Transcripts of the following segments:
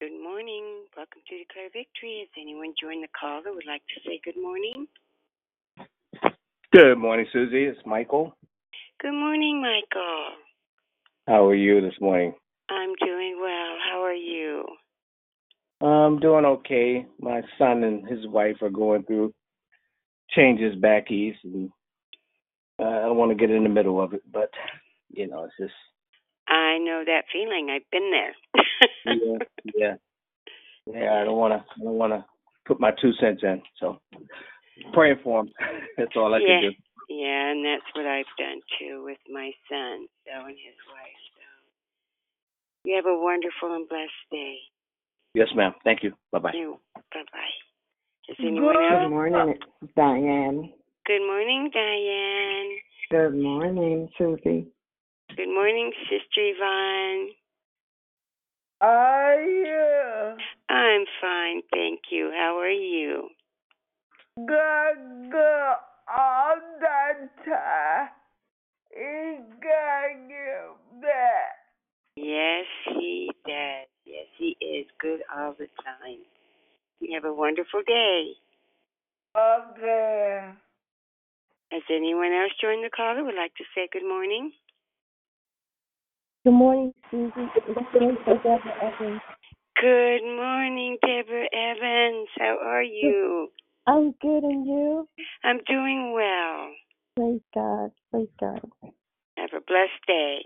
Good morning. Welcome to Declare Victory. Has anyone joined the call that would like to say good morning? Good morning, Susie. It's Michael. Good morning, Michael. How are you this morning? I'm doing well. How are you? I'm doing okay. My son and his wife are going through changes back east, and uh, I don't want to get in the middle of it, but you know, it's just I know that feeling. I've been there. yeah, yeah, yeah. I don't want to. I don't want to put my two cents in. So praying for him. That's all I yeah. can do. Yeah, and that's what I've done too with my son, so and his wife. So you have a wonderful and blessed day. Yes, ma'am. Thank you. Bye bye. Bye bye. Is anyone else? Good morning, Diane. Good morning, Diane. Good morning, Susie. Good morning, Sister Yvonne. Are you I'm fine, thank you. How are you? good, good all the time? He got you back. Yes, he does. Yes, he is good all the time. You have a wonderful day. Okay. Has anyone else joined the call who would like to say good morning? Good morning, Susie. This is Deborah Evans. Good morning, Deborah Evans. How are you? I'm good, and you? I'm doing well. Praise God. Praise God. Have a blessed day.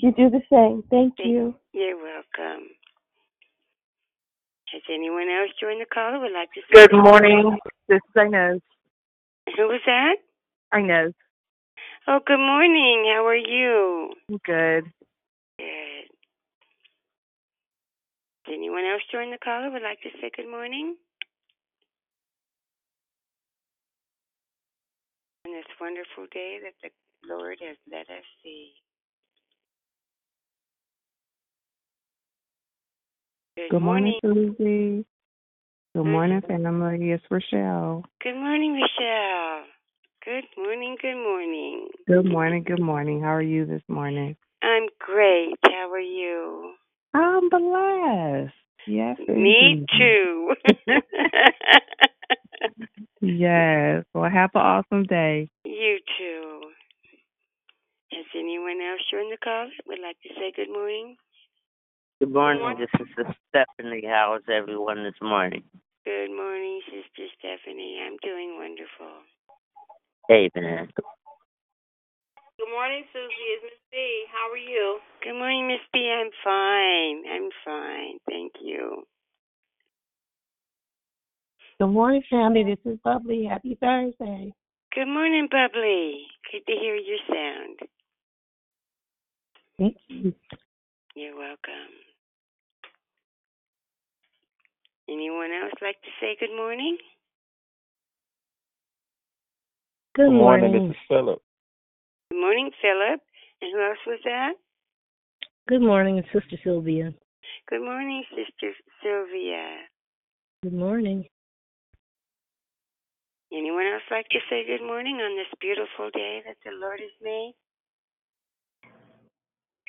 You do the same. Thank Thank- you. You're welcome. Has anyone else joined the call who would like to say Good morning. This is Inez. Who was that? Inez. Oh, good morning. How are you? I'm good. Good. Anyone else join the call who would like to say good morning? On this wonderful day that the Lord has let us see. Good morning, Susie. Good morning, family. It's Rochelle. Good morning, Michelle. Good morning, good morning. Good morning. Good morning. How are you this morning? I'm great. How are you? I'm blessed. Yes. Me indeed. too. Yes. Well, have an awesome day. you too. Has anyone else joined the call that would like to say good morning? Good morning. This is Stephanie. How is everyone this morning? Good morning, Sister Stephanie. I'm doing wonderful. Amen. Good morning, Susie. It's Miss B. How are you? Good morning, Miss B. I'm fine. I'm fine. Thank you. Good morning, family. This is Bubbly. Happy Thursday. Good morning, Bubbly. Good to hear your sound. Thank you. You're welcome. Anyone else like to say good morning? Good morning. This is Philip. Good morning, Philip. And who else was that? Good morning, it's Sister Sylvia. Good morning, Sister Sylvia. Good morning. Anyone else like to say good morning on this beautiful day that the Lord has made?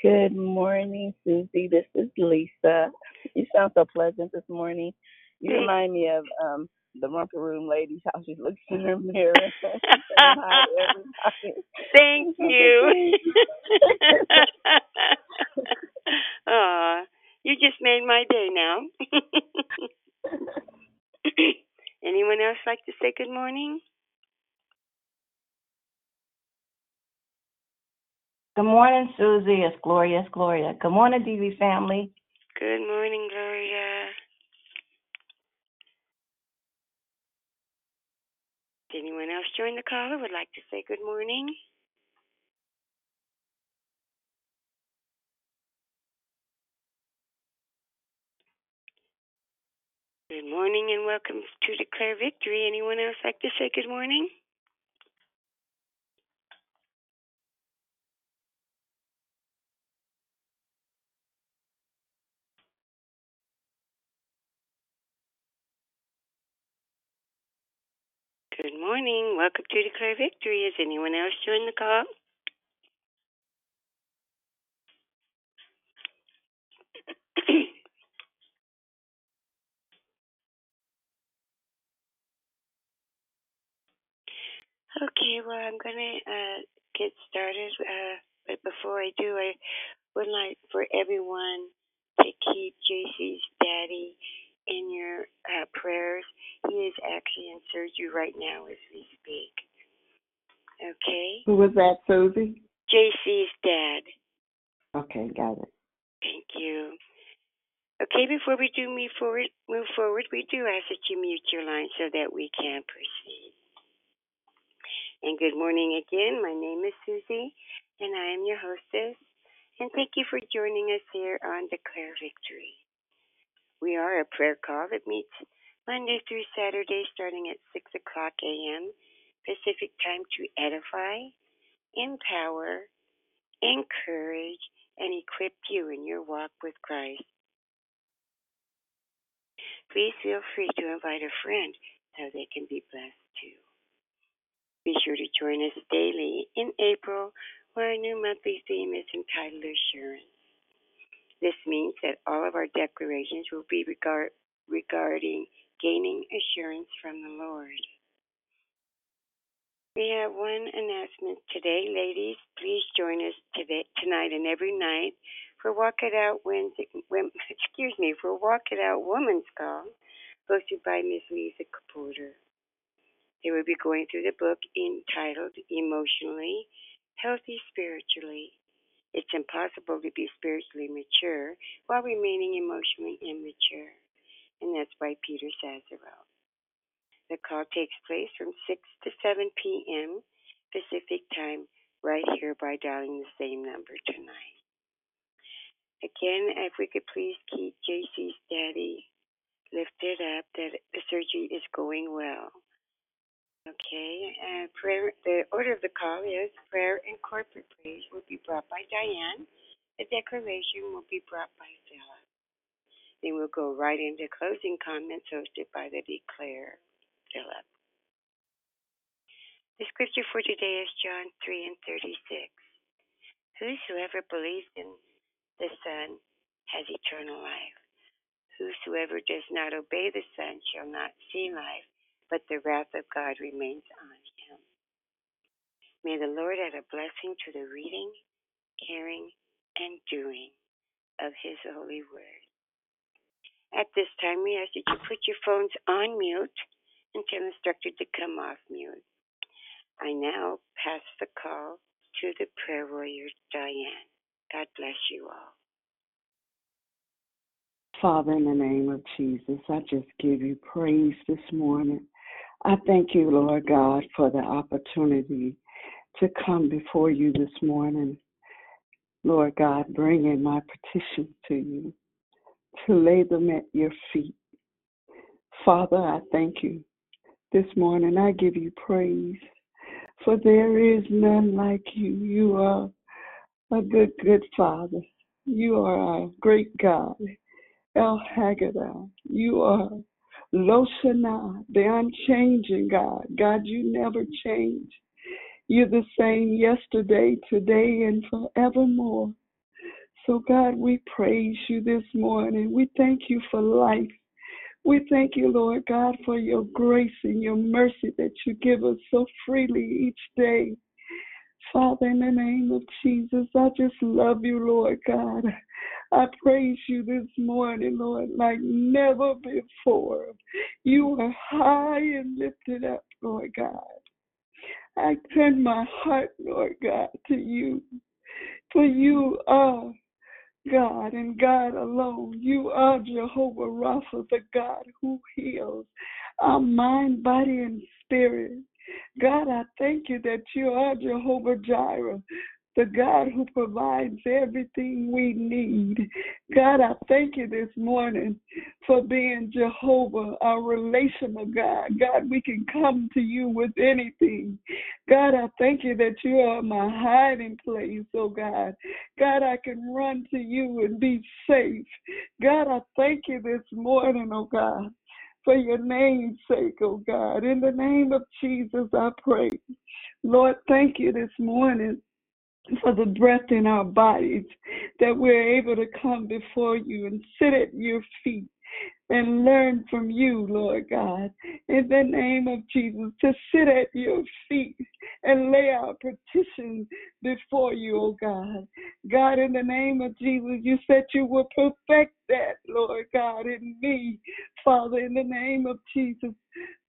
Good morning, Susie. This is Lisa. You sound so pleasant this morning. You remind me of um the romper room lady, how she looks in her mirror. She's saying hi to everybody. Thank you. Aw, you just made my day now. Anyone else like to say good morning? Good morning, Susie. It's Gloria. It's Gloria. Good morning, DV family. Good morning, Gloria. Did anyone else join the call who would like to say good morning? Good morning and welcome to Declare Victory. Anyone else like to say good morning? Good morning. Welcome to Declare Victory. Is anyone else joined the call? okay, well, I'm going to uh, get started. Uh, but before I do, I would like for everyone to keep JC's daddy in your uh, prayers. He is actually in surgery right now as we speak. Okay? Who was that, Susie? JC's dad. Okay, got it. Thank you. Okay, before we do move forward, move forward, we do ask that you mute your line so that we can proceed. And good morning again. My name is Susie, and I am your hostess. And thank you for joining us here on Declare Victory. We are a prayer call that meets Monday through Saturday starting at 6 o'clock a.m. Pacific time to edify, empower, encourage, and equip you in your walk with Christ. Please feel free to invite a friend so they can be blessed too. Be sure to join us daily in April, where our new monthly theme is entitled Assurance. This means that all of our declarations will be regard, regarding gaining assurance from the Lord. We have one announcement today, ladies. Please join us today, tonight and every night for Walk It Out Wednesday. Excuse me, for Walk It Out Women's Call, hosted by Miss Lisa Caporter. They will be going through the book entitled Emotionally Healthy Spirituality. It's impossible to be spiritually mature while remaining emotionally immature. And that's why Peter Scazzero. The call takes place from 6 to 7 p.m. Pacific time, right here by dialing the same number tonight. Again, if we could please keep JC's daddy lifted up, that the surgery is going well. Okay, uh, prayer. The order of the call is prayer and corporate praise will be brought by Diane. The declaration will be brought by Philip. Then we'll go right into closing comments hosted by the declare Philip. The scripture for today is John 3 and 36. Whosoever believes in the Son has eternal life. Whosoever does not obey the Son shall not see life, but the wrath of God remains on him. May the Lord add a blessing to the reading, hearing, and doing of his holy word. At this time, we ask that you put your phones on mute until instructed to come off mute. I now pass the call to the prayer warrior, Diane. God bless you all. Father, in the name of Jesus, I just give you praise this morning. I thank you, Lord God, for the opportunity to come before you this morning. Lord God, bringing my petition to you, to lay them at your feet. Father, I thank you. This morning I give you praise, for there is none like you. You are a good, good Father. You are a great God. El Haggadah. You are Loshana, the unchanging God. God, you never change. You're the same yesterday, today, and forevermore. So, God, we praise you this morning. We thank you for life. We thank you, Lord God, for your grace and your mercy that you give us so freely each day. Father, in the name of Jesus, I just love you, Lord God. I praise you this morning, Lord, like never before. You are high and lifted up, Lord God. I turn my heart, Lord God, to you, for you are God and God alone. You are Jehovah Rapha, the God who heals our mind, body, and spirit. God, I thank you that you are Jehovah Jireh, the God who provides everything we need. God, I thank you this morning for being Jehovah, our relational God. God, we can come to you with anything. God, I thank you that you are my hiding place, oh God. God, I can run to you and be safe. God, I thank you this morning, oh God for your name's sake, oh God. In the name of Jesus, I pray. Lord, thank you this morning for the breath in our bodies that we're able to come before you and sit at your feet and learn from you, Lord God, in the name of Jesus, to sit at your feet and lay our petitions before you, oh God. God, in the name of Jesus, you said you will perfect that, Lord God, in me, Father, in the name of Jesus,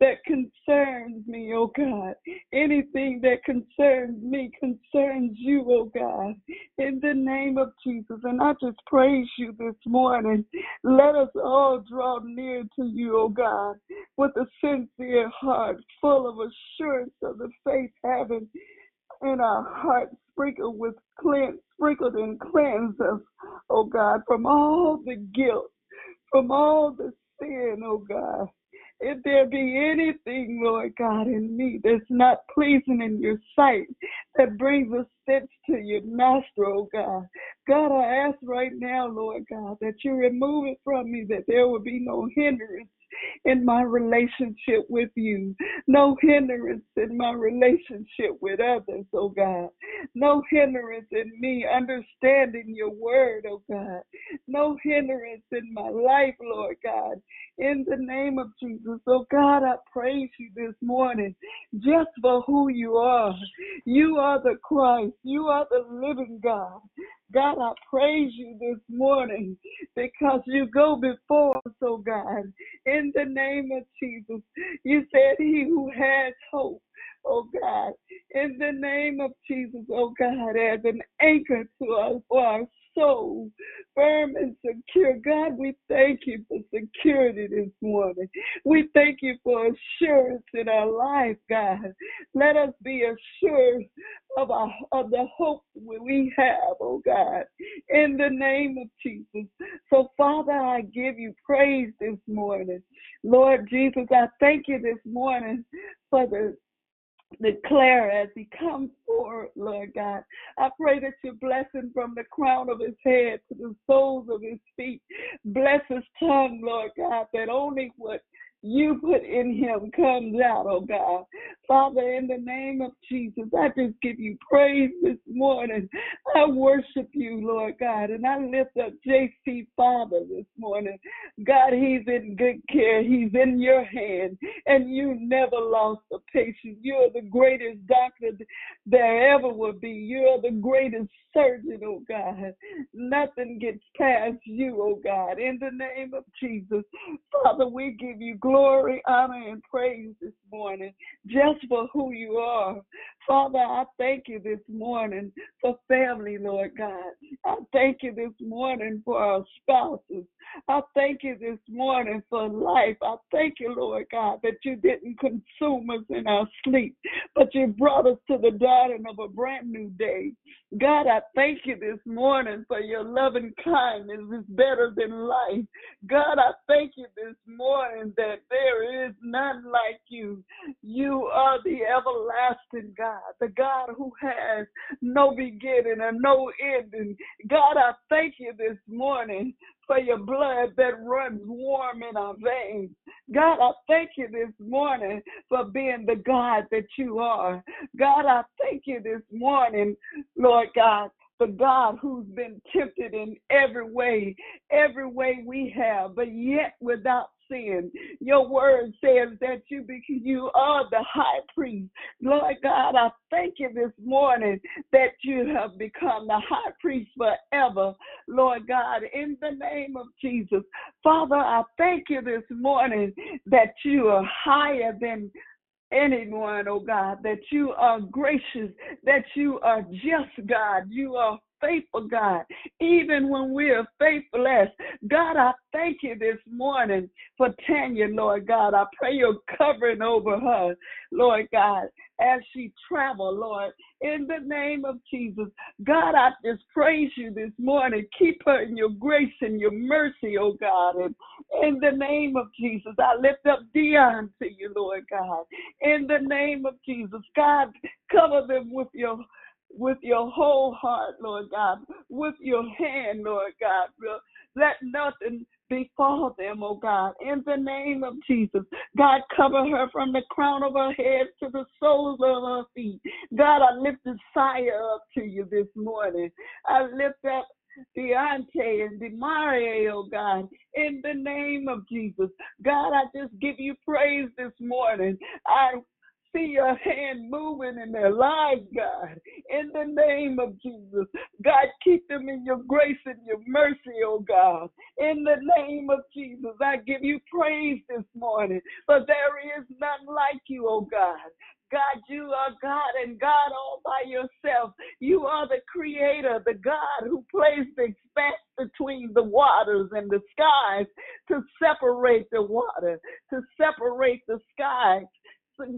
that concerns me, oh God. Anything that concerns me concerns you, oh God, in the name of Jesus. And I just praise you this morning. Let us all draw near to you, O God, with a sincere heart, full of assurance of the faith having in our hearts sprinkled with cleanse, sprinkled and cleanse us, oh God, from all the guilt, from all the sin, O God. If there be anything, Lord God, in me that's not pleasing in your sight, that brings a stench to your nostril, oh God. God, I ask right now, Lord God, that you remove it from me, that there will be no hindrance in my relationship with you. No hindrance in my relationship with others, oh God. No hindrance in me understanding your word, oh God. No hindrance in my life, Lord God. In the name of Jesus. Oh God, I praise you this morning just for who you are. You are the Christ. You are the living God. God, I praise you this morning because you go before us, oh God. In the name of Jesus, you said, He who has hope, oh God, in the name of Jesus, oh God, as an anchor to us for our soul, firm and secure. God, we thank you for security this morning. We thank you for assurance in our life, God. Let us be assured of, our, of the hope we have, oh God, in the name of Jesus. So, Father, I give you praise this morning. Lord Jesus, I thank you this morning for the declare as he comes forward, Lord God. I pray that you bless him from the crown of his head to the soles of his feet. Bless his tongue, Lord God, that only what you put in him comes out, oh God. Father, in the name of Jesus, I just give you praise this morning. I worship you, Lord God, and I lift up JC Father this morning. God, he's in good care. He's in your hand, and you never lost a patient. You're the greatest doctor there ever will be. You're the greatest surgeon, oh God. Nothing gets past you, oh God. In the name of Jesus, Father, we give you glory, honor, and praise this morning just for who you are. Father, I thank you this morning for family, Lord God. I thank you this morning for our spouses. I thank you this morning for life. I thank you, Lord God, that you didn't consume us in our sleep, but you brought us to the dawning of a brand new day. God, I thank you this morning for your loving kindness is better than life. God, I thank you this morning that there is none like you. You are the everlasting God, the God who has no beginning and no ending. God, I thank you this morning for your blood that runs warm in our veins. God, I thank you this morning for being the God that you are. God, I thank you this morning, Lord God, the God who's been tempted in every way, every way we have, but yet without sin. Your word says that you be, you are the high priest. Lord God, I thank you this morning that you have become the high priest forever. Lord God, in the name of Jesus. Father, I thank you this morning that you are higher than anyone, oh God, that you are gracious, that you are just God, you are faithful, God, even when we are faithless. God, I thank you this morning for Tanya, Lord God. I pray your covering over her, Lord God, as she travel, Lord, in the name of Jesus. God, I just praise you this morning. Keep her in your grace and your mercy, oh God. And in the name of Jesus, I lift up Dion to you, Lord God. In the name of Jesus, God, cover them with your with your whole heart, Lord God, with your hand, Lord God. Let nothing befall them, oh God, in the name of Jesus. God, cover her from the crown of her head to the soles of her feet. God, I lift Saya up to you this morning. I lift up Deontay and Demarie, oh God, in the name of Jesus. God, I just give you praise this morning. I see your hand moving in their lives, God. In the name of Jesus. God, keep them in your grace and your mercy, oh God. In the name of Jesus, I give you praise this morning. For there is none like you, oh God. God, you are God and God all by yourself. You are the creator, the God who placed the expanse between the waters and the skies to separate the water, to separate the and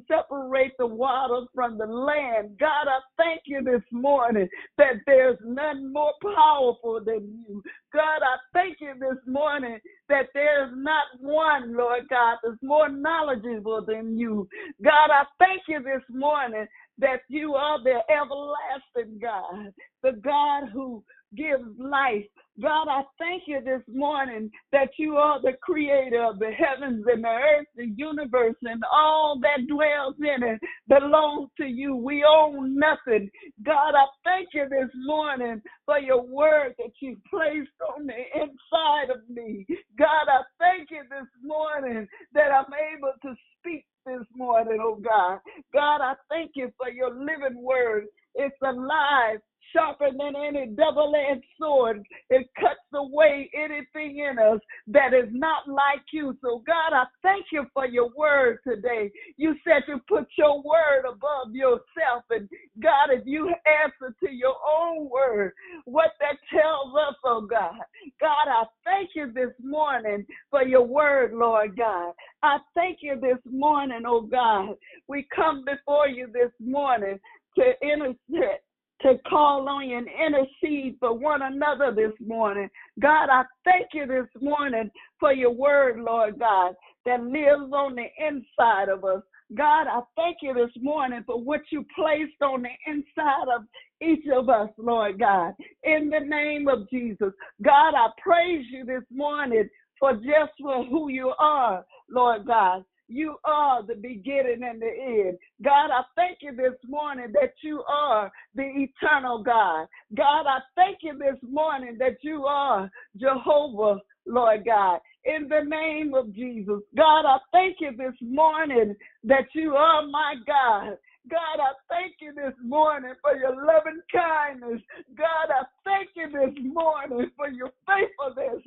separate the water from the land. God, I thank you this morning that there's none more powerful than you. God, I thank you this morning that there's not one, Lord God, that's more knowledgeable than you. God, I thank you this morning that you are the everlasting God, the God who gives life. God, I thank you this morning that you are the creator of the heavens and the earth, the universe, and all that dwells in it belongs to you. We own nothing. God, I thank you this morning for your word that you placed on the inside of me. God, I thank you this morning that I'm able to speak this morning, oh God. God, I thank you for your living word. It's alive sharper than any double edged sword. It cuts away anything in us that is not like you. So, God, I thank you for your word today. You said to put your word above yourself. And, God, if you answer to your own word, what that tells us, oh God. God, I thank you this morning for your word, Lord God. I thank you this morning, oh God. We come before you this morning to intercede to call on you and intercede for one another this morning. God, I thank you this morning for your word, Lord God, that lives on the inside of us. God, I thank you this morning for what you placed on the inside of each of us, Lord God. In the name of Jesus. God, I praise you this morning for just for who you are, Lord God. You are the beginning and the end. God, I thank you this morning that you are the eternal God. God, I thank you this morning that you are Jehovah, Lord God. In the name of Jesus. God, I thank you this morning that you are my God. God, I thank you this morning for your loving kindness. God, I thank you this morning for your faithfulness.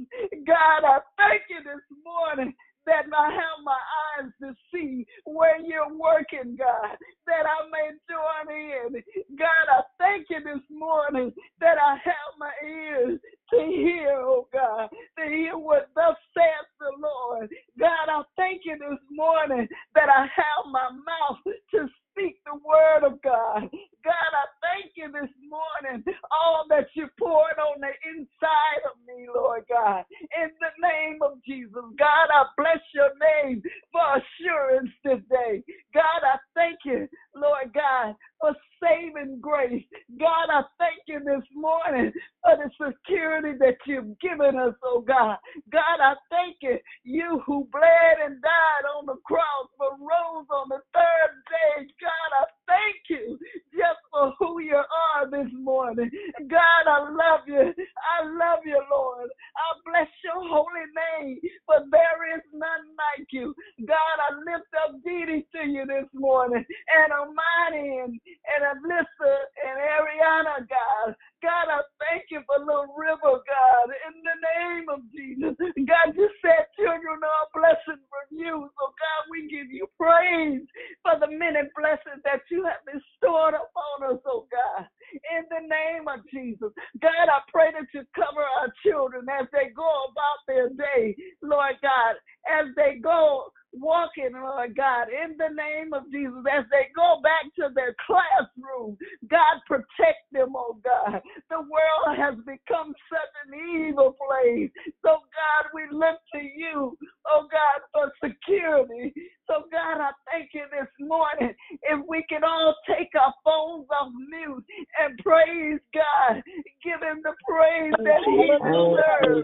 God, I thank you this morning that I have my eyes to see where you're working, God, that I may join in. God, I thank you this morning that I have my ears to hear, oh God, to hear what thus says the Lord. God, I thank you this morning that I have my mouth to speak the word of God. God, I thank you this morning, all that you poured on the inside of me, Lord God. In the name of Jesus, God, I bless your name for assurance today. God, I thank you, Lord God, for saving grace. God, I thank you this morning for the security that you've given us, oh God. God, I thank you, you who bled and died on the cross, but rose on the third day. God, I thank you just for who you are this morning. God, I love you. I love you, Lord. I bless your holy name, for there is none like you. God, I lift up Dee to you this morning, and Almighty and, and Alyssa and Ariana, God. God, I thank you for little river, God, in the name of Jesus. God, you said children are a blessing from you. So, God, we give you praise for the many blessings that you have bestowed upon us, oh God. In the name of Jesus. God, I pray that you cover our children as they go about their day, Lord God, as they go walking, Lord God, in the name of Jesus, as they go back to their classroom. God, protect them, oh God. The world has become such an evil place. So, God, we look to you, oh God, for security. So, God, I thank you this morning. If we can all take our phones off mute and praise God, give Him the praise that He deserves.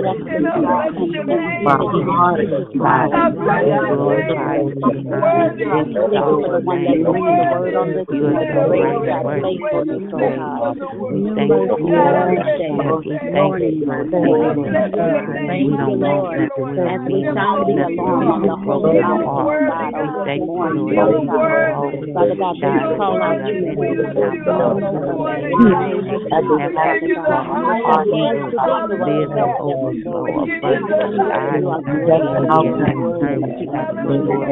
your your We thank you, Lord. We you, Lord. We we we you, Lord. We you. We thank you. We will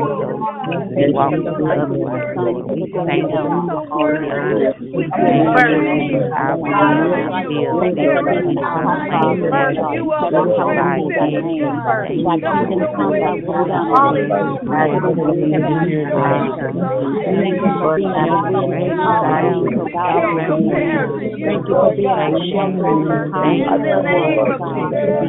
there. We there. For being our. Thank you for being our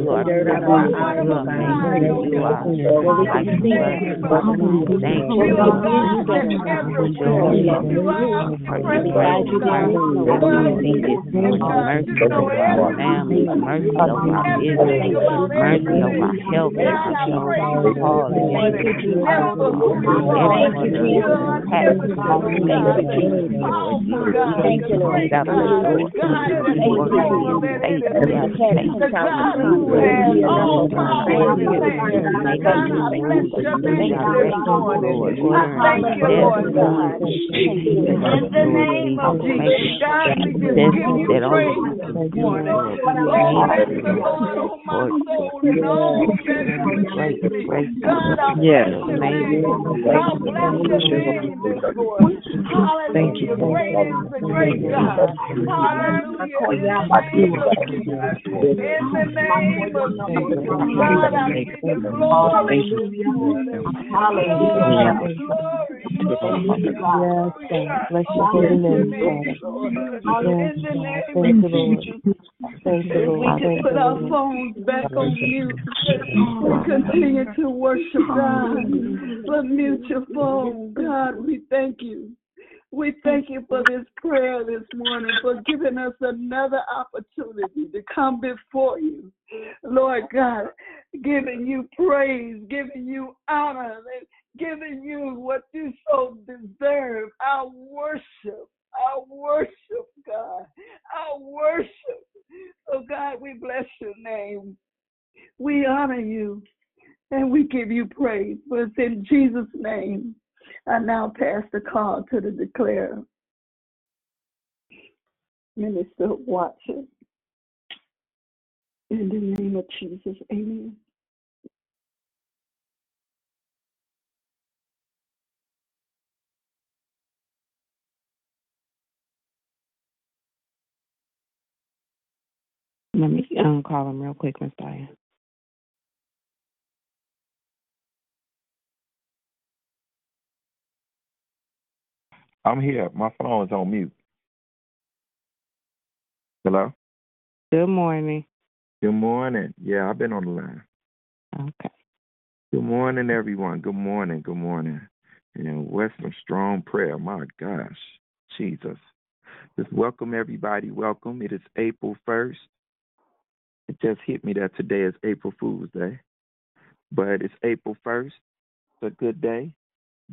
You, thank you. You. You. You, you, you, you, Thank you, Lord. Oh, thank God, thank you, Lord God. In the name of Jesus, we give you praise. Oh, my soul. God, I your name God, I give you glory. Hallelujah. Glory, glory, Yes, Bless your holy name, Yes, Thank you, Lord. Thank you, If we Thank put our phones back on mute and continue to worship God. But mute your phone. God, we thank you. We thank you for this prayer this morning, for giving us another opportunity to come before you. Lord God, giving you praise, giving you honor, and giving you what you so deserve, our worship, our worship, God, our worship. So, God, we bless your name. We honor you and we give you praise. But it's in Jesus' name. I now pass the call to the declare. Minister Watson. In the name of Jesus, amen. Let me um, call him real quick, Miss Diane. I'm here. My phone is on mute. Hello? Good morning. Good morning. Yeah, I've been on the line. Okay. Good morning, everyone. Good morning. Good morning. And Western Strong Prayer. My gosh. Jesus. Just welcome everybody. Welcome. It is April 1st. It just hit me that today is April Fool's Day. But it's April 1st. It's a good day.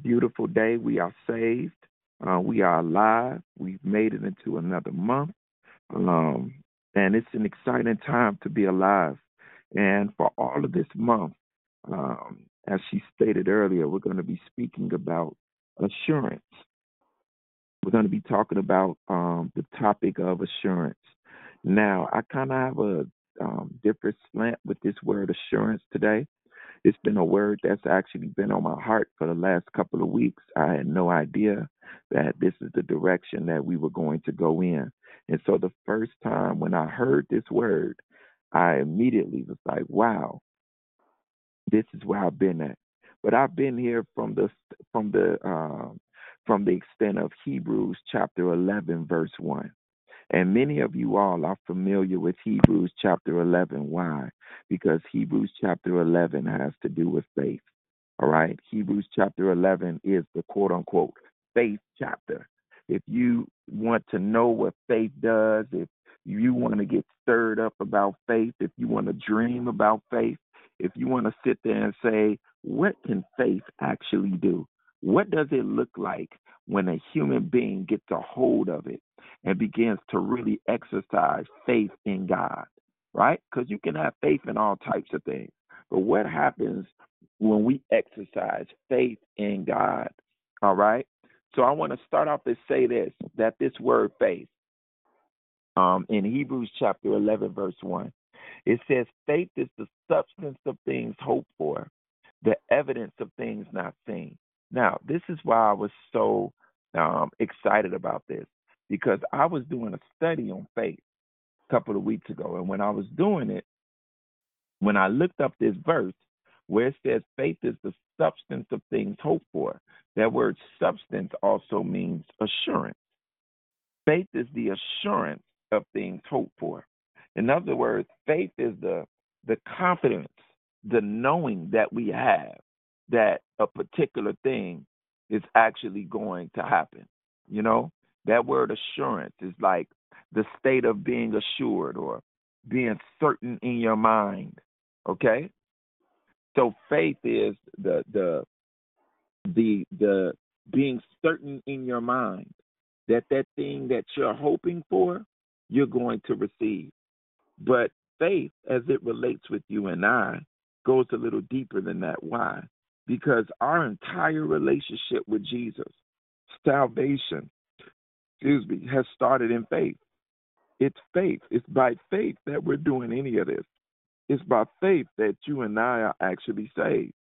Beautiful day. We are saved. Uh, we are alive. We've made it into another month. Um, and it's an exciting time to be alive. And for all of this month, um, as she stated earlier, we're going to be speaking about assurance. We're going to be talking about um, the topic of assurance. Now, I kind of have a um, different slant with this word assurance today. It's been a word that's actually been on my heart for the last couple of weeks. I had no idea that this is the direction that we were going to go in. And so the first time when I heard this word, I immediately was like, wow, this is where I've been at. But I've been here from the from the um, from the extent of Hebrews chapter 11 verse 1. And many of you all are familiar with Hebrews chapter 11. Why? Because Hebrews chapter 11 has to do with faith. All right. Hebrews chapter 11 is the quote unquote faith chapter. If you want to know what faith does, if you want to get stirred up about faith, if you want to dream about faith, if you want to sit there and say, what can faith actually do? What does it look like when a human being gets a hold of it and begins to really exercise faith in God, right? Because you can have faith in all types of things. But what happens when we exercise faith in God? All right. So I want to start off to say this that this word faith um, in Hebrews chapter 11, verse 1, it says, faith is the substance of things hoped for, the evidence of things not seen. Now, this is why I was so um, excited about this because I was doing a study on faith a couple of weeks ago. And when I was doing it, when I looked up this verse where it says faith is the substance of things hoped for, that word substance also means assurance. Faith is the assurance of things hoped for. In other words, faith is the the confidence, the knowing that we have that a particular thing is actually going to happen. You know, that word assurance is like the state of being assured or being certain in your mind. Okay? So faith is the the the the being certain in your mind that that thing that you're hoping for, you're going to receive. But faith, as it relates with you and I, goes a little deeper than that. Why? Because our entire relationship with Jesus, salvation, excuse me, has started in faith. It's faith. It's by faith that we're doing any of this. It's by faith that you and I are actually saved.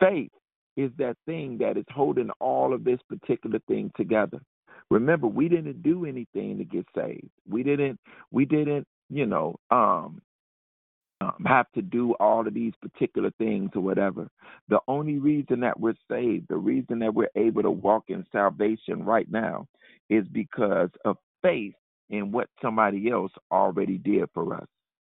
Faith is that thing that is holding all of this particular thing together. Remember, we didn't do anything to get saved. We didn't we didn't, you know, um um, have to do all of these particular things or whatever. The only reason that we're saved, the reason that we're able to walk in salvation right now, is because of faith in what somebody else already did for us,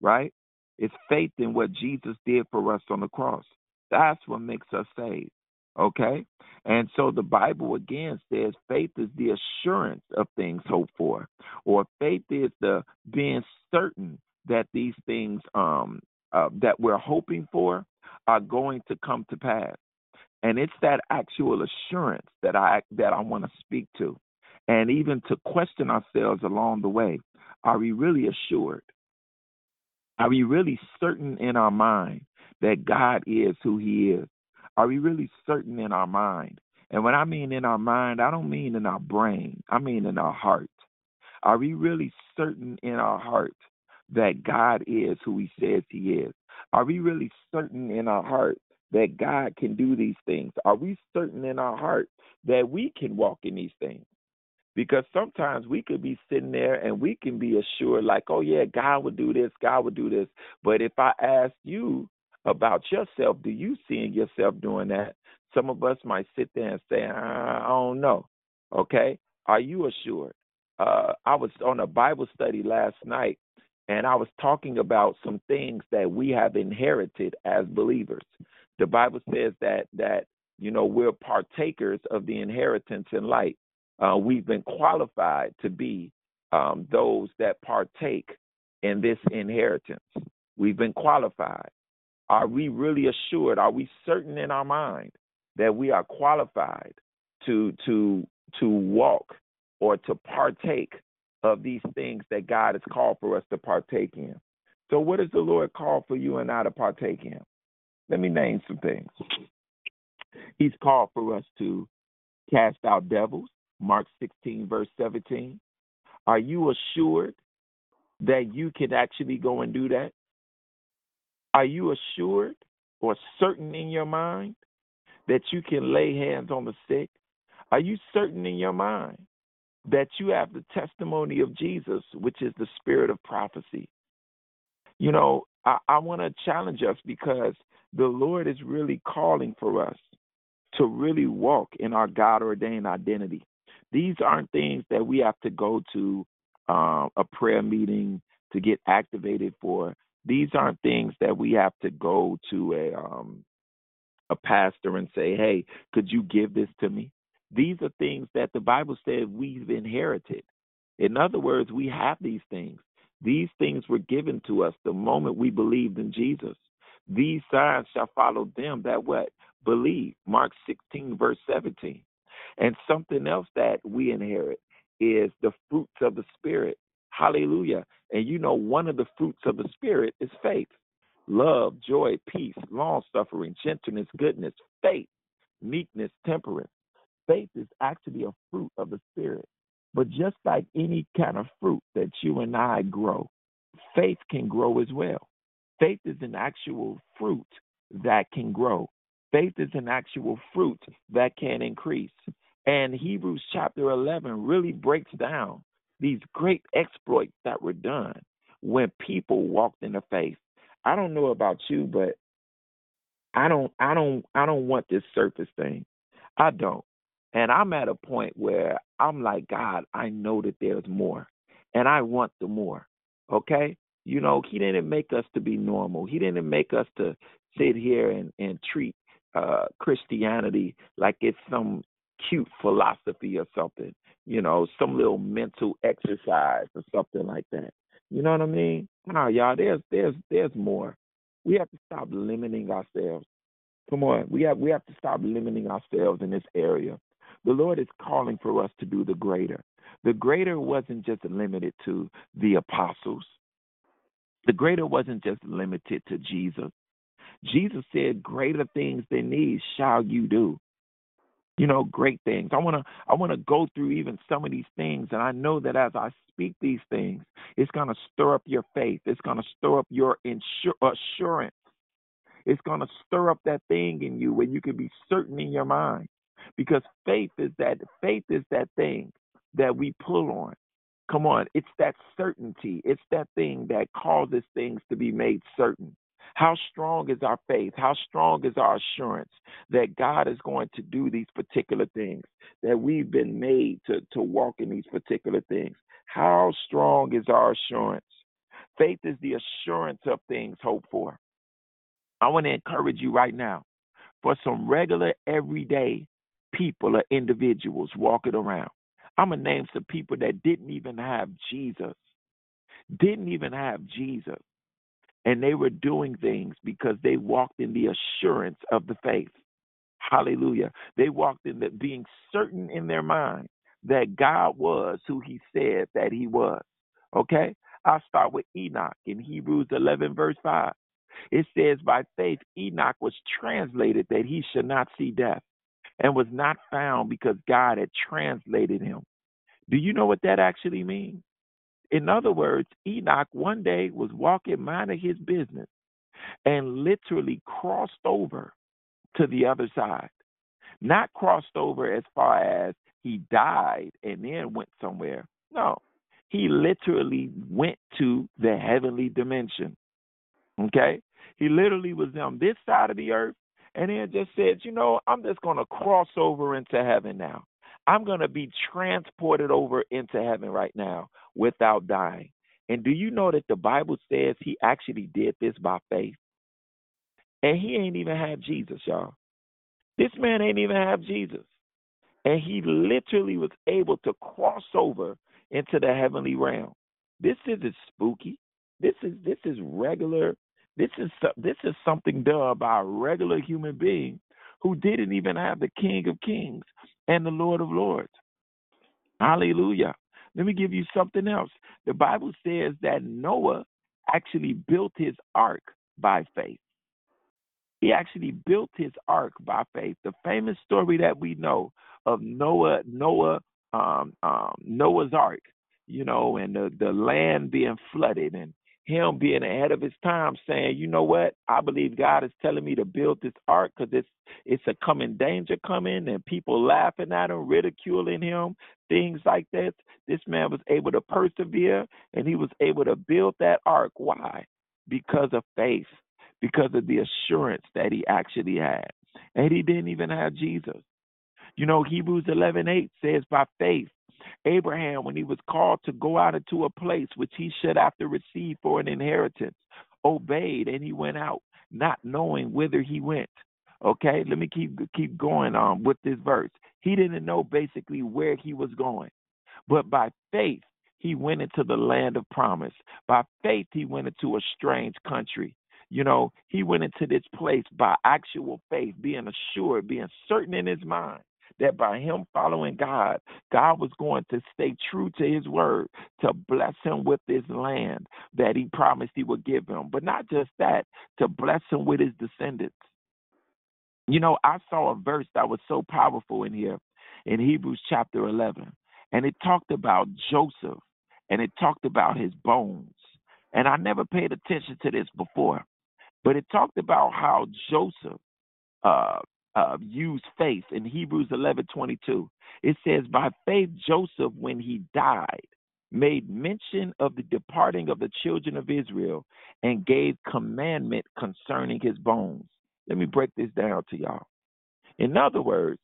right? It's faith in what Jesus did for us on the cross. That's what makes us saved. Okay? And so the Bible again says faith is the assurance of things hoped for, or faith is the being certain that these things um, uh, that we're hoping for are going to come to pass. And it's that actual assurance that I that I want to speak to, and even to question ourselves along the way. Are we really assured? Are we really certain in our mind that God is who He is? Are we really certain in our mind? And when I mean in our mind, I don't mean in our brain. I mean in our heart. Are we really certain in our heart that God is who He says He is? Are we really certain in our heart that God can do these things? Are we certain in our heart that we can walk in these things? Because sometimes we could be sitting there and we can be assured, like, oh, yeah, God would do this, God would do this. But if I ask you about yourself, do you see yourself doing that? Some of us might sit there and say, I don't know. Okay? Are you assured? Uh, I was on a Bible study last night and I was talking about some things that we have inherited as believers. The Bible says that that you know we're partakers of the inheritance in light uh, we've been qualified to be um, those that partake in this inheritance. We've been qualified. Are we really assured? Are we certain in our mind that we are qualified to to to walk or to partake of these things that God has called for us to partake in? So, what does the Lord call for you and I to partake in? Let me name some things. He's called for us to cast out devils. Mark 16, verse 17. Are you assured that you can actually go and do that? Are you assured or certain in your mind that you can lay hands on the sick? Are you certain in your mind that you have the testimony of Jesus, which is the spirit of prophecy? You know, I, I want to challenge us because the Lord is really calling for us to really walk in our God ordained identity. These aren't things that we have to go to uh, a prayer meeting to get activated for. These aren't things that we have to go to a um, a pastor and say, "Hey, could you give this to me?" These are things that the Bible said we've inherited. In other words, we have these things. These things were given to us the moment we believed in Jesus. These signs shall follow them that what? Believe. Mark 16, verse 17. And something else that we inherit is the fruits of the Spirit. Hallelujah. And you know, one of the fruits of the Spirit is faith love, joy, peace, long suffering, gentleness, goodness, faith, meekness, temperance. Faith is actually a fruit of the Spirit. But just like any kind of fruit that you and I grow, faith can grow as well. Faith is an actual fruit that can grow. Faith is an actual fruit that can increase. And Hebrews chapter 11 really breaks down these great exploits that were done when people walked in the faith. I don't know about you, but I don't I don't I don't want this surface thing. I don't. And I'm at a point where I'm like, God, I know that there's more. And I want the more. Okay? You know, he didn't make us to be normal. He didn't make us to sit here and, and treat uh Christianity like it's some cute philosophy or something, you know, some little mental exercise or something like that. You know what I mean? No, y'all, there's there's there's more. We have to stop limiting ourselves. Come on, we have we have to stop limiting ourselves in this area. The Lord is calling for us to do the greater. The greater wasn't just limited to the apostles. The greater wasn't just limited to Jesus. Jesus said, Greater things than these shall you do. you know, great things. I want to I want to go through even some of these things and I know that as I speak these things, it's to stir up your faith. It's to stir up your insur- assurance. It's to stir up that thing in you where you can be certain in your mind. Because faith is that faith is that thing that we pull on. Come on, it's that certainty. It's that thing that causes things to be made certain. How strong is our faith? How strong is our assurance that God is going to do these particular things, that we've been made to, to walk in these particular things? How strong is our assurance? Faith is the assurance of things hoped for. I want to encourage you right now for some regular, everyday people or individuals walking around. I'm going to name some people that didn't even have Jesus, didn't even have Jesus. And they were doing things because they walked in the assurance of the faith. Hallelujah. They walked in the being certain in their mind that God was who he said that he was. Okay? I'll start with Enoch in Hebrews 11, verse 5. It says, By faith, Enoch was translated that he should not see death and was not found because God had translated him. Do you know what that actually means? In other words, Enoch one day was walking, minding his business, and literally crossed over to the other side. Not crossed over as far as he died and then went somewhere. No, he literally went to the heavenly dimension. Okay? He literally was on this side of the earth and then just said, you know, I'm just going to cross over into heaven now. I'm going to be transported over into heaven right now without dying. And do you know that the Bible says he actually did this by faith? And he ain't even have Jesus, y'all. This man ain't even have Jesus. And he literally was able to cross over into the heavenly realm. This isn't spooky. This is this is regular. This is this is something done by a regular human being who didn't even have the King of Kings and the Lord of Lords. Hallelujah. Let me give you something else. The Bible says that Noah actually built his ark by faith. He actually built his ark by faith. The famous story that we know of Noah, Noah, um, um, Noah's ark, you know, and the, the land being flooded and him being ahead of his time, saying, "You know what? I believe God is telling me to build this ark because it's it's a coming danger coming, and people laughing at him, ridiculing him, things like that." This man was able to persevere, and he was able to build that ark. Why? Because of faith, because of the assurance that he actually had, and he didn't even have Jesus. You know, Hebrews eleven eight says, "By faith." Abraham, when he was called to go out into a place which he should after receive for an inheritance, obeyed and he went out, not knowing whither he went. Okay, let me keep keep going on with this verse. He didn't know basically where he was going, but by faith he went into the land of promise. By faith he went into a strange country. You know, he went into this place by actual faith, being assured, being certain in his mind that by him following God, God was going to stay true to his word to bless him with this land that he promised he would give him. But not just that, to bless him with his descendants. You know, I saw a verse that was so powerful in here in Hebrews chapter 11, and it talked about Joseph and it talked about his bones. And I never paid attention to this before, but it talked about how Joseph uh, uh, use faith in Hebrews 11:22. It says, "By faith Joseph, when he died, made mention of the departing of the children of Israel and gave commandment concerning his bones." Let me break this down to y'all. In other words,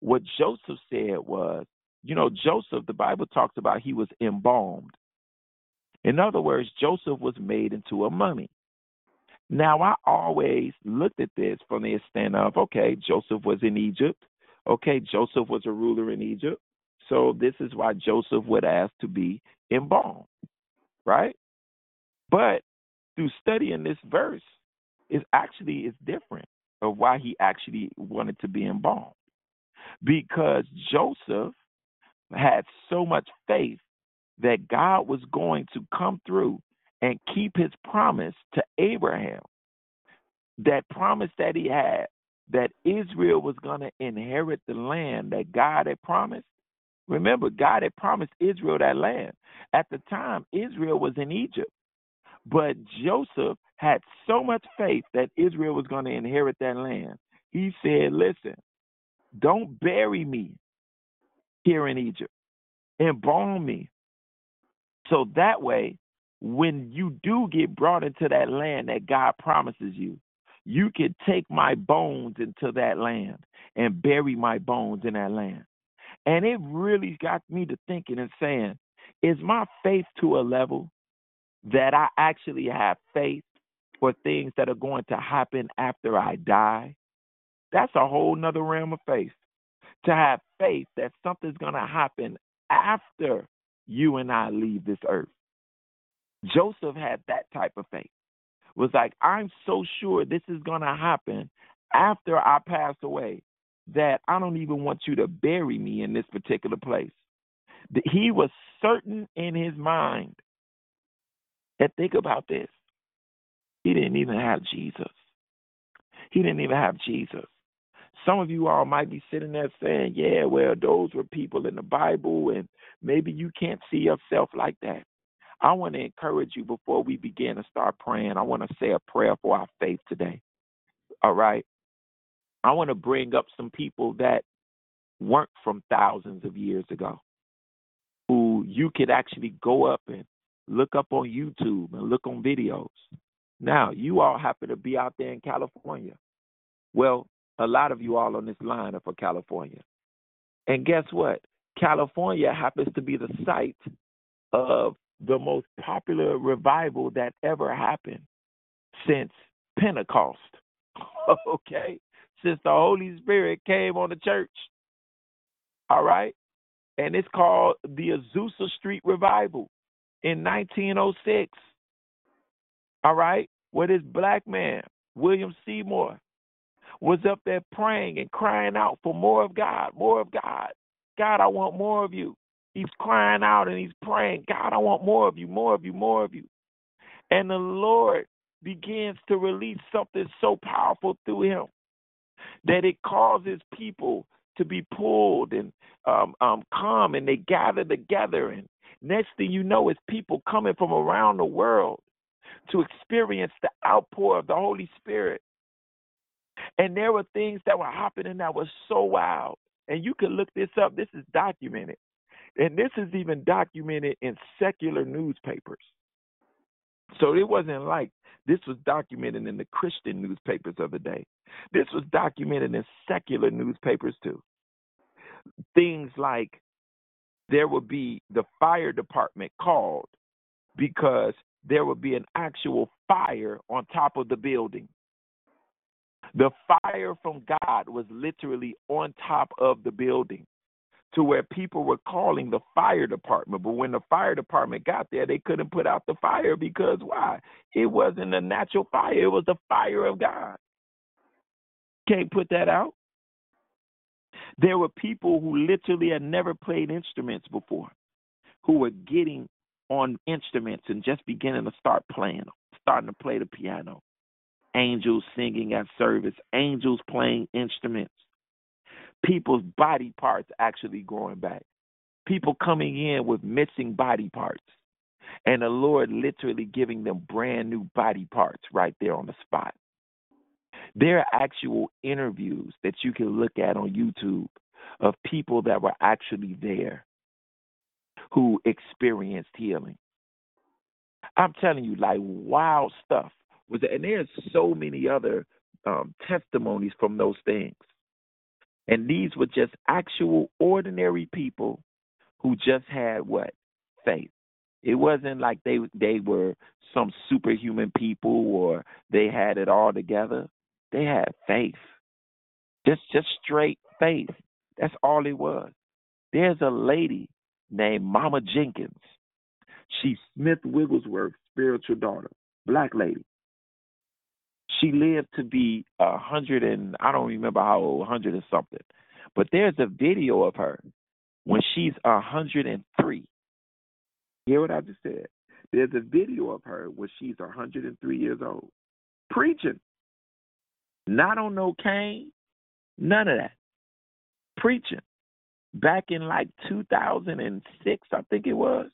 what Joseph said was, you know, Joseph, the Bible talks about he was embalmed. In other words, Joseph was made into a mummy. Now, I always looked at this from the extent of okay, Joseph was in Egypt. Okay, Joseph was a ruler in Egypt. So this is why Joseph would ask to be embalmed, right? But through studying this verse, it actually is different of why he actually wanted to be embalmed. Because Joseph had so much faith that God was going to come through and keep his promise to Abraham. That promise that he had that Israel was going to inherit the land that God had promised. Remember, God had promised Israel that land. At the time, Israel was in Egypt. But Joseph had so much faith that Israel was going to inherit that land. He said, Listen, don't bury me here in Egypt. Embalm me. So that way, when you do get brought into that land that God promises you, you can take my bones into that land and bury my bones in that land. And it really got me to thinking and saying, is my faith to a level that I actually have faith for things that are going to happen after I die? That's a whole nother realm of faith. To have faith that something's going to happen after you and I leave this earth. Joseph had that type of faith. Was like, I'm so sure this is going to happen after I pass away that I don't even want you to bury me in this particular place. He was certain in his mind. And think about this. He didn't even have Jesus. He didn't even have Jesus. Some of you all might be sitting there saying, yeah, well, those were people in the Bible, and maybe you can't see yourself like that. I want to encourage you before we begin to start praying. I want to say a prayer for our faith today. All right. I want to bring up some people that weren't from thousands of years ago, who you could actually go up and look up on YouTube and look on videos. Now, you all happen to be out there in California. Well, a lot of you all on this line are for California. And guess what? California happens to be the site of the most popular revival that ever happened since Pentecost. okay? Since the Holy Spirit came on the church. All right? And it's called the Azusa Street Revival in 1906. All right? Where this black man, William Seymour, was up there praying and crying out for more of God, more of God. God, I want more of you. He's crying out and he's praying, God, I want more of you, more of you, more of you. And the Lord begins to release something so powerful through him that it causes people to be pulled and um, um, come and they gather together. And next thing you know, is people coming from around the world to experience the outpour of the Holy Spirit. And there were things that were happening that was so wild. And you can look this up. This is documented. And this is even documented in secular newspapers. So it wasn't like this was documented in the Christian newspapers of the day. This was documented in secular newspapers too. Things like there would be the fire department called because there would be an actual fire on top of the building. The fire from God was literally on top of the building to where people were calling the fire department. But when the fire department got there, they couldn't put out the fire because why? It wasn't a natural fire, it was the fire of God. Can't put that out. There were people who literally had never played instruments before who were getting on instruments and just beginning to start playing, starting to play the piano. Angels singing at service, angels playing instruments people's body parts actually growing back. People coming in with missing body parts. And the Lord literally giving them brand new body parts right there on the spot. There are actual interviews that you can look at on YouTube of people that were actually there who experienced healing. I'm telling you, like wild stuff was, and there's so many other um, testimonies from those things. And these were just actual ordinary people who just had what? Faith. It wasn't like they they were some superhuman people or they had it all together. They had faith. Just just straight faith. That's all it was. There's a lady named Mama Jenkins. She's Smith Wigglesworth's spiritual daughter, black lady she lived to be a hundred and I don't remember how old, hundred and something. But there's a video of her when she's a hundred and three. Hear what I just said? There's a video of her when she's a hundred and three years old, preaching. Not on no cane, None of that. Preaching. Back in like 2006, I think it was.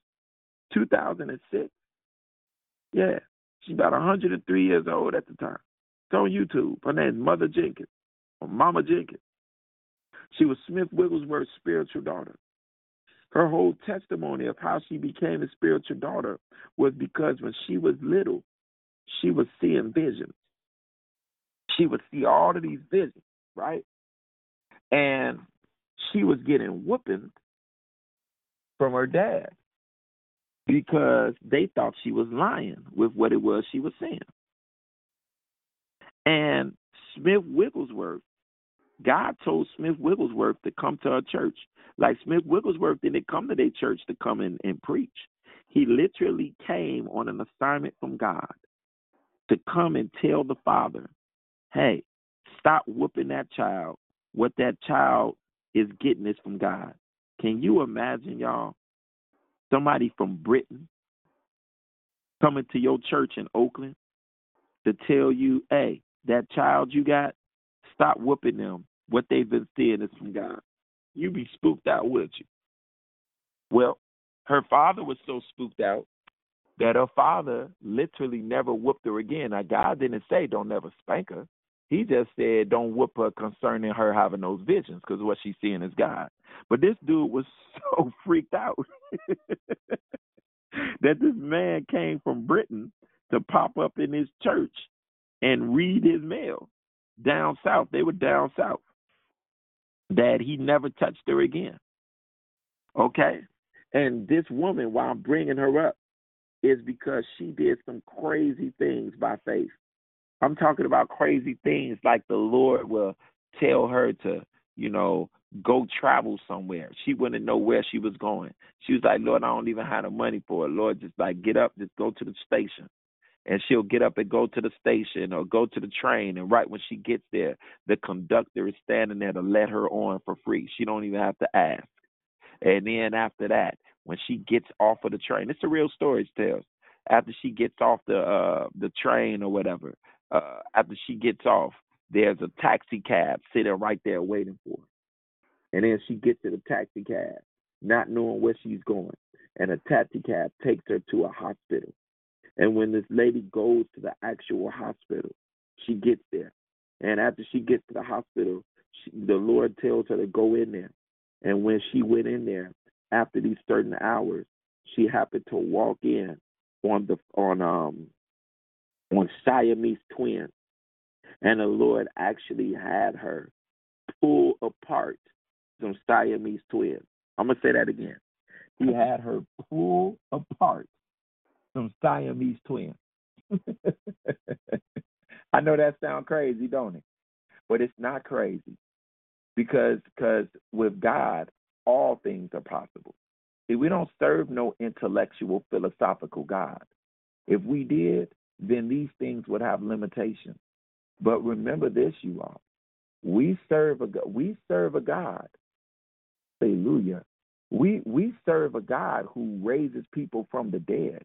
2006. Yeah. She's about 103 years old at the time. It's on YouTube. Her name's Mother Jenkins, or Mama Jenkins. She was Smith Wigglesworth's spiritual daughter. Her whole testimony of how she became a spiritual daughter was because when she was little, she was seeing visions. She would see all of these visions, right? And she was getting whooping from her dad because they thought she was lying with what it was she was saying. And Smith Wigglesworth, God told Smith Wigglesworth to come to a church. Like Smith Wigglesworth didn't come to their church to come in and preach. He literally came on an assignment from God to come and tell the father, hey, stop whooping that child. What that child is getting is from God. Can you imagine, y'all, somebody from Britain coming to your church in Oakland to tell you, hey, that child you got, stop whooping them. What they've been seeing is from God. You be spooked out, would you? Well, her father was so spooked out that her father literally never whooped her again. Now, God didn't say don't never spank her. He just said don't whoop her concerning her having those visions because what she's seeing is God. But this dude was so freaked out that this man came from Britain to pop up in his church and read his mail down south. They were down south. That he never touched her again. Okay? And this woman, while I'm bringing her up, is because she did some crazy things by faith. I'm talking about crazy things like the Lord will tell her to, you know, go travel somewhere. She wouldn't know where she was going. She was like, Lord, I don't even have the money for it. Lord, just like get up, just go to the station. And she'll get up and go to the station or go to the train. And right when she gets there, the conductor is standing there to let her on for free. She don't even have to ask. And then after that, when she gets off of the train, it's a real story, tells. After she gets off the uh the train or whatever, uh after she gets off, there's a taxi cab sitting right there waiting for her. And then she gets to the taxi cab, not knowing where she's going. And a taxi cab takes her to a hospital. And when this lady goes to the actual hospital, she gets there. And after she gets to the hospital, she, the Lord tells her to go in there. And when she went in there, after these certain hours, she happened to walk in on the on um on Siamese twins. And the Lord actually had her pull apart some Siamese twins. I'm gonna say that again. He had her pull apart some Siamese twins. I know that sounds crazy, don't it? But it's not crazy because cause with God, all things are possible. See, we don't serve no intellectual, philosophical God. If we did, then these things would have limitations. But remember this, you all. We serve a we serve a God. Hallelujah. We we serve a God who raises people from the dead.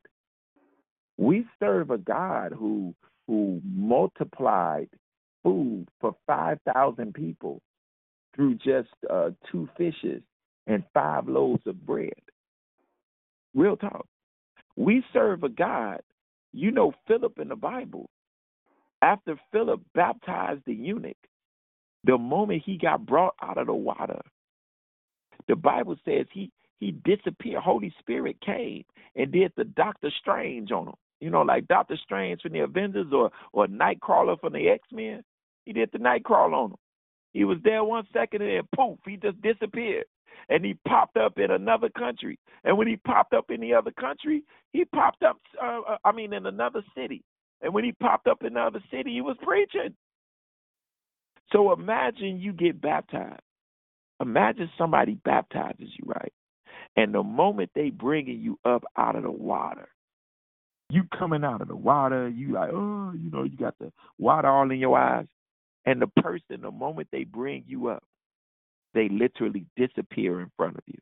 We serve a God who who multiplied food for five thousand people through just uh, two fishes and five loaves of bread. Real talk. We serve a God. You know Philip in the Bible. After Philip baptized the eunuch, the moment he got brought out of the water, the Bible says he he disappeared. Holy Spirit came and did the Doctor Strange on him. You know, like Doctor Strange from the Avengers or or Nightcrawler from the X Men. He did the Nightcrawler on him. He was there one second and then poof, he just disappeared. And he popped up in another country. And when he popped up in the other country, he popped up, uh, uh I mean, in another city. And when he popped up in another city, he was preaching. So imagine you get baptized. Imagine somebody baptizes you, right? And the moment they bringing you up out of the water, you coming out of the water, you like, oh, you know, you got the water all in your eyes. And the person, the moment they bring you up, they literally disappear in front of you.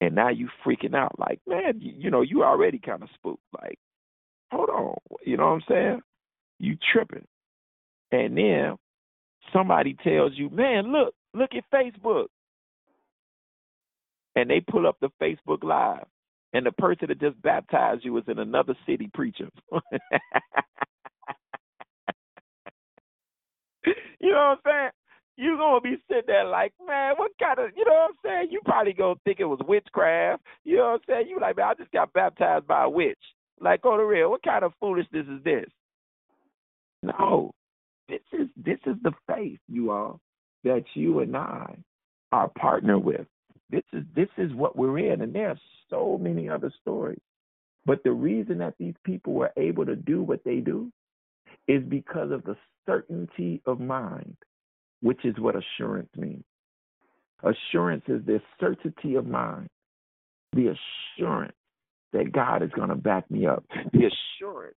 And now you freaking out like, man, you, you know, you already kind of spooked. Like, hold on, you know what I'm saying? You tripping. And then somebody tells you, man, look, look at Facebook. And they pull up the Facebook Live, and the person that just baptized you is in another city preaching. you know what I'm saying? You're gonna be sitting there like, man, what kind of you know what I'm saying? You probably gonna think it was witchcraft. You know what I'm saying? You like, man, I just got baptized by a witch. Like on the real, what kind of foolishness is this? No. This is this is the faith, you all, that you and I are partner with. This is this is what we're in, and there are so many other stories. But the reason that these people were able to do what they do is because of the certainty of mind, which is what assurance means. Assurance is the certainty of mind, the assurance that God is going to back me up, the assurance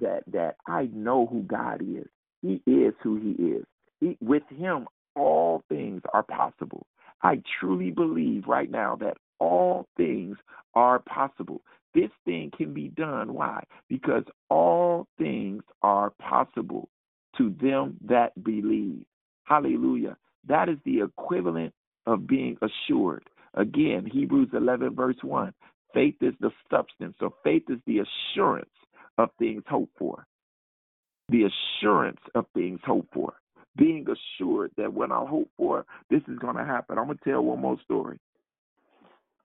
that that I know who God is. He is who He is. He, with Him, all things are possible. I truly believe right now that all things are possible. This thing can be done. Why? Because all things are possible to them that believe. Hallelujah. That is the equivalent of being assured. Again, Hebrews 11, verse 1. Faith is the substance, or faith is the assurance of things hoped for. The assurance of things hoped for. Being assured that when I hope for, this is going to happen. I'm going to tell one more story.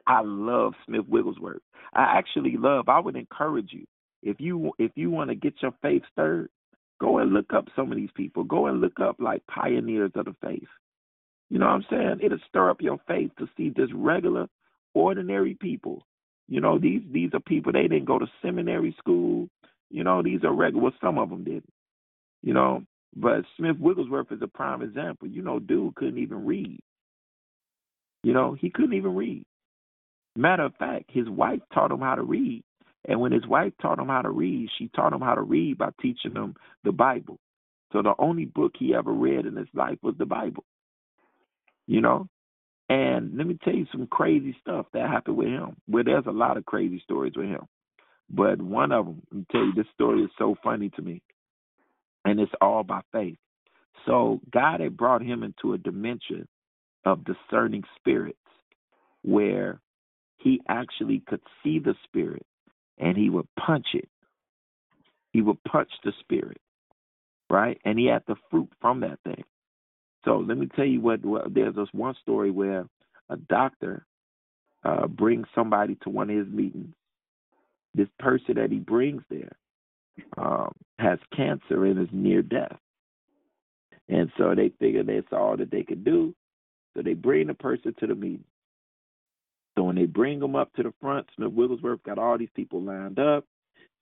I love Smith Wigglesworth. I actually love. I would encourage you if you if you want to get your faith stirred, go and look up some of these people. Go and look up like pioneers of the faith. You know what I'm saying? It'll stir up your faith to see just regular, ordinary people. You know these these are people they didn't go to seminary school. You know these are regular. Well, some of them didn't. You know, but Smith Wigglesworth is a prime example. You know, dude couldn't even read. You know, he couldn't even read. Matter of fact, his wife taught him how to read. And when his wife taught him how to read, she taught him how to read by teaching him the Bible. So the only book he ever read in his life was the Bible. You know? And let me tell you some crazy stuff that happened with him. Well, there's a lot of crazy stories with him. But one of them, let me tell you, this story is so funny to me. And it's all by faith. So God had brought him into a dimension of discerning spirits where he actually could see the spirit and he would punch it. He would punch the spirit, right? And he had the fruit from that thing. So let me tell you what, what there's this one story where a doctor uh, brings somebody to one of his meetings. This person that he brings there um, has cancer and is near death. And so they figure that's all that they could do. So they bring the person to the meeting. So when they bring him up to the front, Smith Wigglesworth got all these people lined up.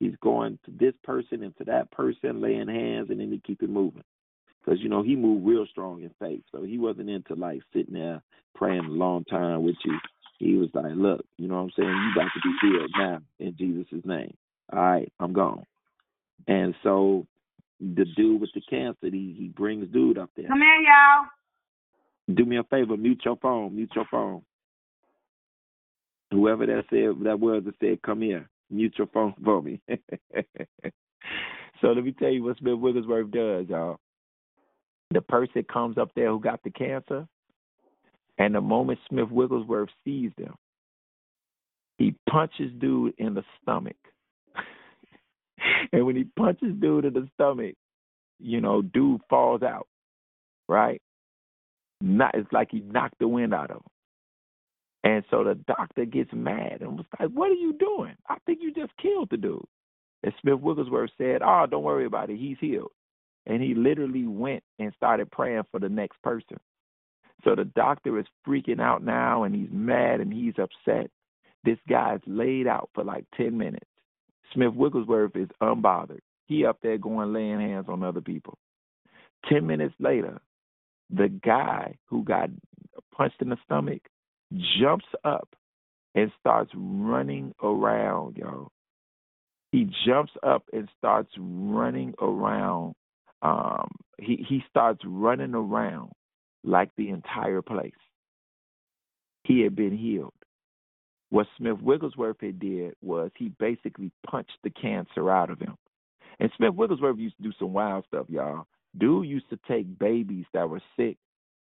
He's going to this person and to that person, laying hands, and then he keep it moving. Because, you know, he moved real strong in faith. So he wasn't into like sitting there praying a long time with you. He was like, look, you know what I'm saying? You got to be healed now in Jesus' name. All right, I'm gone. And so the dude with the cancer, he, he brings dude up there. Come here, y'all. Do me a favor, mute your phone, mute your phone. Whoever that said that was that said, "Come here, mute your phone for me." so let me tell you what Smith Wigglesworth does, y'all. The person comes up there who got the cancer, and the moment Smith Wigglesworth sees them, he punches dude in the stomach. and when he punches dude in the stomach, you know, dude falls out, right? Not it's like he knocked the wind out of him. And so the doctor gets mad and was like, What are you doing? I think you just killed the dude. And Smith Wigglesworth said, Oh, don't worry about it. He's healed. And he literally went and started praying for the next person. So the doctor is freaking out now and he's mad and he's upset. This guy's laid out for like 10 minutes. Smith Wigglesworth is unbothered. He up there going laying hands on other people. 10 minutes later, the guy who got punched in the stomach jumps up and starts running around, y'all. He jumps up and starts running around. Um, he he starts running around like the entire place. He had been healed. What Smith Wigglesworth had did was he basically punched the cancer out of him. And Smith Wigglesworth used to do some wild stuff, y'all. Dude used to take babies that were sick,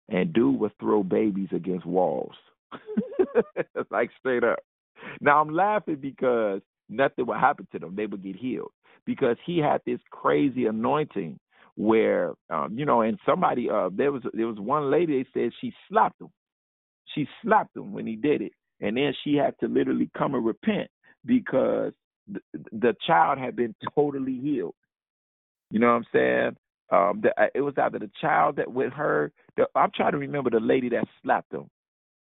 and dude would throw babies against walls, like straight up. Now I'm laughing because nothing would happen to them; they would get healed because he had this crazy anointing where, um, you know, and somebody, uh, there was there was one lady they said she slapped him, she slapped him when he did it, and then she had to literally come and repent because the, the child had been totally healed. You know what I'm saying? Um, the, uh, it was either the child that with her. The, I'm trying to remember the lady that slapped him.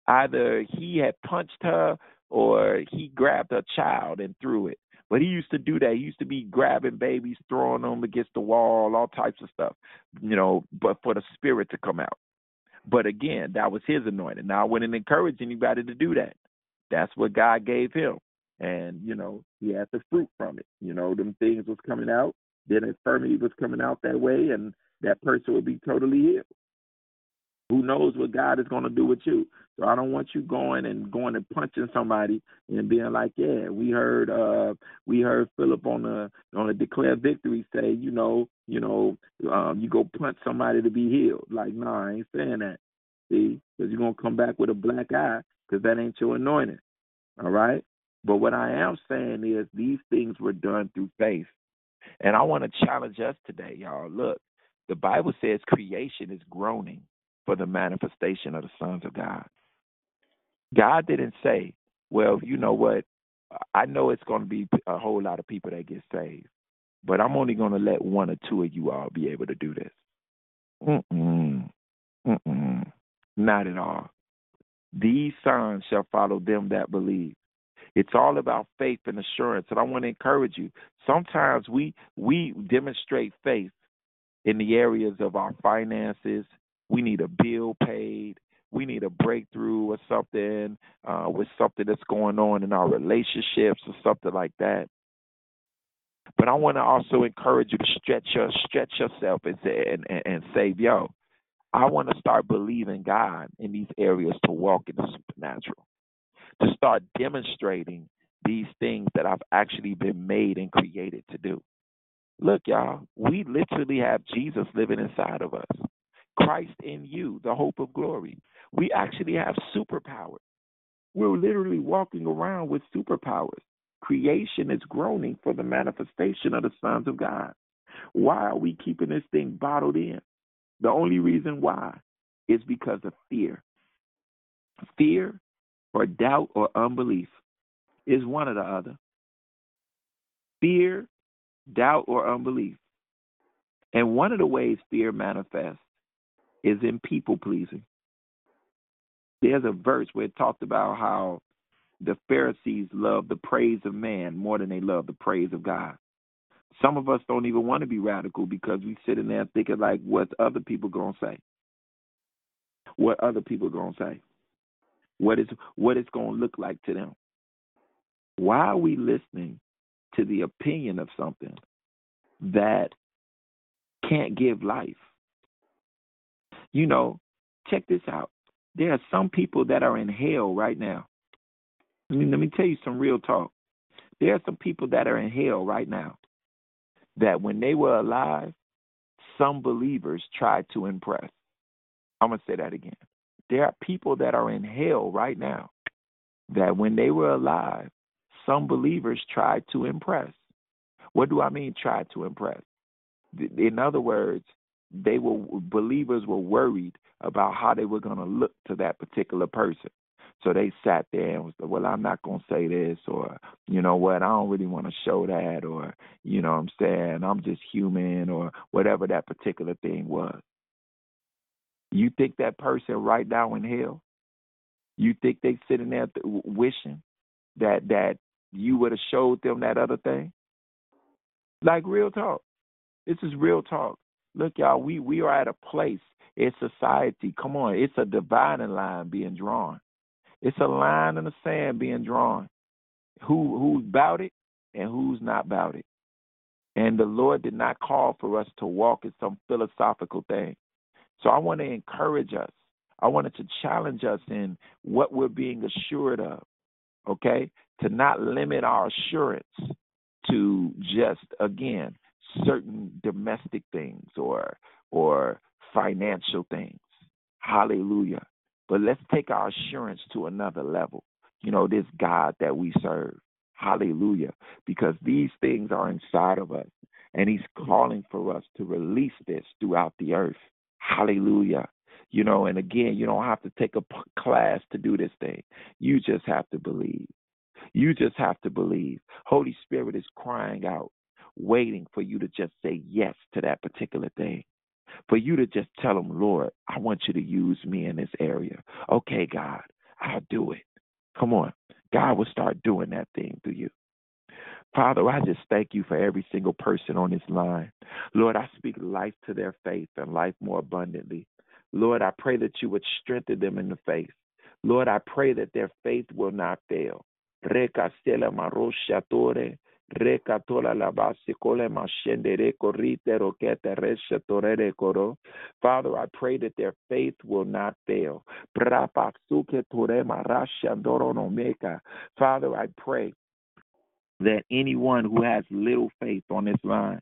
Either he had punched her or he grabbed her child and threw it. But he used to do that. He used to be grabbing babies, throwing them against the wall, all types of stuff, you know, but for the spirit to come out. But again, that was his anointing. Now, I wouldn't encourage anybody to do that. That's what God gave him. And, you know, he had the fruit from it. You know, them things was coming out. Then infirmity was coming out that way, and that person would be totally healed. Who knows what God is going to do with you? So I don't want you going and going and punching somebody and being like, yeah, we heard uh we heard Philip on the on the declare victory say, you know, you know, um, you go punch somebody to be healed. Like, no, nah, I ain't saying that. See, because you're gonna come back with a black eye because that ain't your anointing. All right. But what I am saying is these things were done through faith. And I want to challenge us today, y'all. Look, the Bible says creation is groaning for the manifestation of the sons of God. God didn't say, well, you know what? I know it's going to be a whole lot of people that get saved, but I'm only going to let one or two of you all be able to do this. Mm-mm. Mm-mm. Not at all. These signs shall follow them that believe. It's all about faith and assurance. And I want to encourage you. Sometimes we we demonstrate faith in the areas of our finances, we need a bill paid. We need a breakthrough or something uh, with something that's going on in our relationships or something like that. But I want to also encourage you to stretch your stretch yourself and say and, and, and say, yo, I want to start believing God in these areas to walk in the supernatural, to start demonstrating these things that I've actually been made and created to do. Look, y'all, we literally have Jesus living inside of us. Christ in you, the hope of glory. We actually have superpowers. We're literally walking around with superpowers. Creation is groaning for the manifestation of the sons of God. Why are we keeping this thing bottled in? The only reason why is because of fear. Fear or doubt or unbelief is one or the other. Fear, doubt, or unbelief. And one of the ways fear manifests is in people pleasing. There's a verse where it talked about how the Pharisees love the praise of man more than they love the praise of God. Some of us don't even want to be radical because we sit in there thinking like what other people gonna say. What other people gonna say. What is what it's gonna look like to them. Why are we listening to the opinion of something that can't give life? You know, check this out. There are some people that are in hell right now. I mean, let me tell you some real talk. There are some people that are in hell right now that when they were alive, some believers tried to impress. I'm going to say that again. There are people that are in hell right now that when they were alive, some believers tried to impress. What do I mean, tried to impress? In other words, they were believers were worried about how they were going to look to that particular person. So they sat there and was like, well, I'm not going to say this, or, you know what, I don't really want to show that, or, you know what I'm saying, I'm just human, or whatever that particular thing was. You think that person right now in hell? You think they sitting there th- wishing that that you would have showed them that other thing? Like real talk. This is real talk. Look, y'all, we we are at a place in society. Come on, it's a dividing line being drawn. It's a line in the sand being drawn. Who who's about it and who's not about it. And the Lord did not call for us to walk in some philosophical thing. So I want to encourage us. I wanted to challenge us in what we're being assured of. Okay? To not limit our assurance to just again certain domestic things or or financial things. Hallelujah. But let's take our assurance to another level. You know, this God that we serve. Hallelujah. Because these things are inside of us, and He's calling for us to release this throughout the earth. Hallelujah. You know, and again, you don't have to take a p- class to do this thing. You just have to believe. You just have to believe. Holy Spirit is crying out, waiting for you to just say yes to that particular thing. For you to just tell him, Lord, I want you to use me in this area. Okay, God, I'll do it. Come on. God will start doing that thing through you. Father, I just thank you for every single person on this line. Lord, I speak life to their faith and life more abundantly. Lord, I pray that you would strengthen them in the faith. Lord, I pray that their faith will not fail. Recatola la roquete resha torere coro. Father, I pray that their faith will not fail. Prapasuke tore marasha ndoro no meka. Father, I pray that anyone who has little faith on this line,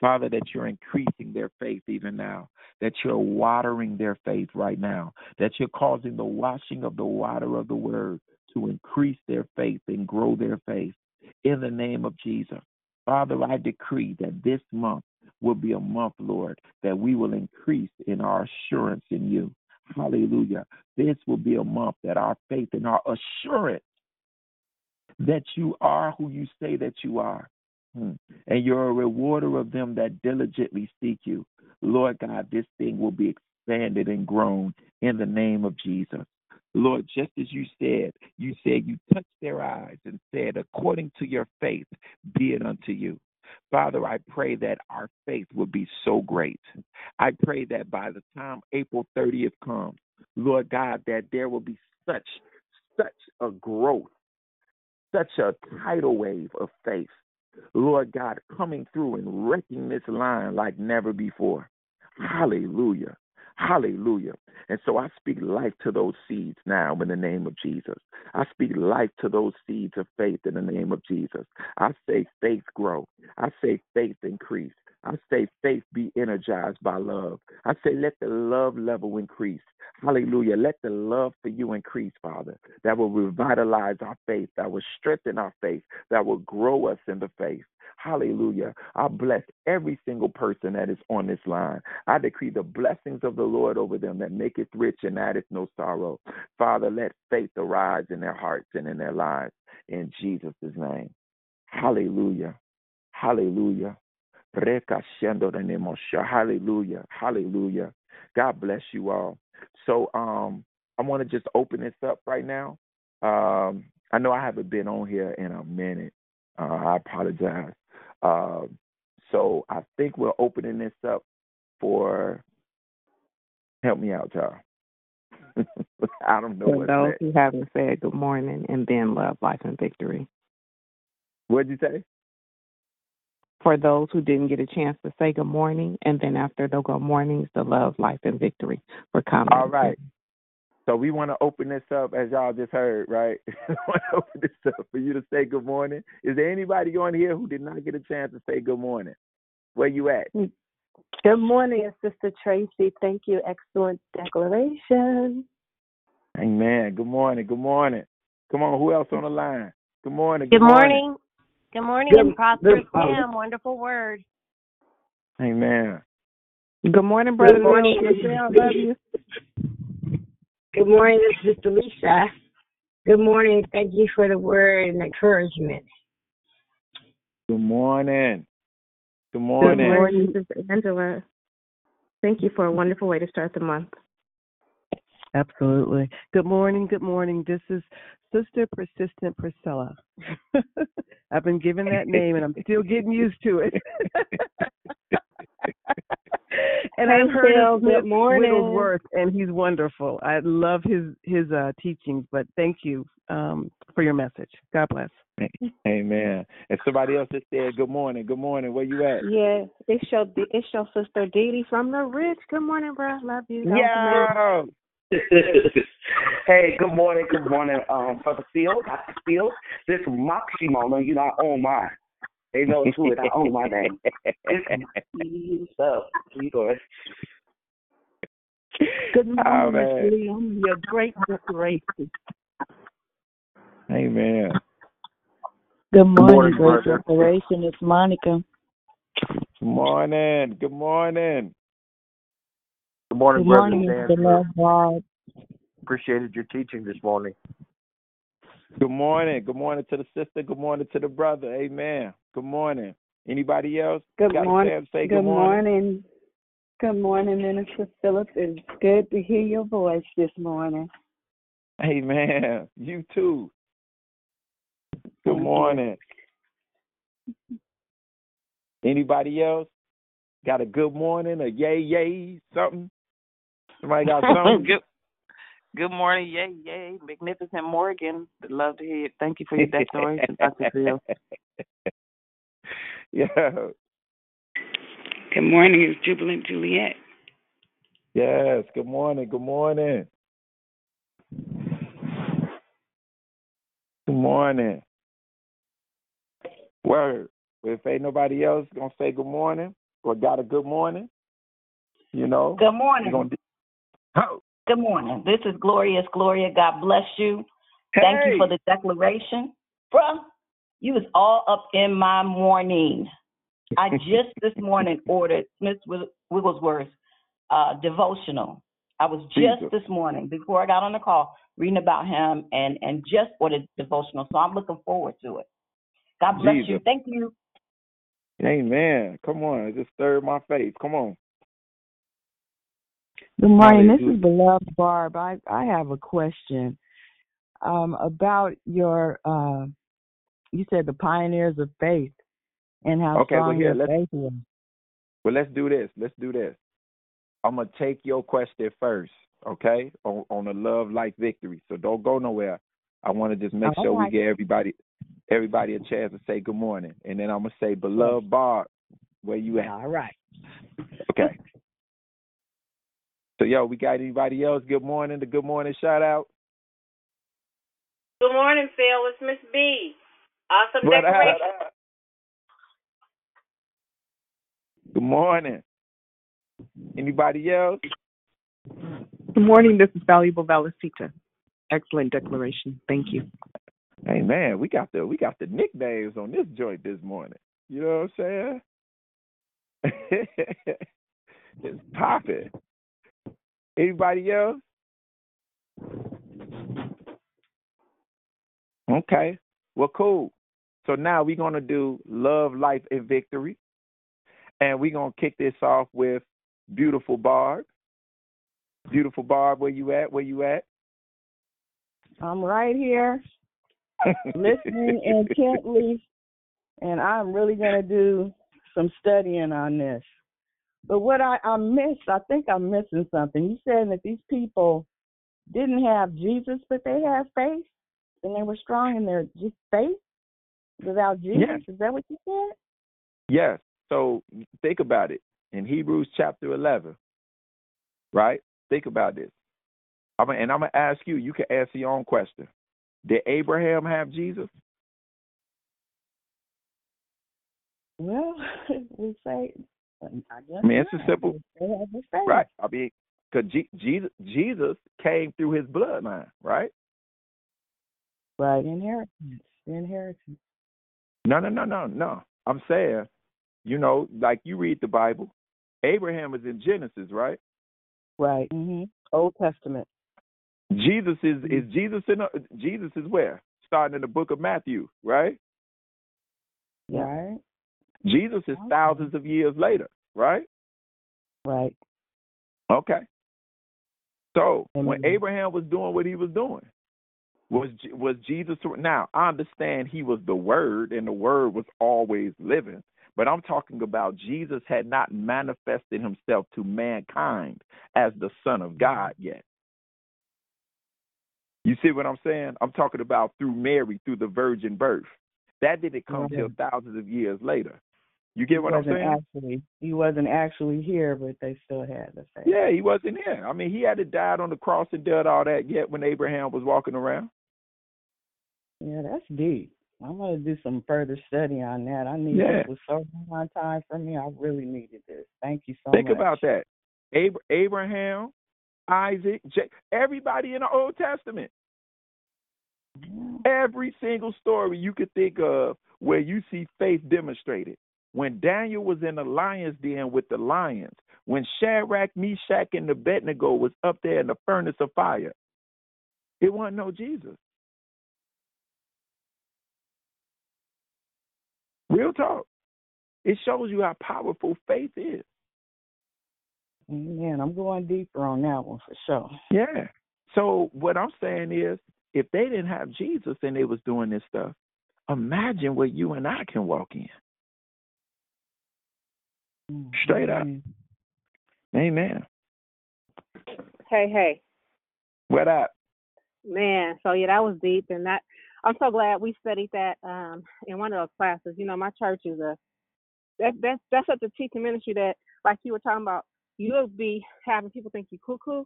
Father, that you're increasing their faith even now, that you're watering their faith right now, that you're causing the washing of the water of the word to increase their faith and grow their faith in the name of Jesus. Father, I decree that this month will be a month, Lord, that we will increase in our assurance in you. Hallelujah. This will be a month that our faith and our assurance that you are who you say that you are. Hmm. And you're a rewarder of them that diligently seek you. Lord God, this thing will be expanded and grown in the name of Jesus. Lord, just as you said, you said you touched their eyes and said, according to your faith, be it unto you. Father, I pray that our faith will be so great. I pray that by the time April 30th comes, Lord God, that there will be such, such a growth, such a tidal wave of faith. Lord God, coming through and wrecking this line like never before. Hallelujah. Hallelujah. And so I speak life to those seeds now in the name of Jesus. I speak life to those seeds of faith in the name of Jesus. I say faith grow. I say faith increase. I say faith be energized by love. I say let the love level increase. Hallelujah. Let the love for you increase, Father, that will revitalize our faith, that will strengthen our faith, that will grow us in the faith. Hallelujah. I bless every single person that is on this line. I decree the blessings of the Lord over them that make it rich and addeth no sorrow. Father, let faith arise in their hearts and in their lives. In Jesus' name. Hallelujah. Hallelujah. Hallelujah. Hallelujah. God bless you all. So um I want to just open this up right now. Um I know I haven't been on here in a minute. Uh, I apologize. Um so I think we're opening this up for help me out, y'all. I don't know For those who haven't said good morning and then love, life, and victory. What'd you say? For those who didn't get a chance to say good morning, and then after the good mornings, the love, life, and victory for comment. All right. So we want to open this up as y'all just heard, right? we want to open this up for you to say good morning. Is there anybody on here who did not get a chance to say good morning? Where you at? Good morning, Sister Tracy. Thank you. Excellent declaration. Amen. Good morning. Good morning. Come on, who else on the line? Good morning. Good morning. Good morning Good- and prosperous good morning. Sam. Wonderful word. Amen. Good morning, brother. Good morning. Michelle, love you. Good morning, this is Lisa. Good morning. Thank you for the word and encouragement. Good morning. Good morning. Good morning. morning, this is Angela. Thank you for a wonderful way to start the month. Absolutely. Good morning. Good morning. This is Sister Persistent Priscilla. I've been given that name and I'm still getting used to it. and Hey, I've heard Phil. of Good morning. Wigglesworth, and he's wonderful. I love his his uh, teachings. But thank you um, for your message. God bless. Amen. And somebody else just said good morning. Good morning. Where you at? Yeah, it's your it's your sister Dee Dee from the Ridge. Good morning, bro. Love you. Yeah. hey, good morning, good morning, um, Brother Steele, Dr. Steele. This is Moxie Mona, you know, oh my. They know to it. I own my name. So, you doing? Good Oh, morning. Miss Lee. I'm great decoration. Amen. Good morning, morning, great brother. decoration. It's Monica. Good morning. Good morning. Good morning, Good morning, and Mr. Love God. Appreciated your teaching this morning. Good morning. Good morning to the sister. Good morning to the brother. Amen. Good morning. Anybody else? Good Got morning. say Good good morning. morning. Good morning, Minister Phillips. It's good to hear your voice this morning. Amen. You too. Good morning. Anybody else? Got a good morning, a yay yay, something? Somebody got something? good, good morning, yay, yay, magnificent Morgan. Love to hear it. Thank you for your declaration, Dr. Bill. yeah. Good morning, it's Jubilant Juliet. Yes. Good morning. Good morning. Good morning. Word. If ain't nobody else gonna say good morning or got a good morning, you know. Good we morning. gonna do- Oh, Good morning. This is Glorious Gloria. God bless you. Thank you for the declaration. Bruh, you was all up in my morning. I just this morning ordered Smith Wigg- Wigglesworth's uh, devotional. I was just Jesus. this morning, before I got on the call, reading about him and, and just ordered devotional. So I'm looking forward to it. God bless you. Thank you. Amen. Come on, it just stirred my faith. Come on. Good morning. This is beloved Barb. I I have a question um, about your. Uh, you said the pioneers of faith and how Okay, well strong here, your faith was. well let's do this. Let's do this. I'm gonna take your question first, okay? On on the love life victory. So don't go nowhere. I want to just make All sure we get everybody everybody a chance to say good morning, and then I'm gonna say, beloved Barb, where you at? All right. Okay. So yo, we got anybody else? Good morning. The good morning shout out. Good morning, Phil. It's Miss B. Awesome What up? decoration. Good morning. Anybody else? Good morning. This is Valuable Valicita. Excellent declaration. Thank you. Hey man, we got the we got the nicknames on this joint this morning. You know what I'm saying? it's popping. Anybody else? Okay. Well, cool. So now we're gonna do love, life, and victory, and we're gonna kick this off with beautiful Barb. Beautiful Barb, where you at? Where you at? I'm right here listening intently, and I'm really going to do some studying on this. But what I, I missed, I think I'm missing something. You said that these people didn't have Jesus, but they had faith, and they were strong in their just faith without Jesus. Yes. Is that what you said? Yes. So think about it. In Hebrews chapter 11, right? Think about this. I'm and I'm going to ask you, you can answer your own question. Did Abraham have Jesus? Well, we say, I. I mean, it's a simple, They had the faith. right? I mean, because Jesus, Jesus came through his bloodline, right? Right. Inheritance. Inheritance. No, no, no, no, no. I'm saying, you know, like you read the Bible, Abraham is in Genesis, right? Right. hmm Old Testament. Jesus is is Jesus in the, Jesus is where? Starting in the book of Matthew, right? Right. Jesus is thousands of years later, right? Right. Okay. So when Abraham was doing what he was doing, was was Jesus? Now I understand he was the Word, and the Word was always living. But I'm talking about Jesus had not manifested himself to mankind as the Son of God yet. You see what I'm saying? I'm talking about through Mary, through the virgin birth. That didn't come till Right. thousands of years later. You get he what I'm saying? actually he wasn't actually here, but they still had the faith. Yeah, he wasn't here. I mean, he had to died on the cross and done all that yet when Abraham was walking around. Yeah, that's deep. I'm gonna do some further study on that. I need Yeah. this was so on time for me. I really needed this. Thank you so Think much. Think about that. Ab- Abraham, Isaac, J- everybody in the Old Testament. Every single story you could think of where you see faith demonstrated. When Daniel was in the lion's den with the lions, when Shadrach, Meshach, and Abednego was up there in the furnace of fire, it wasn't no Jesus. Real talk. It shows you how powerful faith is. Amen. I'm going deeper on that one for sure. Yeah. So what I'm saying is, if they didn't have Jesus and they was doing this stuff, imagine what you and I can walk in. Straight up. Amen. Hey, hey, What up? man. So yeah, that was deep, and that I'm so glad we studied that um in one of those classes. You know, my church is a that that's that's such a teaching ministry that, like you were talking about, you'll be having people think you cuckoo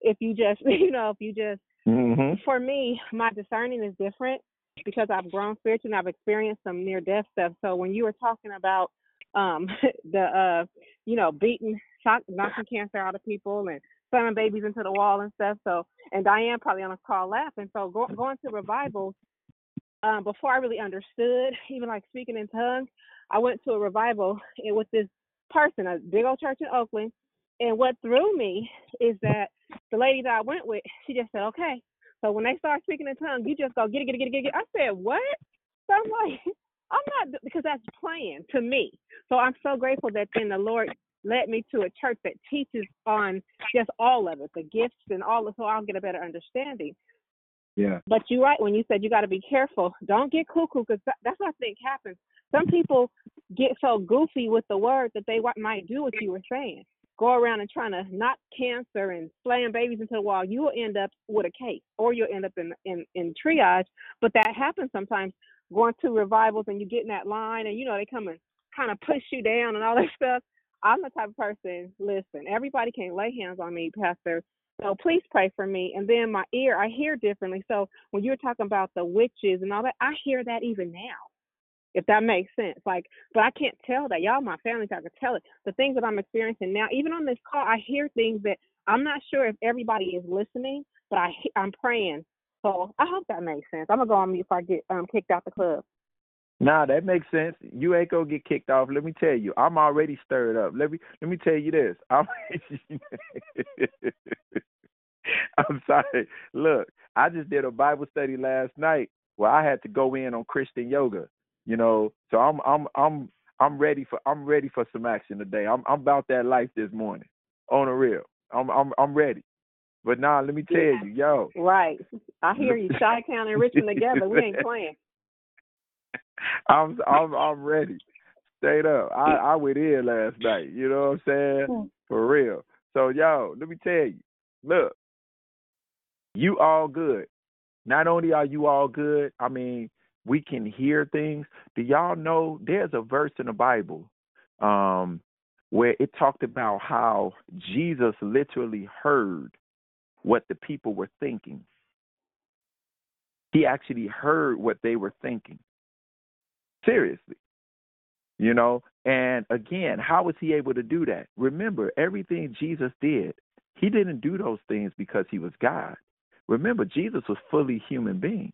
if you just you know if you just Mm-hmm. for me, my discerning is different because I've grown spiritually and I've experienced some near death stuff. So when you were talking about um the uh you know, beating shock knocking cancer out of people and slamming babies into the wall and stuff. So and Diane probably on a call laughing. So go, going to revivals, um, before I really understood, even like speaking in tongues, I went to a revival with this person, a big old church in Oakland. And what threw me is that the lady that I went with, she just said, okay. So when they start speaking in tongues, you just go get it, get it, get it, get it. I said, what? So I'm like, I'm not because that's playing to me. So I'm so grateful that then the Lord led me to a church that teaches on just all of it, the gifts and all of so I'll get a better understanding. Yeah. But you're right when you said you got to be careful. Don't get cuckoo because that's what I think happens. Some people get so goofy with the word that they might do what you were saying. Go around and trying to knock cancer and slam babies into the wall. You will end up with a case, or you'll end up in in in triage. But that happens sometimes. Going to revivals and you get in that line, and you know they come and kind of push you down and all that stuff. I'm the type of person. Listen, everybody can't lay hands on me, Pastor. So please pray for me. And then my ear, I hear differently. So when you're talking about the witches and all that, I hear that even now. If that makes sense. Like, but I can't tell that. Y'all, my family, I can tell it. The things that I'm experiencing now, even on this call, I hear things that I'm not sure if everybody is listening, but I I'm praying. So I hope that makes sense. I'm gonna go on mute if I get um kicked out the club. Nah, that makes sense. You ain't gonna get kicked off. Let me tell you, I'm already stirred up. Let me let me tell you this. I'm, I'm sorry. Look, I just did a Bible study last night where I had to go in on Christian yoga. You know, so I'm I'm I'm I'm ready for I'm ready for some action today. I'm I'm about that life this morning. On the real. I'm I'm I'm ready. But now nah, let me tell you, yo, Right. I hear you. Chi Town and Richmond together. We ain't playing. I'm I'm I'm ready. Straight up. I I went in last night. You know what I'm saying? For real. So yo, let me tell you. Look, you all good. Not only are you all good, I mean, we can hear things. Do y'all know there's a verse in the Bible um where it talked about how Jesus literally heard what the people were thinking. He actually heard what they were thinking. Seriously. You know, and again, how was he able to do that? Remember, everything Jesus did, he didn't do those things because he was God. Remember, Jesus was fully human being.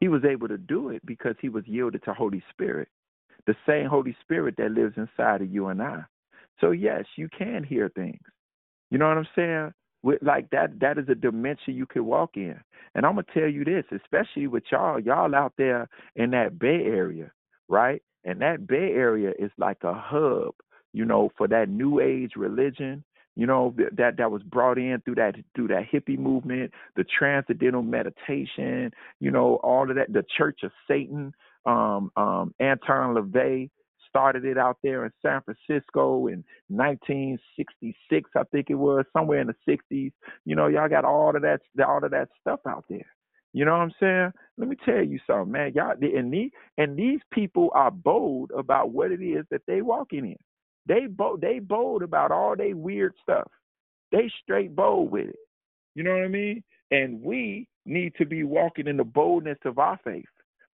He was able to do it because he was yielded to Holy Spirit, the same Holy Spirit that lives inside of you and I. So yes, you can hear things. You know what I'm saying? With like that that is a dimension you could walk in. And I'm gonna tell you this, especially with y'all, y'all out there in that Bay Area, right? And that Bay Area is like a hub, you know, for that new age religion, you know, that that was brought in through that through that hippie movement, the transcendental meditation, you know, all of that, the Church of Satan, um, um, Anton LaVey started it out there in San Francisco in 1966, I think it was, somewhere in the 60s. You know, y'all got all of that, all of that stuff out there. You know what I'm saying? Let me tell you something, man. Y'all, and these and these people are bold about what it is that they walking in. They bold, they bold about all they weird stuff. They straight bold with it. You know what I mean? And we need to be walking in the boldness of our faith.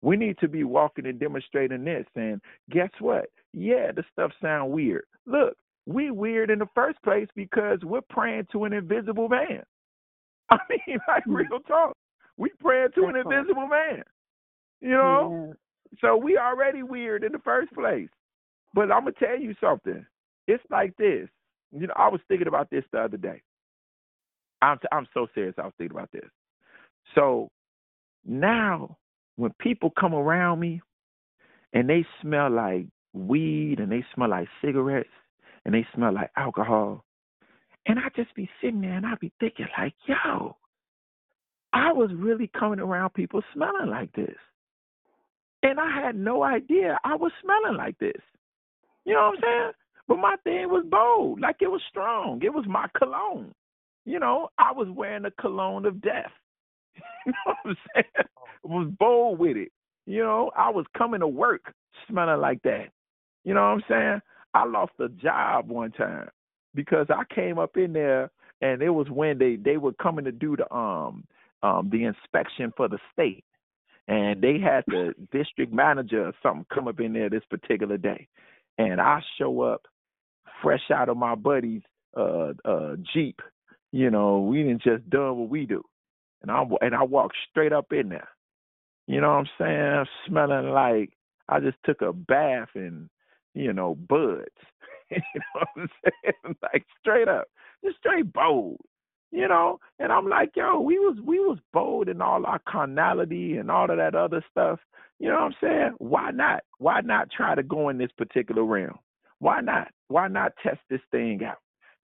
We need to be walking and demonstrating this. And guess what? Yeah, the stuff sound weird. Look, we weird in the first place because we're praying to an invisible man. I mean, like Hmm. real talk. We praying to an invisible man. You know? So we already weird in the first place. But I'm gonna tell you something. It's like this. You know, I was thinking about this the other day. I'm I'm so serious. I was thinking about this. So now, when people come around me and they smell like weed and they smell like cigarettes and they smell like alcohol, and I just be sitting there and I be thinking like, yo, I was really coming around people smelling like this. And I had no idea I was smelling like this. You know what I'm saying? But my thing was bold, like it was strong. It was my cologne. You know, I was wearing a cologne of death. you know what I'm saying? I was bold with it. You know, I was coming to work smelling like that. You know what I'm saying? I lost a job one time because I came up in there and it was when they they were coming to do the um um the inspection for the state and they had the district manager or something come up in there this particular day and I show up fresh out of my buddy's uh uh Jeep. You know, we didn't just done what we do. And I and I walked straight up in there. You know what I'm saying? Smelling like I just took a bath in, you know, buds. you know what I'm saying? like straight up. Just straight bold. You know? And I'm like, yo, we was we was bold in all our carnality and all of that other stuff. You know what I'm saying? Why not? Why not try to go in this particular realm? Why not? Why not test this thing out?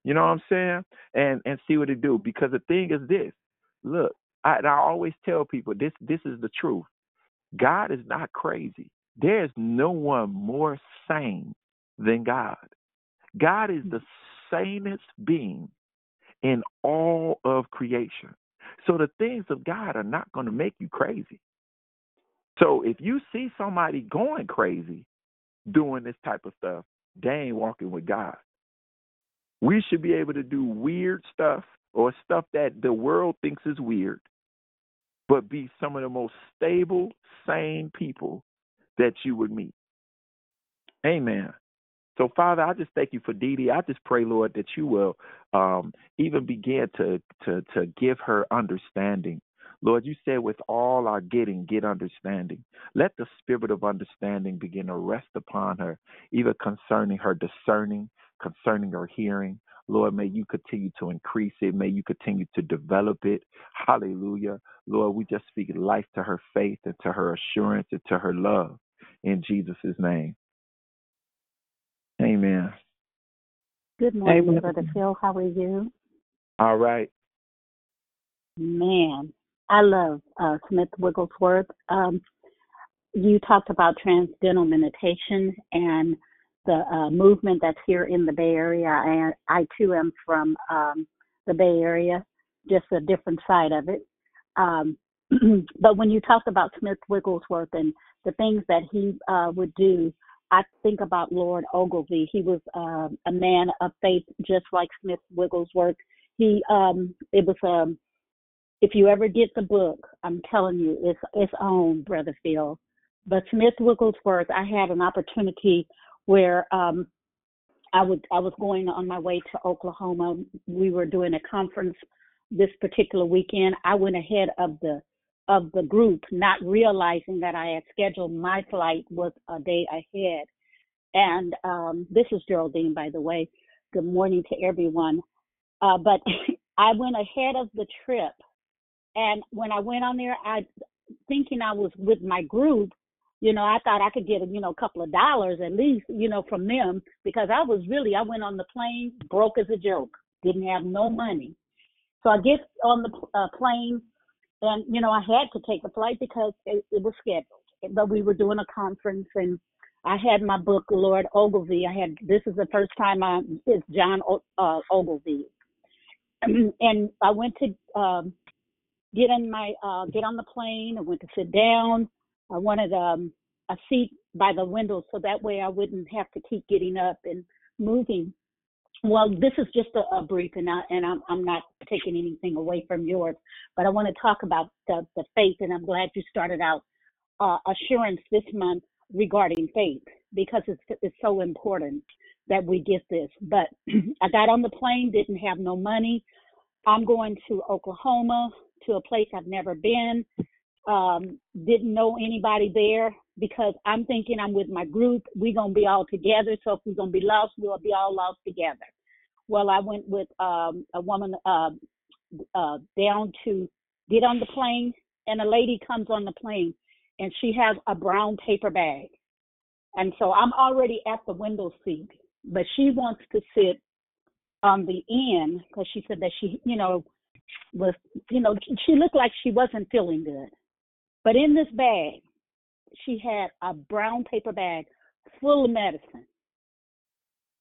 You know what I'm saying? And and see what it do. Because the thing is this. Look, I, and I always tell people this this is the truth. God is not crazy. There is no one more sane than God. God is the sanest being in all of creation. So the things of God are not going to make you crazy. So if you see somebody going crazy doing this type of stuff, they ain't walking with God. We should be able to do weird stuff or stuff that the world thinks is weird, but be some of the most stable, sane people that you would meet. Amen. So, Father, I just thank you for Dee Dee. I just pray, Lord, that you will um, even begin to, to to give her understanding. Lord, you said, with all our getting, get understanding. Let the spirit of understanding begin to rest upon her, even concerning her discerning, concerning her hearing. Lord, may you continue to increase it. May you continue to develop it. Hallelujah. Lord, we just speak life to her faith and to her assurance and to her love in Jesus' name. Amen. Good morning, Amen. Brother Phil. How are you? All right. Man, I love uh, Smith Wigglesworth. Um, you talked about transcendental meditation and the uh, movement that's here in the Bay Area. I, I too am from um, the Bay Area, just a different side of it. Um, but when you talk about Smith Wigglesworth and the things that he uh, would do, I think about Lloyd Ogilvie. He was um, a man of faith, just like Smith Wigglesworth. He, um, it was um, if you ever get the book, I'm telling you, it's it's on, Brother Phil. But Smith Wigglesworth, I had an opportunity where um, I would I was going on my way to Oklahoma. We were doing a conference this particular weekend. I went ahead of the of the group, not realizing that I had scheduled my flight was a day ahead. And um, this is Geraldine, by the way. Good morning to everyone. Uh, but I went ahead of the trip, and when I went on there, I thinking I was with my group. You know, I thought I could get you know a couple of dollars at least, you know, from them because I was really I went on the plane broke as a joke, didn't have no money. So I get on the uh, plane, and you know I had to take the flight because it, it was scheduled. But we were doing a conference, and I had my book, Lloyd Ogilvie. I had this is the first time I it's John uh, Ogilvie, and I went to um, get in my uh, get on the plane. I went to sit down. I wanted um, a seat by the window so that way I wouldn't have to keep getting up and moving. Well, this is just a, a brief, and, I, and I'm, I'm not taking anything away from yours, but I want to talk about the, the faith, and I'm glad you started out uh, assurance this month regarding faith because it's it's so important that we get this. But I got on the plane, didn't have no money. I'm going to Oklahoma to a place I've never been. Um, didn't know anybody there because I'm thinking I'm with my group. We're gonna be all together. So if we're gonna be lost, we'll be all lost together. Well, I went with um, a woman uh, uh, down to get on the plane, and a lady comes on the plane, and she has a brown paper bag, and so I'm already at the window seat, but she wants to sit on the end because she said that she, you know, was, you know, she looked like she wasn't feeling good. But in this bag, she had a brown paper bag full of medicine.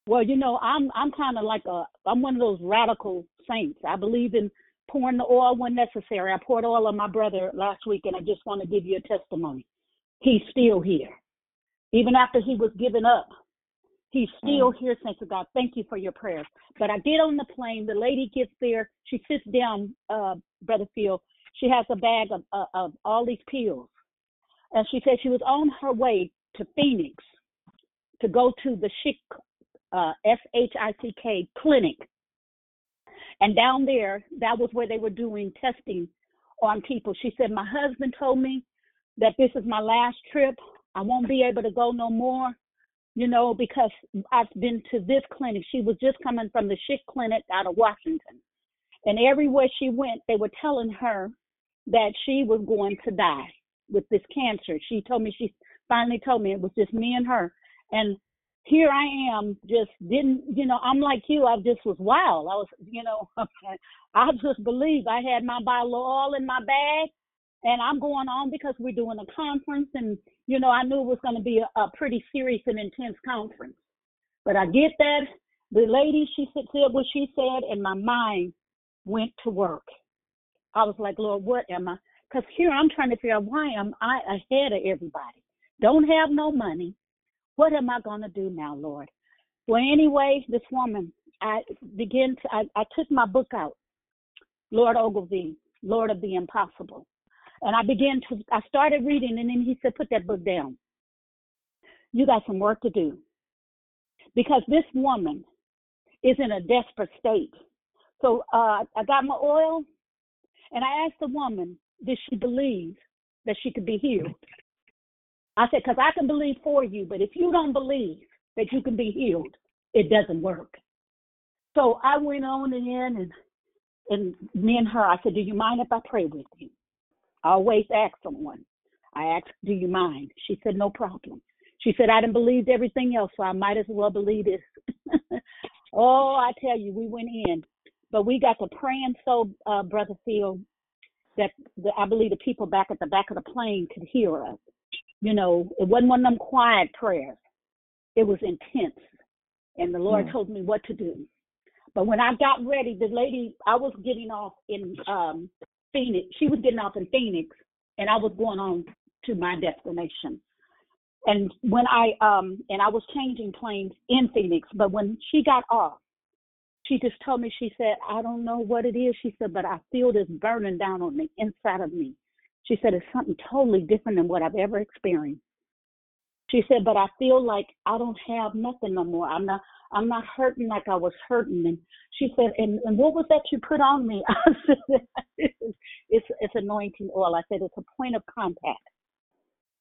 Well, you know, I'm I'm kind of like a I'm one of those radical saints. I believe in pouring the oil when necessary. I poured oil on my brother last week, and I just want to give you a testimony. He's still here, even after he was given up. He's still mm. here, saints of God. Thank you for your prayers. But I get on the plane. The lady gets there. She sits down, uh, Brother Phil. She has a bag of, uh, of all these pills. And she said she was on her way to Phoenix to go to the Schick, uh, S-H-I-C-K clinic. And down there, that was where they were doing testing on people. She said, my husband told me that this is my last trip. I won't be able to go no more you know, because I've been to this clinic. She was just coming from the Schick clinic out of Washington. And everywhere she went, they were telling her that she was going to die with this cancer. She told me, she finally told me it was just me and her. And here I am, just didn't, you know, I'm like you. I just was wild. I was, you know, I just believe I had my Bible all in my bag and I'm going on because we're doing a conference, and you know I knew it was going to be a, a pretty serious and intense conference. But I get that the lady she said what she said, and my mind went to work. I was like, Lord, what am I? Because here I'm trying to figure out why am I ahead of everybody? Don't have no money. What am I going to do now, Lord? Well, anyway, this woman, I began to, I, I took my book out, Lloyd Ogilvie, Lord of the Impossible. And I began to, I started reading, and then he said, put that book down. You got some work to do. Because this woman is in a desperate state. So uh, I got my oil, and I asked the woman, did she believe that she could be healed? I said, because I can believe for you, but if you don't believe that you can be healed, it doesn't work. So I went on and in, and, and me and her, I said, do you mind if I pray with you? always ask someone. I asked, Do you mind? She said, No problem. She said, I didn't believe everything else, so I might as well believe this. oh, I tell you, we went in. But we got to praying so, uh, Brother Phil, that the, I believe the people back at the back of the plane could hear us. You know, it wasn't one of them quiet prayers. It was intense. And the Lord mm. told me what to do. But when I got ready, the lady, I was getting off in um, Phoenix. She was getting off in Phoenix, and I was going on to my destination. And when I um and I was changing planes in Phoenix, but when she got off, she just told me she said, "I don't know what it is." She said, "But I feel this burning down on the inside of me." She said, "It's something totally different than what I've ever experienced." She said, "But I feel like I don't have nothing no more. I'm not. I'm not hurting like I was hurting. And she said, and, and what was that you put on me? I said, it's, it's anointing oil. I said, it's a point of contact.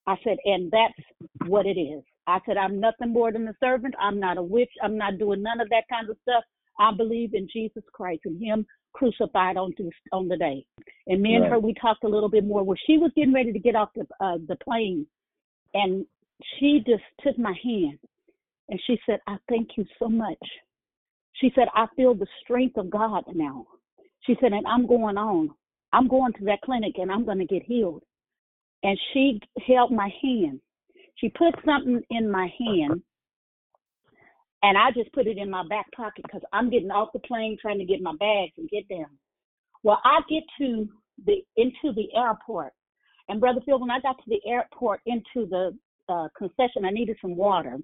I said, and that's what it is. I said, I'm nothing more than a servant. I'm not a witch. I'm not doing none of that kind of stuff. I believe in Jesus Christ and Him crucified on the, on the day. And me and right. her, we talked a little bit more. Well, she was getting ready to get off the uh, the plane, and she just took my hand and she said, I thank you so much. She said, I feel the strength of God now. She said, and I'm going on. I'm going to that clinic and I'm going to get healed. And she held my hand. She put something in my hand and I just put it in my back pocket because I'm getting off the plane trying to get my bags and get down. Well, I get to the into the airport, and Brother Phil, when I got to the airport into the uh, concession, I needed some water,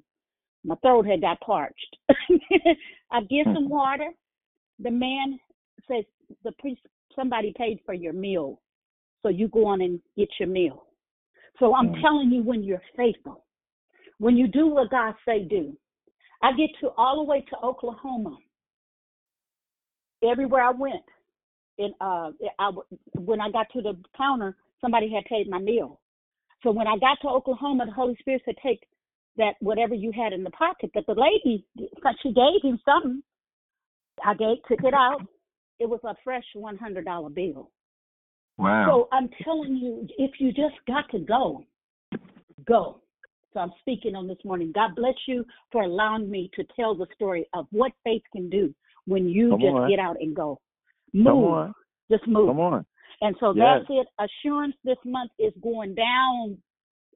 my throat had got parched. I get some hmm. water. The man says the priest somebody paid for your meal, so you go on and get your meal. So I'm Mm. telling you, when you're faithful, when you do what God say do, I get to all the way to Oklahoma. Everywhere I went, and uh, I when I got to the counter, somebody had paid my meal. So when I got to Oklahoma, the Holy Spirit said, "Take that whatever you had in the pocket." But the lady, she gave him something. I gave, took it out. It was a fresh one hundred dollar bill. Wow. So I'm telling you, if you just got to go, go. So I'm speaking on this morning. God bless you for allowing me to tell the story of what faith can do when you Come just on. get out and go. Come Move. on. Just move. Come on. And so Yes. that's it. Assurance this month is going down,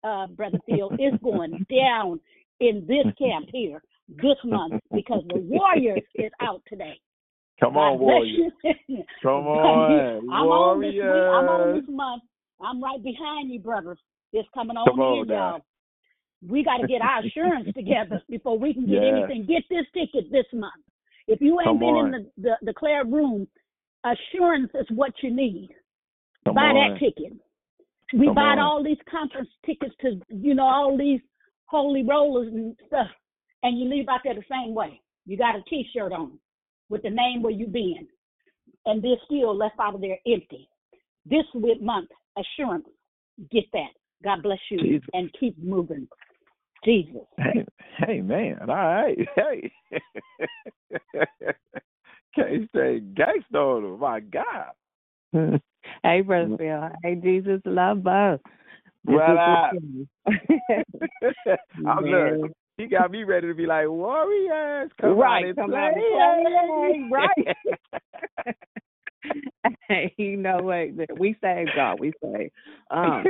uh, Brother Phil. is going down in this camp here this month because the Warriors is out today. Come on, Warriors. Come on, I'm on this week. I'm on this month. I'm right behind you, brothers. It's coming on Come on in, now. y'all. We got to get our assurance together before we can get Yeah. anything. Get this ticket this month. If you ain't Come been on. in the, the declared room, assurance is what you need. Come buy on. that ticket. We Come bought on. all these conference tickets to, you know, all these holy rollers and stuff, and you leave out there the same way. You got a T-shirt on with the name where you been, and they're still left out of there empty. This week month, assurance, get that. God bless you Jesus. and keep moving. Jesus. Hey, hey, man. All right. Hey. Can't say gangster on him. My God. hey, Brother Phil. Hey, Jesus love This Well, I, I'm look. He got me ready to be like Warriors. Come Right, on and come play. on and play, right. Hey, you know what? We say God, we say. Um,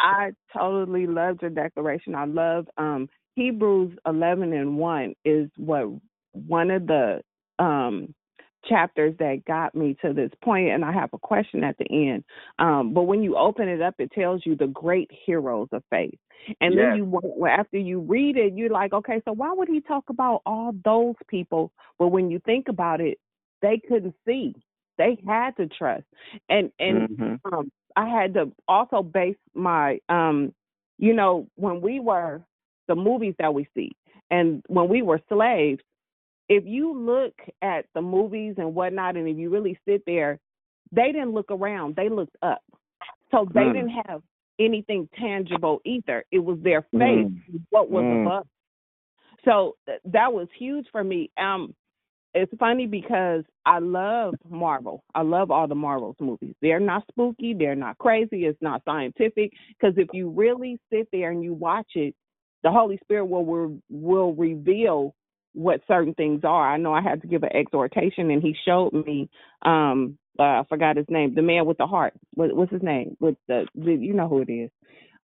I totally loved your declaration. I love um Hebrews eleven and one is what one of the um chapters that got me to this point and I have a question at the end. Um but when you open it up it tells you the great heroes of faith. And Yes. then you well, after you read it you're like, okay, so why would he talk about all those people? But when you think about it, they couldn't see. They had to trust. And and Mhm. um I had to also base my um you know, when we were the movies that we see and when we were slaves, if you look at the movies and whatnot and if you really sit there, they didn't look around, they looked up. So they Mm. didn't have anything tangible either. It was their faith, Mm. what was Mm. above. So th- that was huge for me. Um it's funny because I love Marvel. I love all the Marvels movies. They're not spooky, they're not crazy, it's not scientific. Because if you really sit there and you watch it, the Holy Spirit will will, will reveal what certain things are. I know I had to give an exhortation, and he showed me. Um, uh, I forgot his name. The man with the heart. What, what's his name? With the, the you know who it is.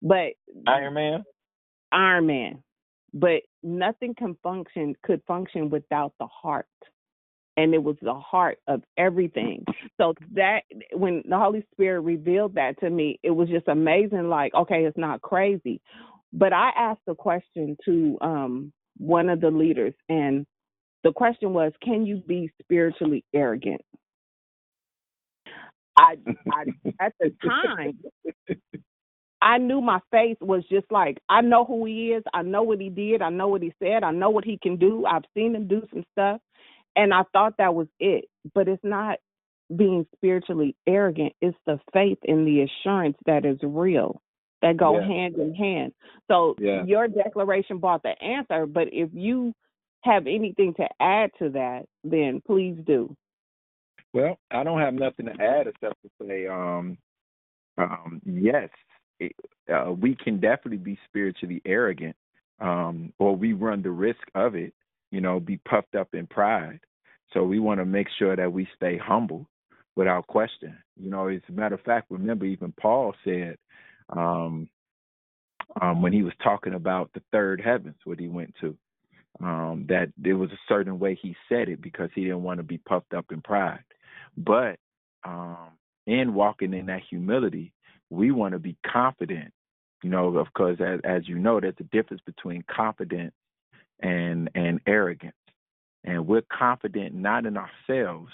But Iron Man. Iron Man. But nothing can function could function without the heart. And it was the heart of everything. So that when the Holy Spirit revealed that to me, it was just amazing. Like, okay, it's not crazy. But I asked a question to um one of the leaders, and the question was, Can you be spiritually arrogant? I, I at the time I knew my faith was just like I know who he is, I know what he did, I know what he said, I know what he can do. I've seen him do some stuff and I thought that was it. But it's not being spiritually arrogant, it's the faith and the assurance that is real. That go Yeah. hand in hand. So Yeah. your declaration brought the answer, but if you have anything to add to that, then please do. Well, I don't have nothing to add except to say, um, um, yes, it, uh, we can definitely be spiritually arrogant, um, or we run the risk of it. You know, be puffed up in pride. So we want to make sure that we stay humble, without question. You know, as a matter of fact, remember even Paul said, um, um, when he was talking about the third heavens, what he went to, um, that there was a certain way he said it because he didn't want to be puffed up in pride. But um, in walking in that humility, we want to be confident. You know, of course, as, as you know, there's a difference between confidence and and arrogance. And we're confident not in ourselves,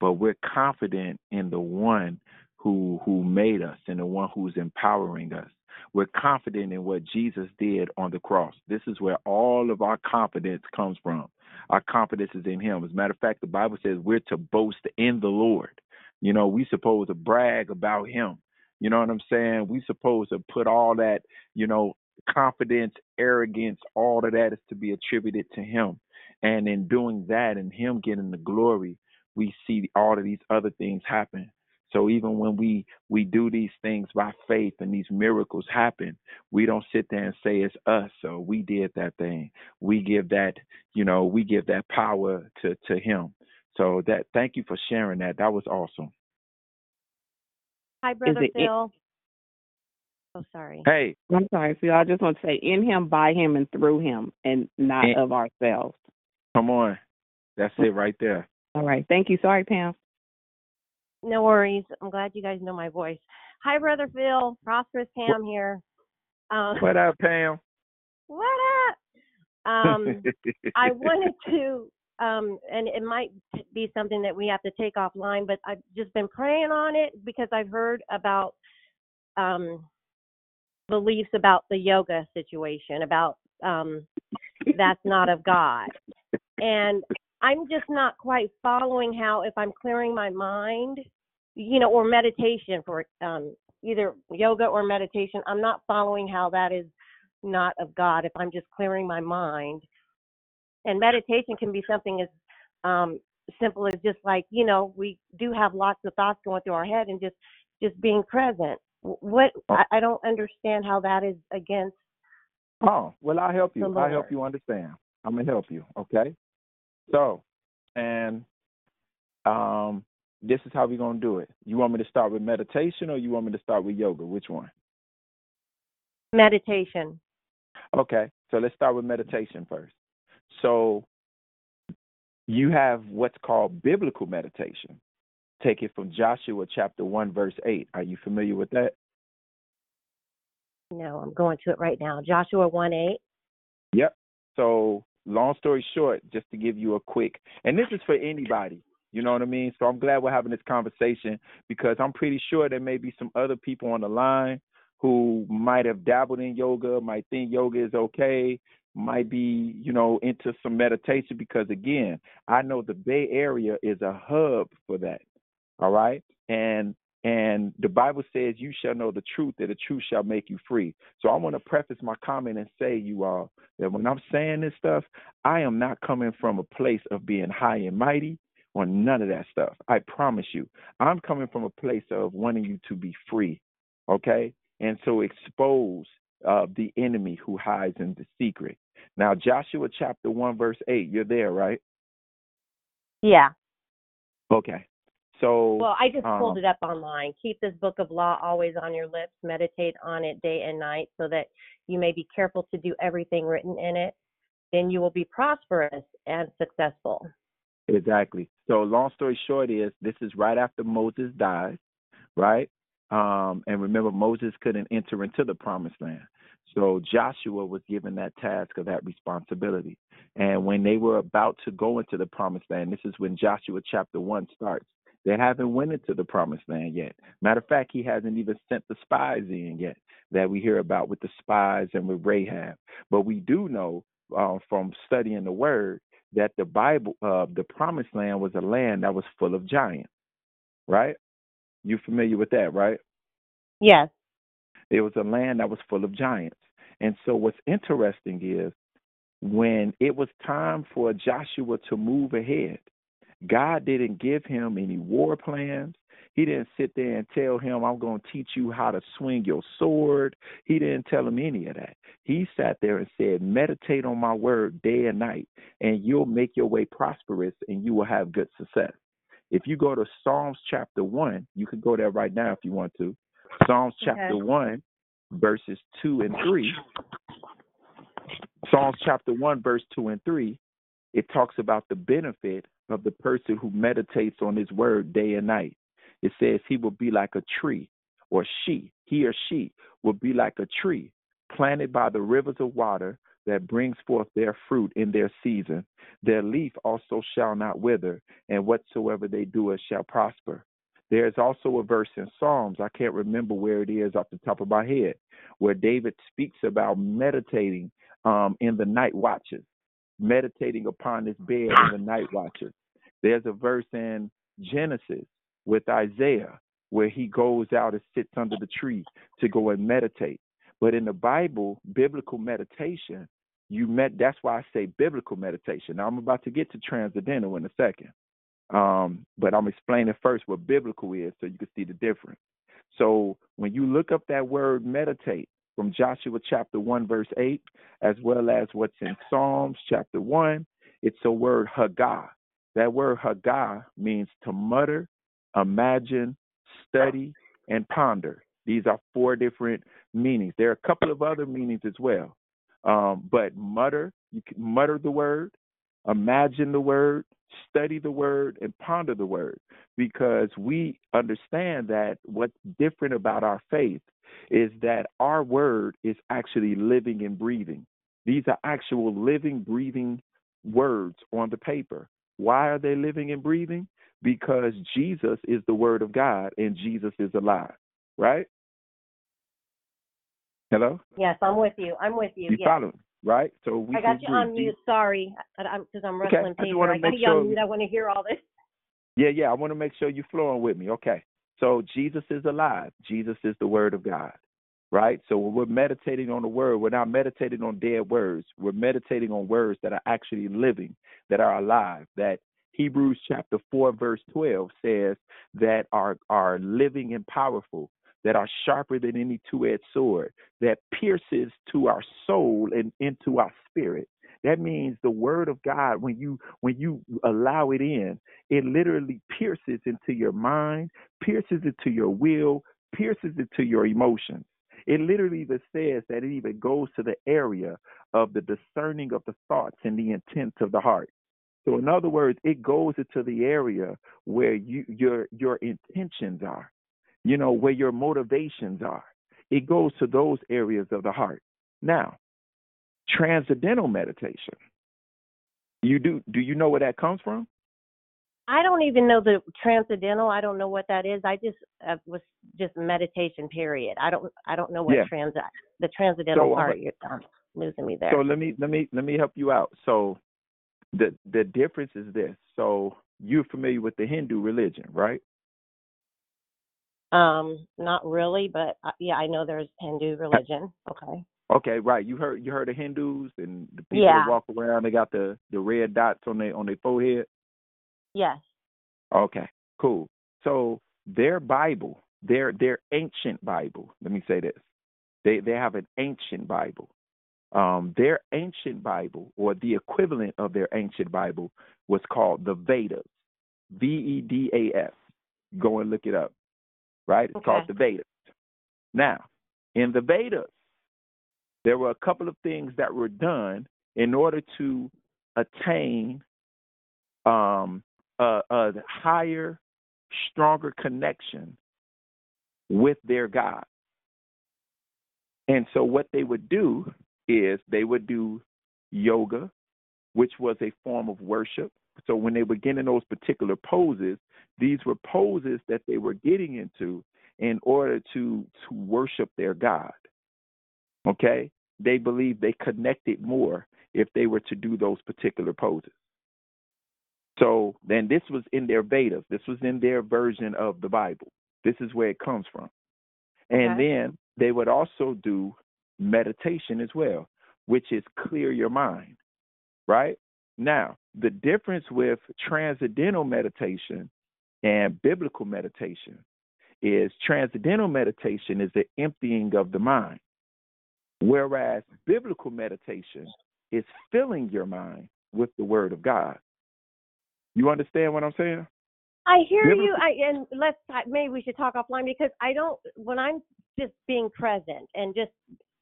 but we're confident in the one who who made us and the one who's empowering us. We're confident in what Jesus did on the cross. This is where all of our confidence comes from. Our confidence is in Him. As a matter of fact, the Bible says we're to boast in the Lord. You know, we supposed to brag about Him. You know what I'm saying? We supposed to put all that, you know, confidence, arrogance, all of that is to be attributed to Him. And in doing that and Him getting the glory, we see all of these other things happen. So even when we we do these things by faith and these miracles happen, we don't sit there and say it's us. So we did that thing. We give that, you know, we give that power to to him. So that thank you for sharing that. That was awesome. Hi, brother it- Phil. Oh, sorry. Hey, I'm sorry, Phil. I just want to say in him, by him, and through him, and not And- of ourselves. Come on. That's it right there. All right. Thank you. Sorry, Pam. No worries. I'm glad you guys know my voice. Hi, brother Phil. Prosperous Pam here. Um, What up, Pam? What up? Um, I wanted to, um, and it might be something that we have to take offline, but I've just been praying on it because I've heard about um, beliefs about the yoga situation, about um, that's not of God. And I'm just not quite following how, if I'm clearing my mind, you know, or meditation for um, either yoga or meditation, I'm not following how that is not of God if I'm just clearing my mind. And meditation can be something as um, simple as just like you know we do have lots of thoughts going through our head and just just being present. What I, I don't understand how that is against. Oh, well, I'll help you. I'll help you understand. I'm gonna help you. Okay. So, and um, this is how we're gonna do it. You want me to start with meditation, or you want me to start with yoga? Which one? Meditation. Okay. So let's start with meditation first. So you have what's called biblical meditation. Take it from Joshua chapter one, verse eight. Are you familiar with that? No, I'm going to it right now. Joshua one eight. Yep. So, long story short, just to give you a quick, and this is for anybody, you know what I mean? So, I'm glad we're having this conversation because I'm pretty sure there may be some other people on the line who might have dabbled in yoga, might think yoga is okay, might be, you know, into some meditation because, again, I know the Bay Area is a hub for that. All right. And and the Bible says, You shall know the truth, that the truth shall make you free. So I want to preface my comment and say, you all, that when I'm saying this stuff, I am not coming from a place of being high and mighty or none of that stuff. I promise you. I'm coming from a place of wanting you to be free. Okay? And so expose uh, the enemy who hides in the secret. Now, Joshua chapter 1, verse 8, you're there, right? Yeah. Okay. So, Well, I just pulled um, it up online. Keep this book of law always on your lips. Meditate on it day and night so that you may be careful to do everything written in it. Then you will be prosperous and successful. Exactly. So long story short is this is right after Moses died, right? Um, and remember Moses couldn't enter into the promised land. So Joshua was given that task of that responsibility. And when they were about to go into the promised land, this is when Joshua chapter one starts. They haven't went into the promised land yet. Matter of fact, he hasn't even sent the spies in yet that we hear about with the spies and with Rahab. But we do know uh, from studying the word that the Bible, uh, the promised land was a land that was full of giants, right? You familiar with that, right? Yes. It was a land that was full of giants. And so what's interesting is when it was time for Joshua to move ahead, God didn't give him any war plans. He didn't sit there and tell him, I'm going to teach you how to swing your sword. He didn't tell him any of that. He sat there and said, Meditate on my word day and night, and you'll make your way prosperous and you will have good success. If you go to Psalms chapter 1, you can go there right now if you want to. Psalms chapter Okay. 1, verses 2 and 3. Psalms chapter 1, verse 2 and 3, it talks about the benefit of the person who meditates on his word day and night. It says he will be like a tree, or she, he or she will be like a tree planted by the rivers of water that brings forth their fruit in their season. Their leaf also shall not wither, and whatsoever they do it shall prosper. There's also a verse in Psalms, I can't remember where it is off the top of my head, where David speaks about meditating um, in the night watches, meditating upon his bed in the night watches. There's a verse in Genesis with Isaiah where he goes out and sits under the tree to go and meditate. But in the Bible, biblical meditation, you met that's why I say biblical meditation. Now I'm about to get to transcendental in a second. Um, but I'm explaining first what biblical is so you can see the difference. So when you look up that word meditate from Joshua chapter 1, verse 8, as well as what's in Psalms chapter 1, it's a word hagah. That word hagah means to mutter, imagine, study, and ponder. These are four different meanings. There are a couple of other meanings as well. Um, but mutter, you can mutter the word, imagine the word, study the word, and ponder the word because we understand that what's different about our faith is that our word is actually living and breathing. These are actual living, breathing words on the paper. Why are they living and breathing? Because Jesus is the word of God and Jesus is alive, right? Hello? Yes, I'm with you. I'm with you. You yes. follow me, right? So we I got you on mute. Sorry, because I'm, I'm Okay, wrestling I just paper. wanna I got you on mute. I want to hear all this. Yeah, yeah. I want to make sure you're flowing with me. Okay. So Jesus is alive. Jesus is the Word of God, right? So when we're meditating on the Word, we're not meditating on dead words. We're meditating on words that are actually living, that are alive. That Hebrews chapter four verse twelve says that are are living and powerful, that are sharper than any two-edged sword, that pierces to our soul and into our spirit. That means the word of God, when you when you allow it in, it literally pierces into your mind, pierces into your will, pierces into your emotions. It literally even says that it even goes to the area of the discerning of the thoughts and the intents of the heart. So in other words, it goes into the area where you your your intentions are, you know, where your motivations are. It goes to those areas of the heart. Now, transcendental meditation. You do do you know where that comes from? I don't even know the transcendental. I don't know what that is. I just uh, was just meditation. Period. I don't. I don't know what Yeah. trans the transcendental So, uh, part. You're um, losing me there. So let me let me let me help you out. So the the difference is this. So you're familiar with the Hindu religion, right? Um, not really, but uh, yeah, I know there's Hindu religion. Okay. Okay, right. You heard you heard of Hindus and the people Yeah. that walk around they got the the red dots on their on their forehead. Yes. Okay, cool. So their Bible, their their ancient Bible. Let me say this: they they have an ancient Bible. Um, their ancient Bible, or the equivalent of their ancient Bible, was called the Vedas. V E D A S. Go and look it up. Right? It's called the Vedas. Now, in the Vedas, there were a couple of things that were done in order to attain um, a, a higher, stronger connection with their God. And so, what they would do is they would do yoga, which was a form of worship. So, when they were getting those particular poses, these were poses that they were getting into in order to to worship their God. Okay? They believed they connected more if they were to do those particular poses. So then this was in their Vedas. This was in their version of the Bible. This is where it comes from. And Okay. then they would also do meditation as well, which is clear your mind, right? Now, the difference with transcendental meditation and biblical meditation is transcendental meditation is the emptying of the mind, whereas biblical meditation is filling your mind with the word of God. You understand what I'm saying? I hear Biblical- you. I and let's maybe we should talk offline because I don't when I'm just being present and just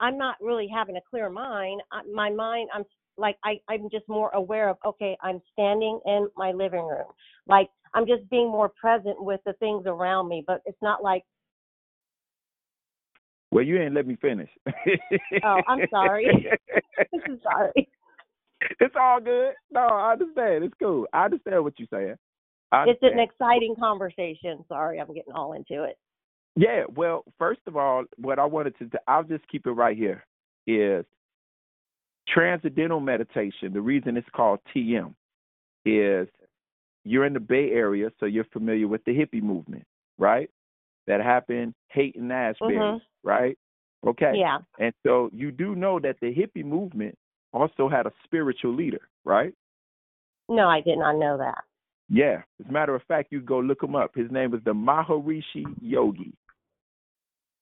I'm not really having a clear mind. I, my mind, I'm like I I'm just more aware of okay, I'm standing in my living room. Like I'm just being more present with the things around me, but it's not like Well, you ain't let me finish. Oh, I'm sorry. I'm sorry. It's all good. No, I understand. It's cool. I understand what you're saying. it's an exciting conversation. Sorry, I'm getting all into it. Yeah, well, first of all, what I wanted to, I'll just keep it right here, is transcendental meditation. The reason it's called TM is you're in the Bay Area, so you're familiar with the hippie movement, right? That happened Haight Ashbury, Mhm. right? Okay. Yeah. And so you do know that the hippie movement also had a spiritual leader, right? No, I did not know that. Yeah. As a matter of fact, you go look him up. His name is the Maharishi Yogi.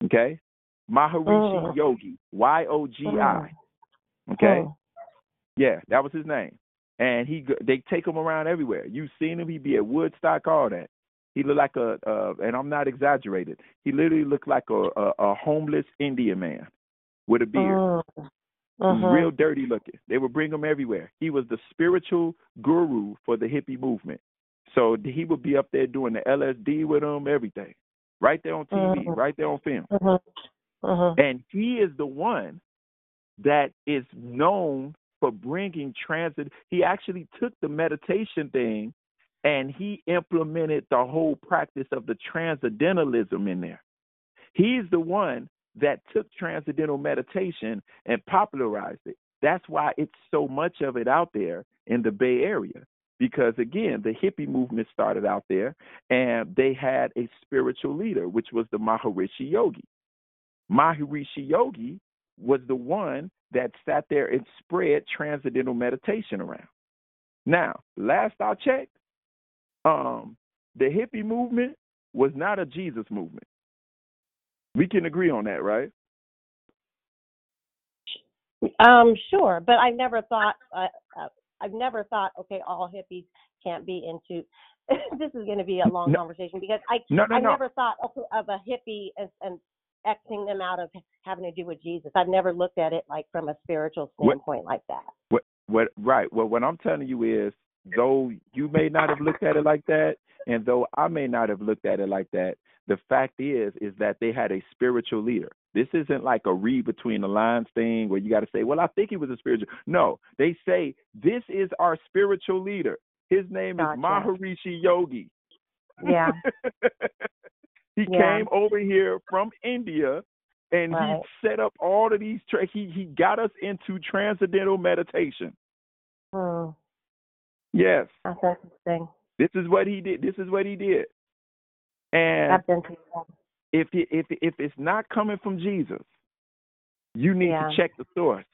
Okay? Maharishi Mm. Yogi. Y O G I. Okay? Yeah, that was his name. And he they take him around everywhere. You've seen him. He be at Woodstock, all that. He looked like a, uh, and I'm not exaggerated. He literally looked like a, a, a homeless Indian man with a beard. He was Mhm. real dirty looking. They would bring him everywhere. He was the spiritual guru for the hippie movement. So he would be up there doing the LSD with them, everything, right there on TV, Mhm. right there on film. Mhm. Mhm. And he is the one that is known for bringing transit. He actually took the meditation thing and he implemented the whole practice of the transcendentalism in there. He's the one that took transcendental meditation and popularized it. That's why it's so much of it out there in the Bay Area. Because again, the hippie movement started out there and they had a spiritual leader, which was the Maharishi Yogi. Maharishi Yogi was the one that sat there and spread transcendental meditation around. Now, last I checked, um, the hippie movement was not a Jesus movement. We can agree on that, right? Um, sure, but I've never thought. Uh, I've never thought. Okay, all hippies can't be into. this is going to be a long No. conversation because I No, no, I never thought okay, of a hippie and, and Xing them out of having to do with Jesus. I've never looked at it like from a spiritual What- standpoint like that. What what right. Well what I'm telling you is though you may not have looked at it like that, and though I may not have looked at it like that, the fact is is that they had a spiritual leader. This isn't like a read between the lines thing where you got to say, "Well, I think he was a spiritual." No, they say this is our spiritual leader. His name Gotcha. is Maharishi Yogi. Yeah. he Yeah. came over here from India and Right. he set up all of these tra- he he got us into transcendental meditation. Hmm. Yes. That's interesting. This is what he did. This is what he did. And if it, if if it's not coming from Jesus, you need Yeah. to check the source.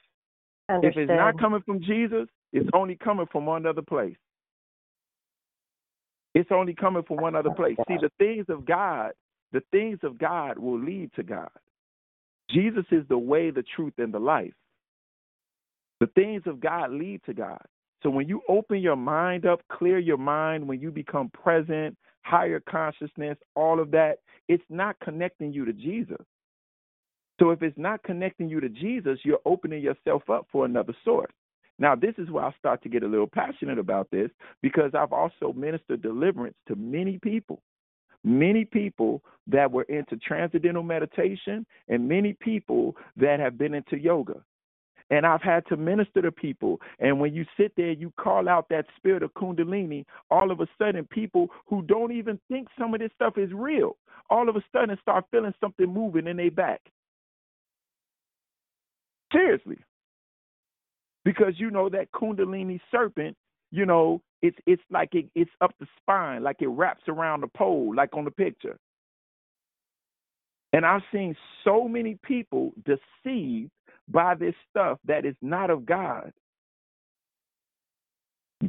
If it's not coming from Jesus, it's only coming from one other place. It's only coming from one other place. See, the things of God, the things of God will lead to God. Jesus is the way, the truth, and the life. The things of God lead to God. So when you open your mind up, clear your mind, when you become present, higher consciousness, all of that, it's not connecting you to Jesus. So if it's not connecting you to Jesus, you're opening yourself up for another source. Now, this is where I start to get a little passionate about this because I've also ministered deliverance to many people. Many people that were into transcendental meditation and many people that have been into yoga. And I've had to minister to people. And when you sit there, you call out that spirit of Kundalini, all of a sudden, people who don't even think some of this stuff is real, all of a sudden start feeling something moving in their back. Seriously. Because you know that Kundalini serpent, you know, it's it's like it, it's up the spine, like it wraps around the pole, like on the picture. And I've seen so many people deceived by this stuff that is not of God.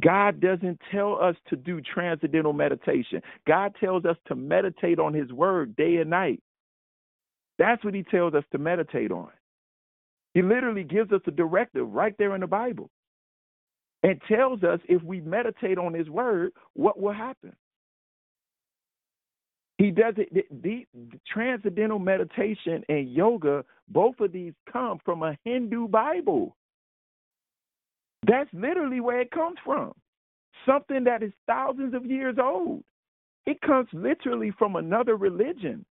God doesn't tell us to do transcendental meditation. God tells us to meditate on His Word day and night. That's what He tells us to meditate on. He literally gives us a directive right there in the Bible and tells us if we meditate on His Word, what will happen. He does it. The, the, transcendental meditation and yoga, both of these come from a Hindu Bible. That's literally where it comes from. Something that is thousands of years old. It comes literally from another religion.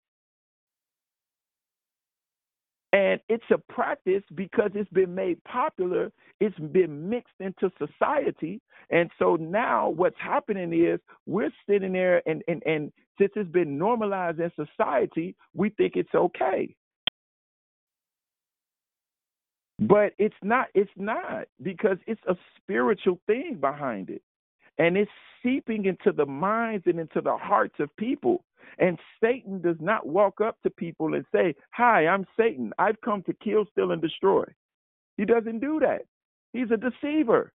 And it's a practice because it's been made popular, it's been mixed into society. And so now what's happening is we're sitting there and, and, and since it's been normalized in society, we think it's okay. But it's not it's not because it's a spiritual thing behind it. And it's seeping into the minds and into the hearts of people. And Satan does not walk up to people and say, Hi, I'm Satan. I've come to kill, steal, and destroy. He doesn't do that. He's a deceiver.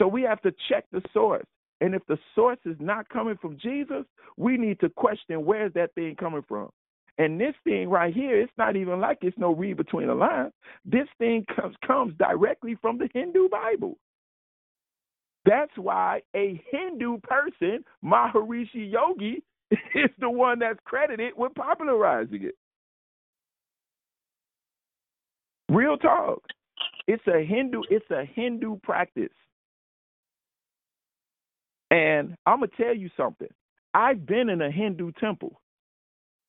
So we have to check the source. And if the source is not coming from Jesus, we need to question where's that thing coming from. And this thing right here, it's not even like it's no read between the lines. This thing comes comes directly from the Hindu Bible. That's why a Hindu person, Maharishi Yogi, is the one that's credited with popularizing it. Real talk. It's a Hindu, it's a Hindu practice. And I'm gonna tell you something. I've been in a Hindu temple.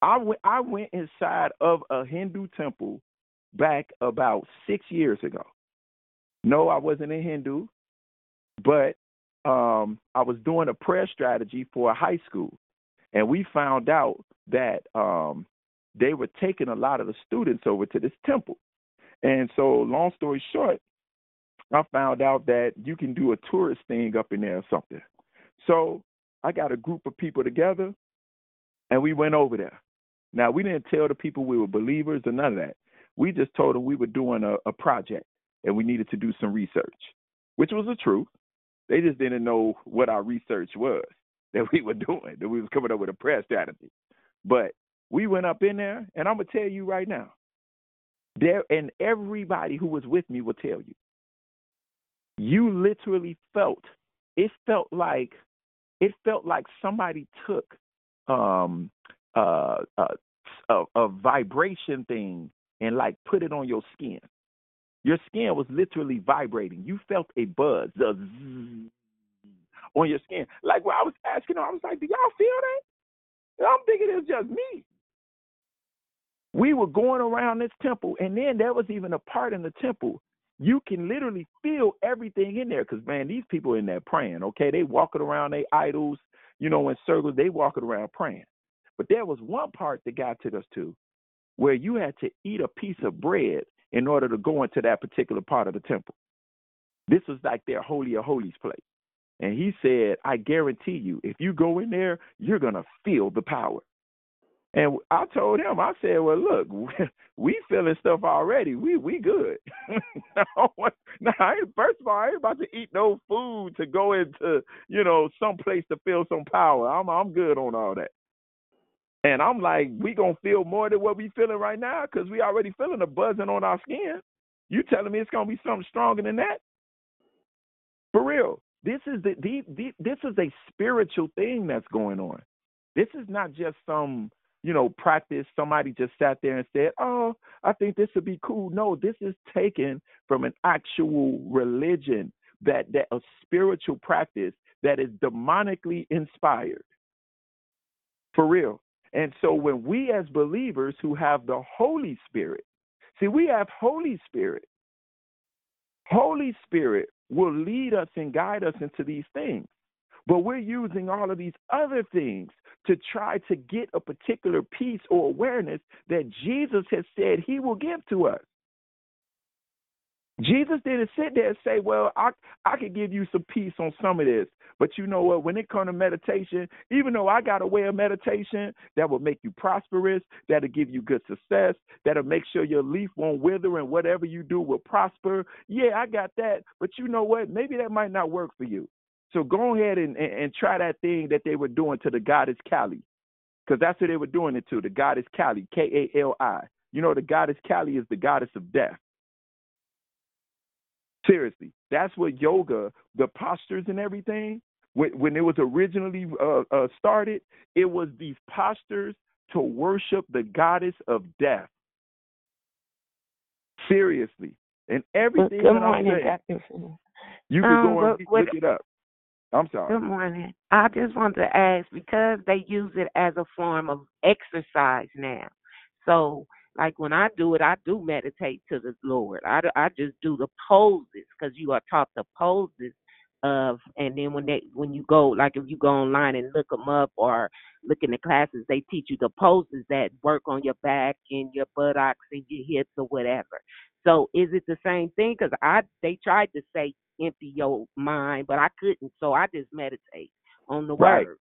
I went I went inside of a Hindu temple back about six years ago. No, I wasn't a Hindu, but um, I was doing a prayer strategy for a high school, and we found out that um, they were taking a lot of the students over to this temple. And so, long story short, I found out that you can do a tourist thing up in there or something. So I got a group of people together, and we went over there. Now we didn't tell the people we were believers or none of that. We just told them we were doing a, a project and we needed to do some research, which was the truth. They just didn't know what our research was that we were doing, that we was coming up with a prayer strategy. But we went up in there, and I'm gonna tell you right now, there and everybody who was with me will tell you, you literally felt it felt like it felt like somebody took um uh, uh, a, a vibration thing and like put it on your skin. Your skin was literally vibrating. You felt a buzz, zzz on your skin. Like when I was asking them, I was like, "Do y'all feel that?" I'm thinking it's just me. We were going around this temple, and then there was even a part in the temple. You can literally feel everything in there because, man, these people in there praying, okay? They walking around their idols, you know, in circles. They walking around praying. But there was one part that God took us to where you had to eat a piece of bread in order to go into that particular part of the temple. This was like their holy of holies place. And he said, I guarantee you, if you go in there, you're going to feel the power. And I told him, I said, well, look, we feeling stuff already. We we good. now, first of all, I ain't about to eat no food to go into, you know, some place to feel some power. I'm I'm good on all that. And I'm like, we gonna feel more than what we feeling right now because we already feeling a buzzing on our skin. You telling me it's gonna be something stronger than that? For real, this is the, the, the this is a spiritual thing that's going on. This is not just some you know practice. Somebody just sat there and said, "Oh, I think this would be cool." No, this is taken from an actual religion that that a spiritual practice that is demonically inspired. For real. And so when we as believers who have the Holy Spirit, see, we have Holy Spirit. Holy Spirit will lead us and guide us into these things. But we're using all of these other things to try to get a particular peace or awareness that Jesus has said he will give to us. Jesus didn't sit there and say, "Well, I I could give you some peace on some of this, but you know what? When it comes to meditation, even though I got a way of meditation that will make you prosperous, that'll give you good success, that'll make sure your leaf won't wither and whatever you do will prosper. Yeah, I got that, but you know what? Maybe that might not work for you. So go ahead and and, and try that thing that they were doing to the goddess Kali, because that's what they were doing it to the goddess Kali, K A L I. You know, the goddess Kali is the goddess of death. Seriously, that's what yoga, the postures and everything, when, when it was originally uh, uh, started, it was these postures to worship the goddess of death. Seriously, and everything Good that I'm morning, saying, Dr. you can Um, go and what- look what- it up. I'm sorry. Good morning. I just wanted to ask because they use it as a form of exercise now. So like when I do it, I do meditate to the Lord. I, I just do the poses because you are taught the poses of, and then when they when you go like if you go online and look them up or look in the classes, they teach you the poses that work on your back and your buttocks and your hips or whatever. So is it the same thing? Because I they tried to say empty your mind, but I couldn't, so I just meditate on the Right. word.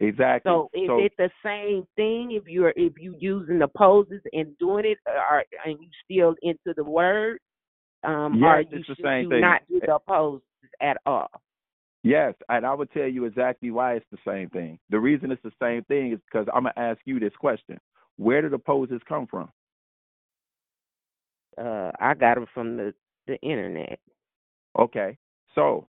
Exactly. So is it the same thing if you're if you using the poses and doing it, or and you still into the word, um, or Yes, you it's the same thing. not do the poses at all? Yes, and I would tell you exactly why it's the same thing. The reason it's the same thing is because I'm gonna ask you this question: Where do the poses come from? Uh, I got them from the the internet. Okay, so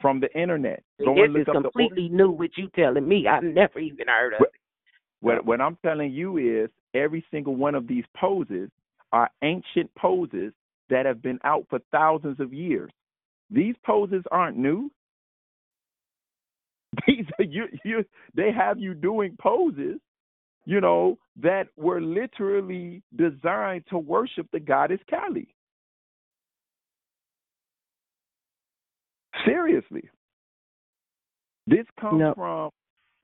from the internet, go this is up the. completely new. What you telling me? I've never even heard of it. What what I'm telling you is every single one of these poses are ancient poses that have been out for thousands of years. These poses aren't new. These are you you they have you doing poses, you know, that were literally designed to worship the goddess Kali. Seriously. This comes from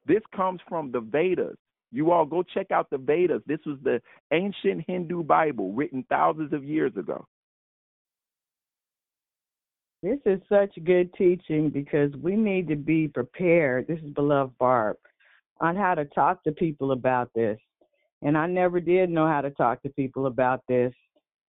this comes from the Vedas. You all go check out the Vedas. This was the ancient Hindu Bible written thousands of years ago. This is such good teaching because we need to be prepared. This is beloved Barb on how to talk to people about this. And I never did know how to talk to people about this.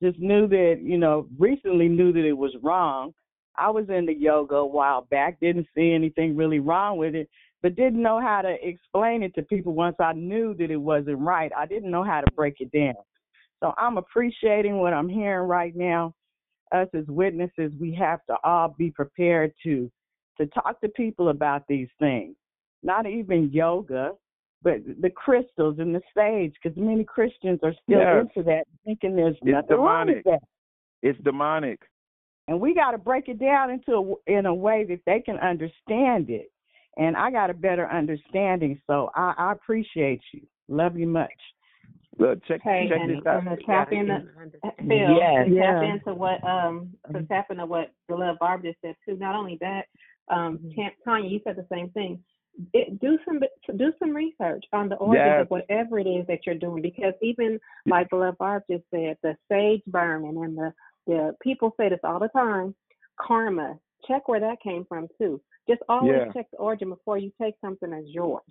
Just knew that, you know, recently knew that it was wrong. I was into yoga a while back, didn't see anything really wrong with it, but didn't know how to explain it to people once I knew that it wasn't right. I didn't know how to break it down. So I'm appreciating what I'm hearing right now. Us as witnesses, we have to all be prepared to to talk to people about these things. Not even yoga, but the crystals and the sage, because many Christians are still Yes. into that, thinking there's It's nothing wrong with demonic. that. It's demonic. And we got to break it down into a, in a way that they can understand it. And I got a better understanding, so I, I appreciate you. Love you much. Look, check Hey, check and, this out. and to tap into Phil, Yes. to tap Yeah. into what um to tap into what beloved Barb just said too. Not only that, um, Tan- Tanya, you said the same thing. It, do some do some research on the origins Yes. of whatever it is that you're doing, because even like beloved Barb just said, the sage burning and the the people say this all the time. Karma, check where that came from too. Just always Yeah. check the origin before you take something as yours.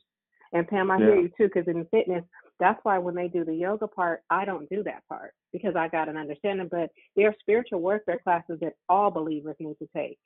And Pam, I Yeah. hear you too, because in fitness, that's why when they do the yoga part, I don't do that part because I got an understanding. But there are spiritual warfare classes that all believers need to take.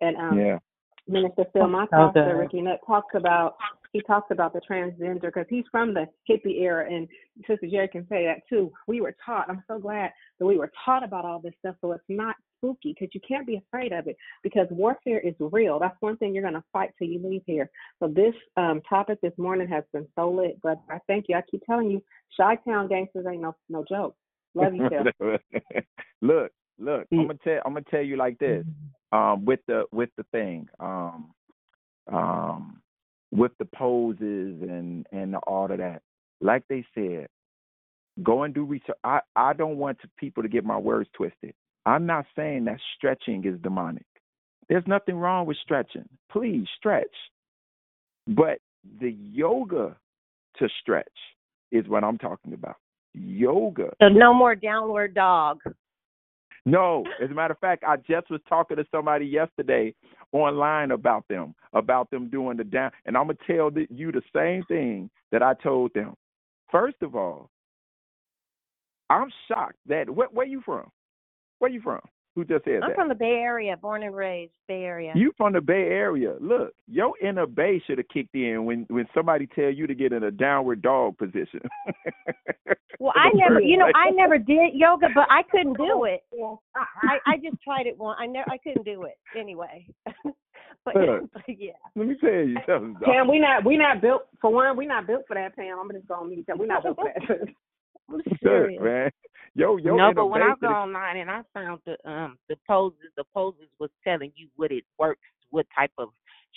And um, Yeah. Minister Phil, my Okay. pastor Ricky Nutt talks about he talks about the transgender because he's from the hippie era, and Sister Jerry can say that too. We were taught. I'm so glad that we were taught about all this stuff, so it's not spooky because you can't be afraid of it because warfare is real. That's one thing you're going to fight till you leave here. So this um, topic this morning has been so lit, but I thank you. I keep telling you, Chi Town gangsters ain't no no joke. Love you, Phil. look, look. I'm gonna tell. I'm gonna tell you like this. Um, with the with the thing. Um, um, with the poses and and all of that. Like they said, go and do research. I I don't want to, people to get my words twisted. I'm not saying that stretching is demonic. There's nothing wrong with stretching. Please stretch. But the yoga to stretch is what I'm talking about. Yoga. So no more downward dog. No, as a matter of fact, I just was talking to somebody yesterday online about them, about them doing the down, and I'm gonna tell you the same thing that I told them. First of all, I'm shocked that where, where you from? Where you from? Who just said I'm that? from the Bay Area, born and raised Bay Area. You from the Bay Area. Look, your inner Bay should have kicked in when when somebody tell you to get in a downward dog position. Well, I never, you know, I never did yoga, but I couldn't do oh, it. I, I I just tried it once. I never, I couldn't do it anyway. but, Look. but yeah. Let me tell you something. dog. Pam, we not we not built for one. We not built for that, Pam. I'm just gonna meet that. We not built for that. I'm Look, man. Yo, yo, no, but when I go online and I found the um the poses, the poses was telling you what it works, what type of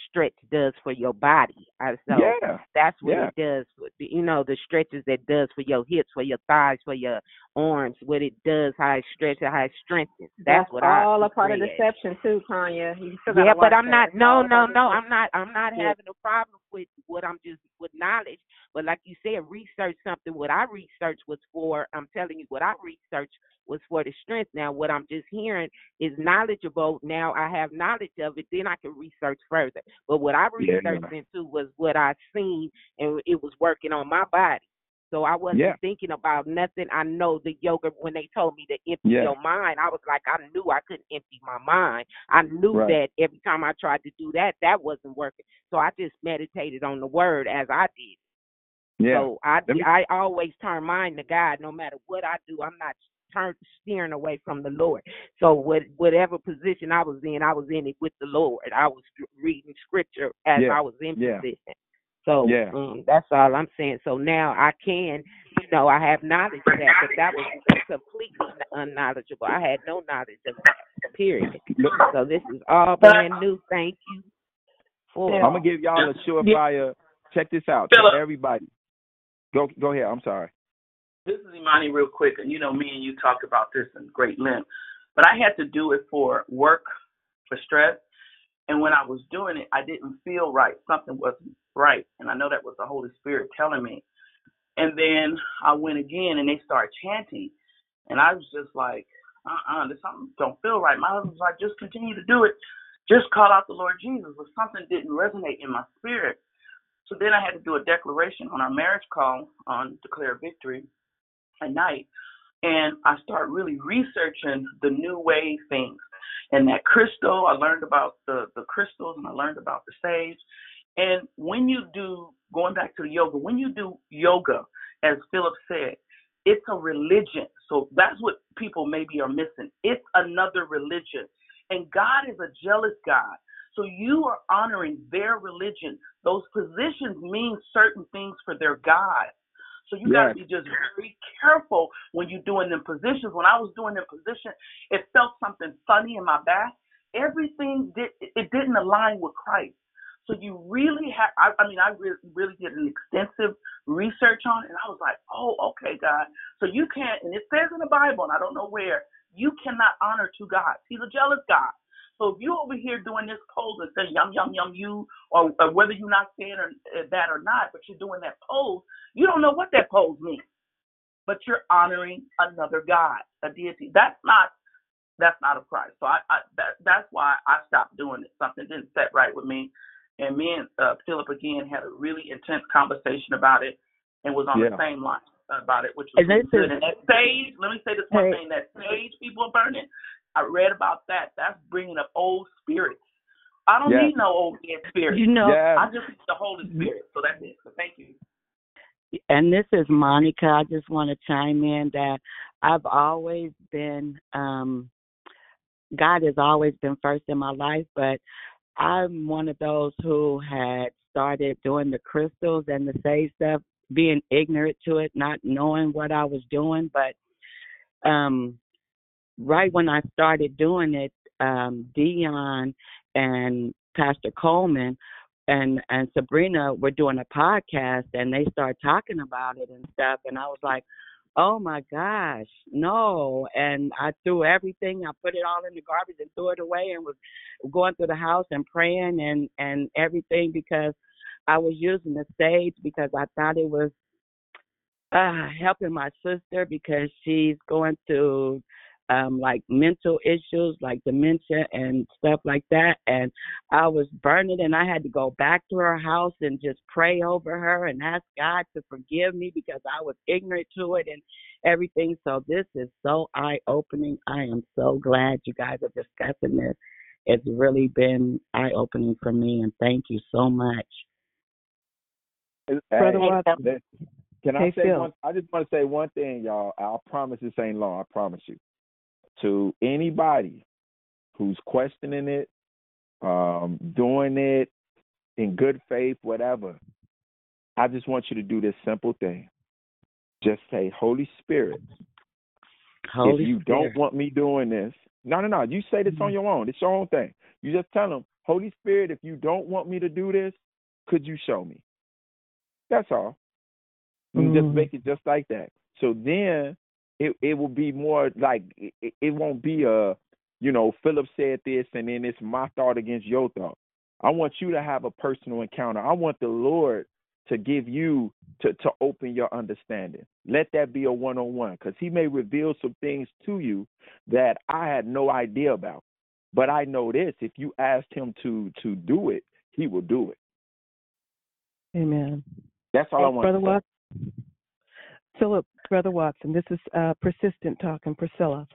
stretch does for your body. I, so Yeah. that's what Yeah. it does. For, you know, the stretches it does for your hips, for your thighs, for your arms. What it does, how it stretches, how it strengthens. That's, what I all a part of deception too, Tanya. You still Yeah, but I'm that. not. No, no, no. I'm not. I'm not Yeah. having a problem with what I'm just with knowledge. But like you said, research something. What I researched was for. I'm telling you, what I researched was for the strength. Now, what I'm just hearing is knowledgeable. Now I have knowledge of it. Then I can research further. But what I Yeah. researched into was what I seen, and it was working on my body. So I wasn't Yeah. thinking about nothing. I know the yoga when they told me to empty Yeah. your mind, I was like, I knew I couldn't empty my mind. I knew Right. that every time I tried to do that, that wasn't working. So I just meditated on the word as I did. Yeah. So I me- I always turn mine to God, no matter what I do. I'm not turn steering away from the Lord. So what whatever position I was in, I was in it with the Lord. I was reading scripture as Yeah. I was in Yeah. position. So Yeah. um, that's all I'm saying. So now I can, you know, I have knowledge of that, but that was completely unknowledgeable. I had no knowledge of that. Period. So this is all brand new. Thank you for. I'm gonna give y'all a surefire. Check this out, Philip. everybody. Go go ahead. I'm sorry. This is Imani real quick, and you know me and you talked about this in great length. But I had to do it for work, for stress. And when I was doing it, I didn't feel right. Something wasn't right. And I know that was the Holy Spirit telling me. And then I went again and they started chanting. And I was just like, uh uh this something don't feel right. My husband was like, just continue to do it. Just call out the Lord Jesus. But something didn't resonate in my spirit. So then I had to do a declaration on our marriage call on Declare Victory at night. And I started really researching the new wave things. And that crystal, I learned about the, the crystals and I learned about the sage. And when you do, going back to the yoga, when you do yoga, as Philip said, it's a religion. So that's what people maybe are missing. It's another religion. And God is a jealous God. So you are honoring their religion. Those positions mean certain things for their God. So you got to be just very careful when you're doing them positions. When I was doing them position, it felt something funny in my back. Everything did it didn't align with Christ. So you really have. I, I mean, I really, really did an extensive research on it, and I was like, oh, okay, God. So you can't, and it says in the Bible, and I don't know where, you cannot honor two gods. He's a jealous God. So if you over here doing this pose and saying yum yum yum you, or, or whether you're not saying or, uh, that or not, but you're doing that pose, you don't know what that pose means. But you're honoring another God, a deity. That's not that's not of Christ. So I, I that that's why I stopped doing it. Something didn't set right with me. And me and uh, Philip again had a really intense conversation about it and was on Yeah. the same line about it, which was And really good. And that sage, let me say this one Hey. thing: that sage people are burning. I read about that. That's bringing up old spirits. I don't Yes. need no old dead spirits. You know- Yes. I just need the Holy Spirit. So that's it. So thank you. And this is Monica. I just want to chime in that I've always been, um, God has always been first in my life, but I'm one of those who had started doing the crystals and the sage stuff, being ignorant to it, not knowing what I was doing. But um, right when I started doing it, um, Dion and Pastor Coleman and and Sabrina were doing a podcast and they started talking about it and stuff and I was like, Oh my gosh, no. And I threw everything, I put it all in the garbage and threw it away and was going through the house and praying and and everything because I was using the sage because I thought it was uh helping my sister because she's going through um like mental issues like dementia and stuff like that and I was burning and I had to go back to her house and just pray over her and ask God to forgive me because I was ignorant to it and everything so this is so eye opening I am so glad you guys are discussing this it's really been eye opening for me and thank you so much Brother Watson. that- Can I Hey, say Phil. one? I just want to say one thing, y'all. I promise this ain't long. I promise you. To anybody who's questioning it, um, doing it in good faith, whatever, I just want you to do this simple thing. Just say, Holy Spirit, Holy if you Spirit. Mm-hmm. don't want me doing this, no, no, no. You say this on your own. It's your own thing. You just tell them, Holy Spirit, if you don't want me to do this, could you show me? That's all. And just Mm. make it just like that. So then it it will be more like it, it won't be a you know Philip said this and then it's my thought against your thought. I want you to have a personal encounter. I want the Lord to give you to to open your understanding. Let that be a one on one because He may reveal some things to you that I had no idea about. But I know this: if you asked Him to to do it, He will do it. Amen. That's all I want Brother to say. Philip, Brother Watson, this is uh, persistent talking, Priscilla.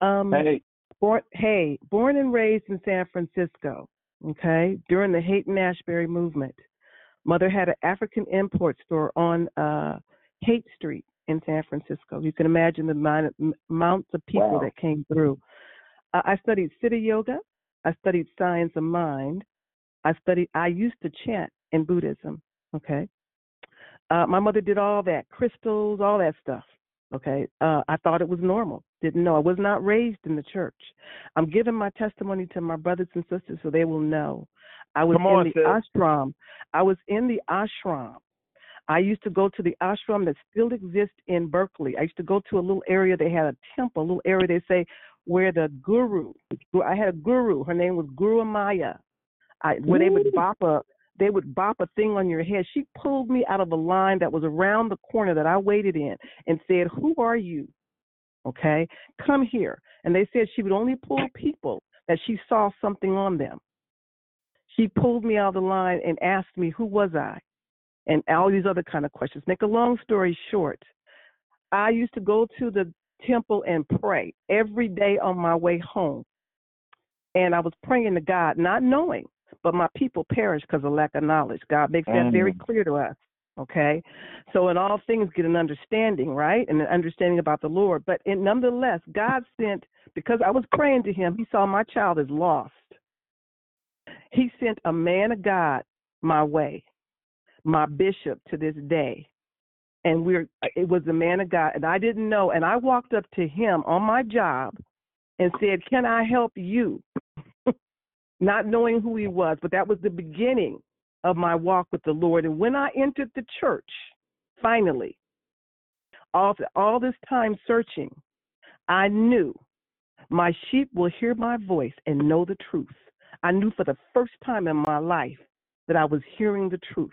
Um, Hey. Born, hey, born and raised in San Francisco, okay, during the and Ashbury movement. Mother had an African import store on uh, Haight Street in San Francisco. You can imagine the amount, amounts of people Wow. that came through. Uh, I studied Siddha Yoga. I studied Science of Mind. I studied. I used to chant in Buddhism. Okay. Uh, my mother did all that, crystals, all that stuff. Okay. Uh, I thought it was normal. Didn't know. I was not raised in the church. I'm giving my testimony to my brothers and sisters so they will know. I was on, in the sis. ashram. I was in the ashram. I used to go to the ashram that still exists in Berkeley. I used to go to a little area. They had a temple, a little area. They say where the guru. I had a guru. Her name was Gurumayi. I, where they would Ooh. bop a they would bop a thing on your head. She pulled me out of a line that was around the corner that I waited in and said, "Who are you? Okay, come here." And they said she would only pull people that she saw something on them. She pulled me out of the line and asked me who was I, and all these other kind of questions. Make a long story short, I used to go to the temple and pray every day on my way home and I was praying to God, not knowing, but my people perish because of lack of knowledge. God makes that very Mm. clear to us. Okay, so in all things get an understanding, right, and an understanding about the Lord. But in, nonetheless, God sent because I was praying to Him. He saw my child is lost. He sent a man of God my way, my bishop to this day, and we're it was the man of God, and I didn't know, and I walked up to him on my job and said, "Can I help you?" Not knowing who he was, but that was the beginning of my walk with the Lord. And when I entered the church, finally, all all this time searching, I knew my sheep will hear my voice and know the truth. I knew for the first time in my life that I was hearing the truth.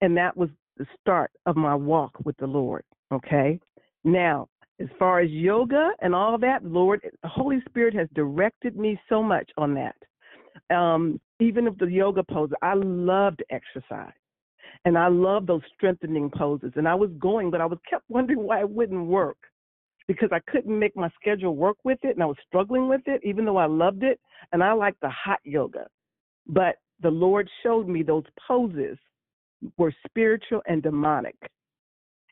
And that was the start of my walk with the Lord. Okay. Now, as far as yoga and all that, Lord, the Holy Spirit has directed me so much on that. Um, even of the yoga poses, I loved exercise. And I love those strengthening poses. And I was going, but I was kept wondering why it wouldn't work because I couldn't make my schedule work with it and I was struggling with it, even though I loved it. And I like the hot yoga. But the Lord showed me those poses were spiritual and demonic.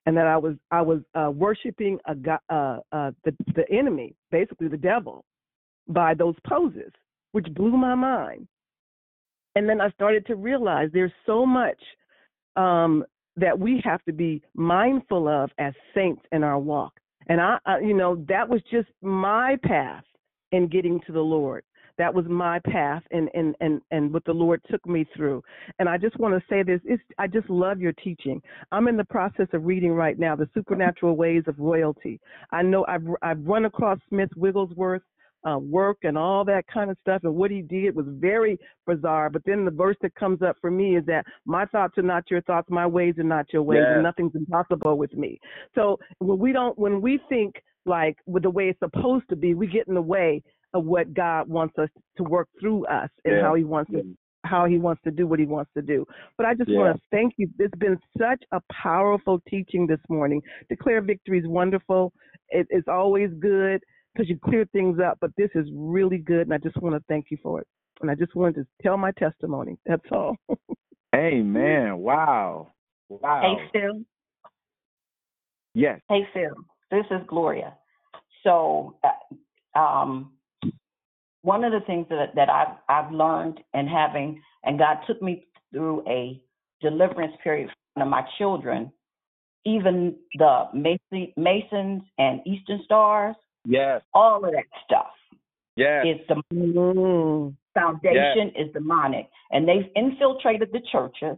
And that I was I was uh, worshiping a uh, uh, the the enemy, basically the devil, by those poses, which blew my mind. And then I started to realize there's so much um, that we have to be mindful of as saints in our walk. And I, I, you know, that was just my path in getting to the Lord. That was my path, and and and and what the Lord took me through. And I just want to say this: it's, I just love your teaching. I'm in the process of reading right now the Supernatural Ways of Royalty. I know I've I've run across Smith Wigglesworth uh, work and all that kind of stuff, and what he did was very bizarre. But then the verse that comes up for me is that my thoughts are not your thoughts, my ways are not your ways, Yes. and nothing's impossible with me. So when we don't, when we think like with the way it's supposed to be, we get in the way of what God wants us to work through us and Yeah. how He wants to how He wants to do what He wants to do. But I just Yeah. want to thank you. It's been such a powerful teaching this morning. Declare victory is wonderful. It, it's always good because you clear things up. But this is really good, and I just want to thank you for it. And I just wanted to tell my testimony. That's all. Amen. Wow. Wow. Hey, Phil. Yes. Hey, Phil. This is Gloria. So, uh, um, one of the things that that I've I've learned and having, and God took me through a deliverance period for one of my children. Even the Mason, Masons and Eastern Stars, Yes. all of that stuff. Yes. is demonic. Foundation is demonic. And they've infiltrated the churches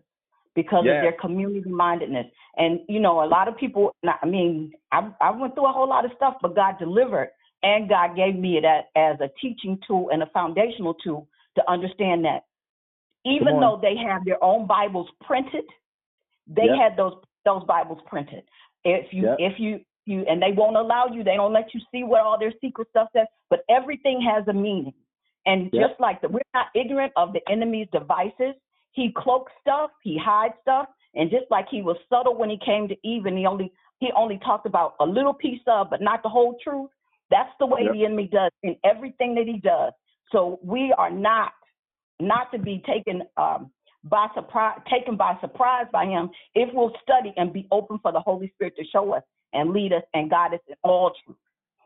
because Yes. of their community mindedness. And you know, a lot of people I mean, I I went through a whole lot of stuff, but God delivered and God gave me that as, as a teaching tool and a foundational tool to understand that even though they have their own Bibles printed, they Yep. had those those Bibles printed. If you Yep. if you you and they won't allow you, they don't let you see what all their secret stuff says, but everything has a meaning. And Yep. just like that, we're not ignorant of the enemy's devices. He cloaks stuff, he hides stuff, and just like he was subtle when he came to Eve, and he only he only talked about a little piece of, but not the whole truth. That's the way Yep. the enemy does in everything that he does. So we are not not to be taken um, by surprise, taken by surprise by him. If we'll study and be open for the Holy Spirit to show us and lead us and guide us in all truth,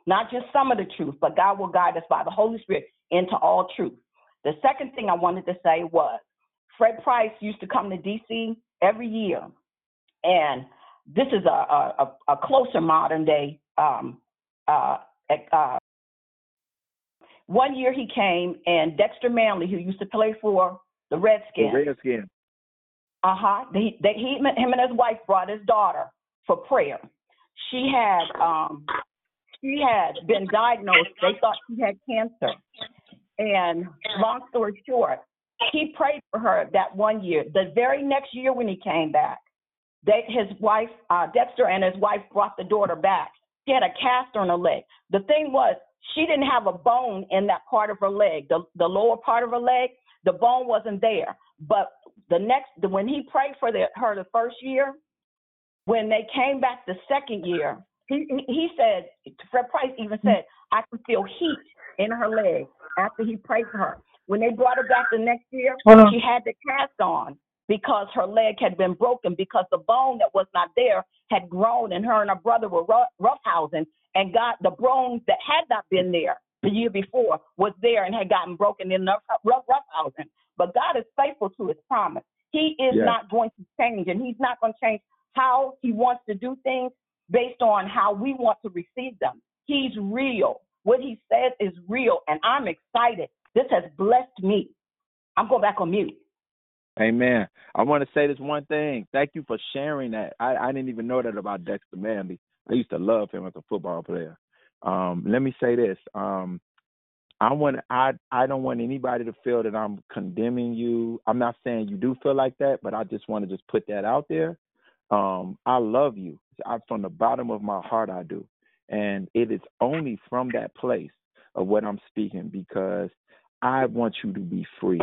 not just some of the truth, but God will guide us by the Holy Spirit into all truth. The second thing I wanted to say was Fred Price used to come to DC every year, and this is a a, a, closer modern day. Um, uh, uh, one year he came, and Dexter Manley, who used to play for the The Redskins, uh huh. They, they, he, him and his wife brought his daughter for prayer. She had, um, she had been diagnosed. They thought she had cancer, and long story short, he prayed for her that one year. The very next year when he came back, they, his wife, uh, Dexter, and his wife brought the daughter back. She had a cast on her leg. The thing was, she didn't have a bone in that part of her leg, the the lower part of her leg. The bone wasn't there. But the next, when he prayed for the, her the first year, when they came back the second year, he he said, Fred Price even said, I can feel heat in her leg after he prayed for her. When they brought her back the next year, Hold on. she had the cast on because her leg had been broken because the bone that was not there had grown and her and her brother were rough, roughhousing and got the bone that had not been there the year before was there and had gotten broken in the rough roughhousing. But God is faithful to his promise. He is Yes. not going to change and he's not going to change how he wants to do things based on how we want to receive them. He's real. What he says is real and I'm excited. This has blessed me. I'm going back on mute. Amen. I want to say this one thing. Thank you for sharing that. I, I didn't even know that about Dexter Manley. I used to love him as a football player. Um, let me say this. Um, I want I I don't want anybody to feel that I'm condemning you. I'm not saying you do feel like that, but I just want to just put that out there. Um, I love you. I, from the bottom of my heart, I do, and it is only from that place of what I'm speaking because I want you to be free.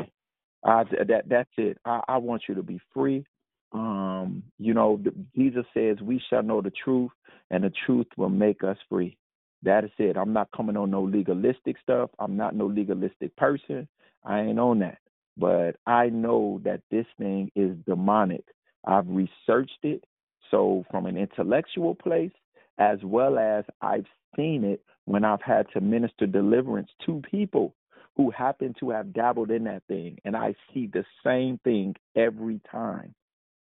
I, that that's it. I, I want you to be free. Um, you know, Jesus says we shall know the truth, and the truth will make us free. That is it. I'm not coming on no legalistic stuff. I'm not no legalistic person. I ain't on that. But I know that this thing is demonic. I've researched it. So from an intellectual place, as well as I've seen it when I've had to minister deliverance to people who happen to have dabbled in that thing. And I see the same thing every time.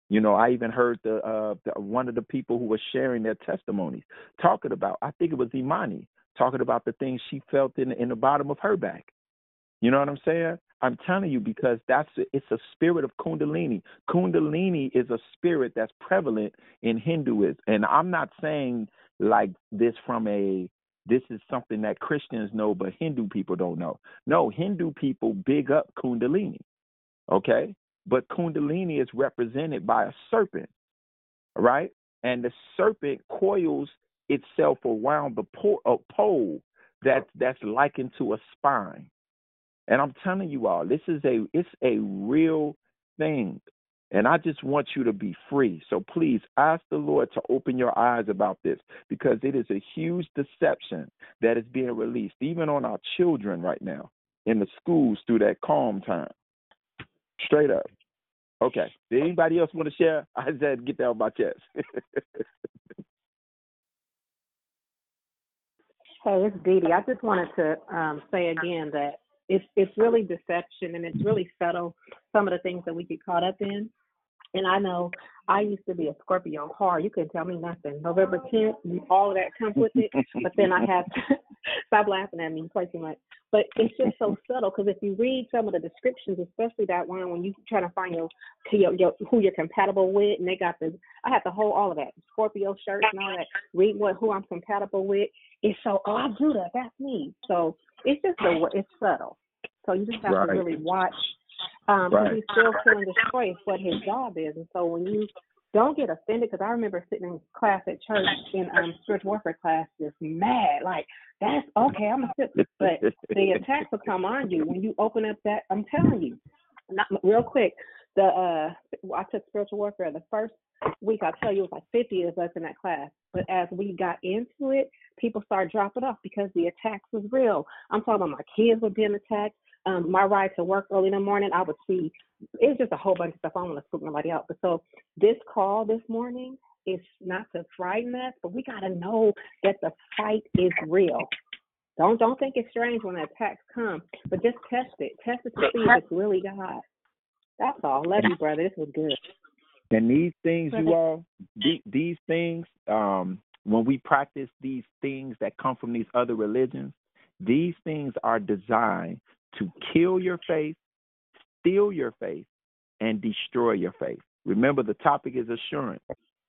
You know, I even heard the, uh, the one of the people who was sharing their testimonies talking about. I think it was Imani talking about the things she felt in in the bottom of her back. You know what I'm saying? I'm telling you because that's it's a spirit of Kundalini. Kundalini is a spirit that's prevalent in Hinduism, and I'm not saying like this from a this is something that Christians know, but Hindu people don't know. No, Hindu people big up Kundalini. Okay, but Kundalini is represented by a serpent, right? And the serpent coils itself around the pole that that's likened to a spine. And I'm telling you all, this is a it's a real thing. And I just want you to be free. So please ask the Lord to open your eyes about this because it is a huge deception that is being released, even on our children right now in the schools through that calm time. Straight up. Okay. Did anybody else want to share? I just had to get that off my chest. Hey, it's Dee. I just wanted to um, say again that it's it's really deception and it's really subtle. Some of the things that we get caught up in. And I know I used to be a Scorpio hard. You couldn't tell me nothing. November 10th, all of that comes with it. But then I have to stop laughing at me. Play too much. but it's just so subtle because if you read some of the descriptions, especially that one when you try to find your, your, your who you're compatible with, and they got the I have the whole all of that Scorpio shirts and all that. Read what who I'm compatible with. It's so oh I do that. That's me. So it's just a it's subtle. So you just have Right. to really watch. Um, Right. he's still kill and destroy what his job is, and so when you don't get offended, because I remember sitting in class at church in um spiritual warfare class, just mad, like that's okay. I'm gonna sit, but the attacks will come on you when you open up that. I'm telling you, not real quick. The uh, I took spiritual warfare. The first week, I'll tell you, it was like 50 of us in that class. But as we got into it, people started dropping off because the attacks was real. I'm talking about my kids were being attacked. Um, my ride to work early in the morning, I would see. It was just a whole bunch of stuff. I don't want to spook nobody out. But so this call this morning is not to frighten us, but we got to know that the fight is real. Don't don't think it's strange when the attacks come, but just test it. Test it to see if it's really God. That's all. Love you, brother. This was good. And these things, you all, these things, um, when we practice these things that come from these other religions, these things are designed to kill your faith, steal your faith, and destroy your faith. Remember, the topic is assurance.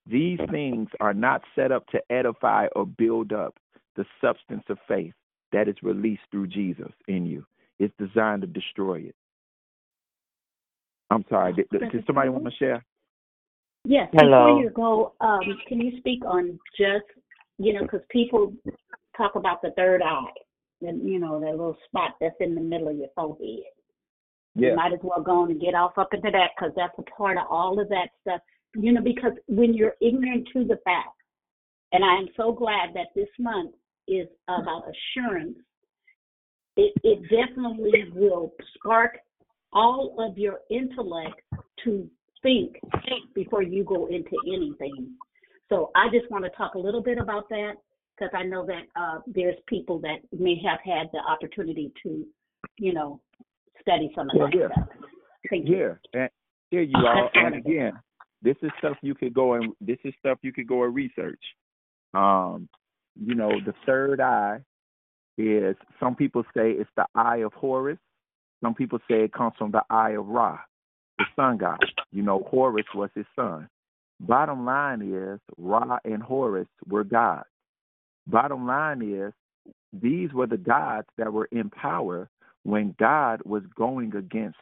These things are not set up to edify or build up the substance of faith that is released through Jesus in you. It's designed to destroy it. I'm sorry. Did, did somebody want to share? Yes. Hello. Before you go, um, can you speak on just, you know, because people talk about the third eye, and you know, that little spot that's in the middle of your forehead. Yeah. You might as well go on and get off up into that because that's a part of all of that stuff. You know, because when you're ignorant to the fact, and I am so glad that this month is about assurance, it, it definitely will spark all of your intellect to think, think before you go into anything. So I just want to talk a little bit about that because I know that uh, there's people that may have had the opportunity to, you know, study some of Yeah, that yeah. stuff. Thank you. Yeah, and here you are. And again, this is stuff you could go and this is stuff you could go and research. Um, you know, the third eye is some people say it's the eye of Horus. Some people say it comes from the eye of Ra, the sun god. You know, Horus was his son. Bottom line is Ra and Horus were gods. Bottom line is these were the gods that were in power when God was going against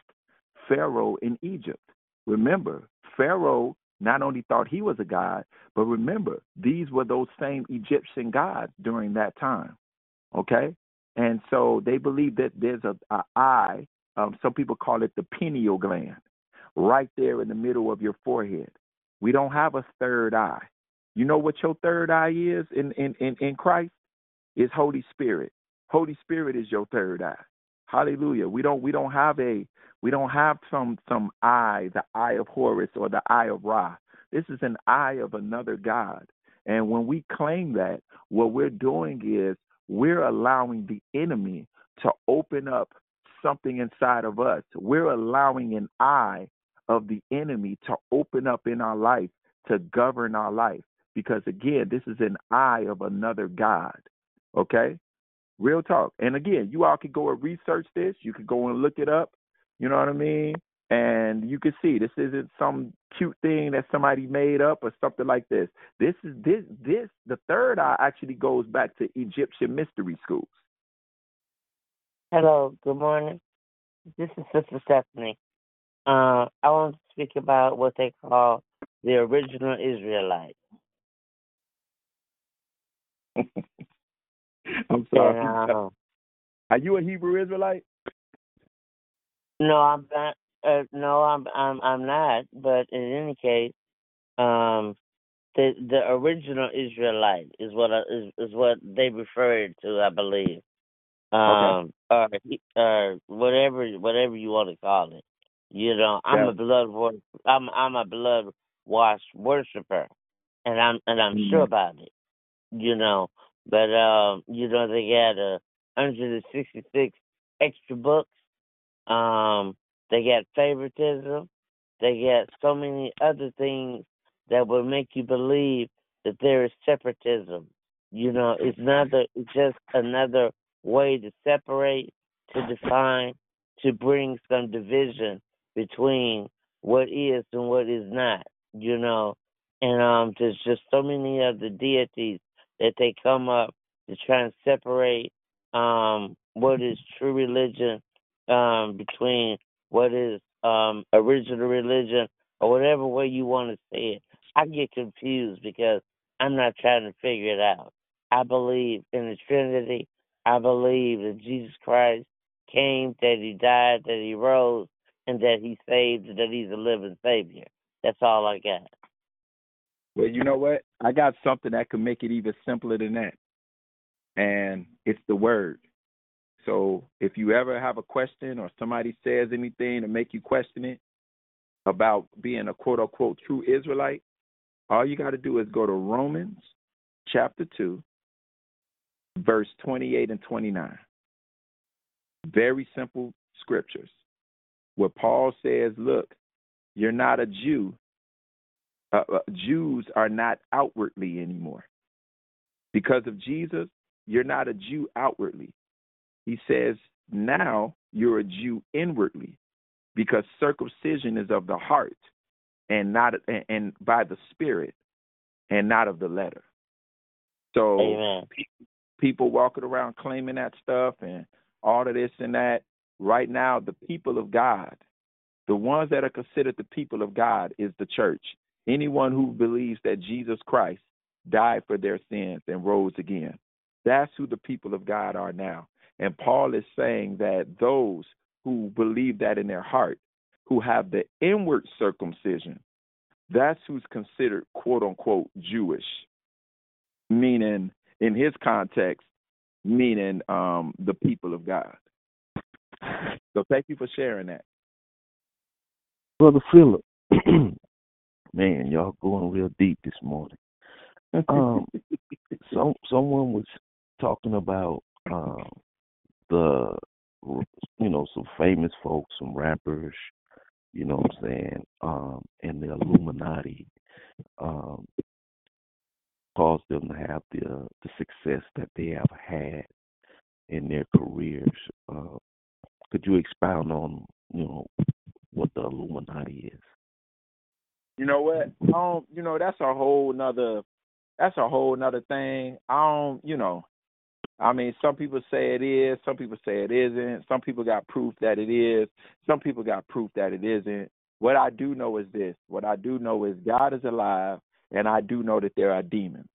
Pharaoh in Egypt. Remember, Pharaoh not only thought he was a god, but remember, these were those same Egyptian gods during that time. Okay? And so they believe that there's a, a eye, um, some people call it the pineal gland, right there in the middle of your forehead. We don't have a third eye. You know what your third eye is in, in, in, in Christ? Is Holy Spirit. Holy Spirit is your third eye. Hallelujah. We don't we don't have a we don't have some some eye, the eye of Horus or the eye of Ra. This is an eye of another God. And when we claim that, what we're doing is we're allowing the enemy to open up something inside of us. We're allowing an eye of the enemy to open up in our life to govern our life. Because again, this is an eye of another God. Okay? Real talk. And again, you all could go and research this. You could go and look it up. You know what I mean? And you can see this isn't some cute thing that somebody made up or something like this. This is this this the third eye actually goes back to Egyptian mystery schools. Hello, good morning. This is Sister Stephanie. Uh, I want to speak about what they call the original Israelite. I'm sorry. Uh, Are you a Hebrew Israelite? no, I'm not. Uh, no, I'm I'm I'm not. But in any case, um, the the original Israelite is what I, is is what they referred to, I believe. Um, or or whatever whatever you want to call it. You know, I'm Yeah. a blood wor- I'm I'm a blood washed worshiper, and I'm and I'm sure Mhm. about it. You know, but um, you know they got uh, 166 extra books. Um, they got favoritism. They got so many other things that will make you believe that there is separatism. You know, it's another, it's just another way to separate to define, to bring some division between what is and what is not, you know. And um, there's just so many of the deities that they come up to try and separate um, what is true religion um, between what is um, original religion or whatever way you want to say it. I get confused because I'm not trying to figure it out. I believe in the Trinity. I believe that Jesus Christ came, that he died, that he rose, and that he saved, that he's a living Savior. That's all I got. Well, you know what? I got something that could make it even simpler than that. And it's the word. So if you ever have a question or somebody says anything to make you question it about being a quote unquote true Israelite, all you got to do is go to Romans chapter 2, verse 28 and 29. Very simple scriptures where Paul says, Look, you're not a Jew. Uh, uh, Jews are not outwardly anymore. Because of Jesus, you're not a Jew outwardly. He says, Now you're a Jew inwardly because circumcision is of the heart and not and, and by the spirit and not of the letter. So Amen. people walking around claiming that stuff and all of this and that. Right now, the people of God, the ones that are considered the people of God, is the church. Anyone who believes that Jesus Christ died for their sins and rose again. That's who the people of God are now. And Paul is saying that those who believe that in their heart, who have the inward circumcision, that's who's considered quote unquote Jewish. Meaning, in his context, meaning um, the people of God. So thank you for sharing that. Brother Philip, man, y'all going real deep this morning. Um, some someone was talking about um, the, you know, some famous folks, some rappers, you know what I'm saying, um, and the Illuminati um, caused them to have the the success that they have had in their careers. Uh, could you expound on, you know, what the Illuminati is? You know what? Um, you know, that's a whole nother that's a whole nother thing. I don't you know, I mean some people say it is, some people say it isn't, some people got proof that it is, some people got proof that it isn't. What I do know is this. What I do know is God is alive and I do know that there are demons.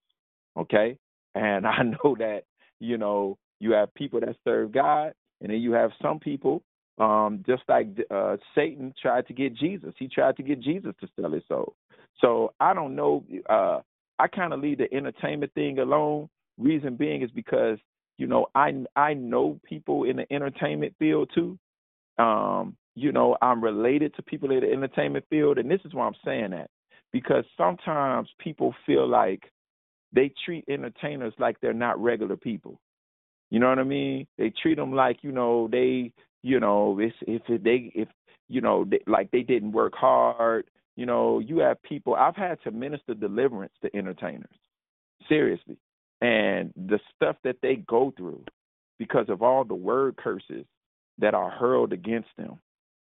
Okay? And I know that, you know, you have people that serve God and then you have some people um, just like uh, Satan tried to get Jesus. He tried to get Jesus to sell his soul. So I don't know. Uh, I kind of leave the entertainment thing alone. Reason being is because you know I I know people in the entertainment field too. Um, you know I'm related to people in the entertainment field, and this is why I'm saying that because sometimes people feel like they treat entertainers like they're not regular people. You know what I mean? They treat them like you know they you know if if they if you know they, like they didn't work hard. You know, you have people. I've had to minister deliverance to entertainers, seriously, and the stuff that they go through because of all the word curses that are hurled against them.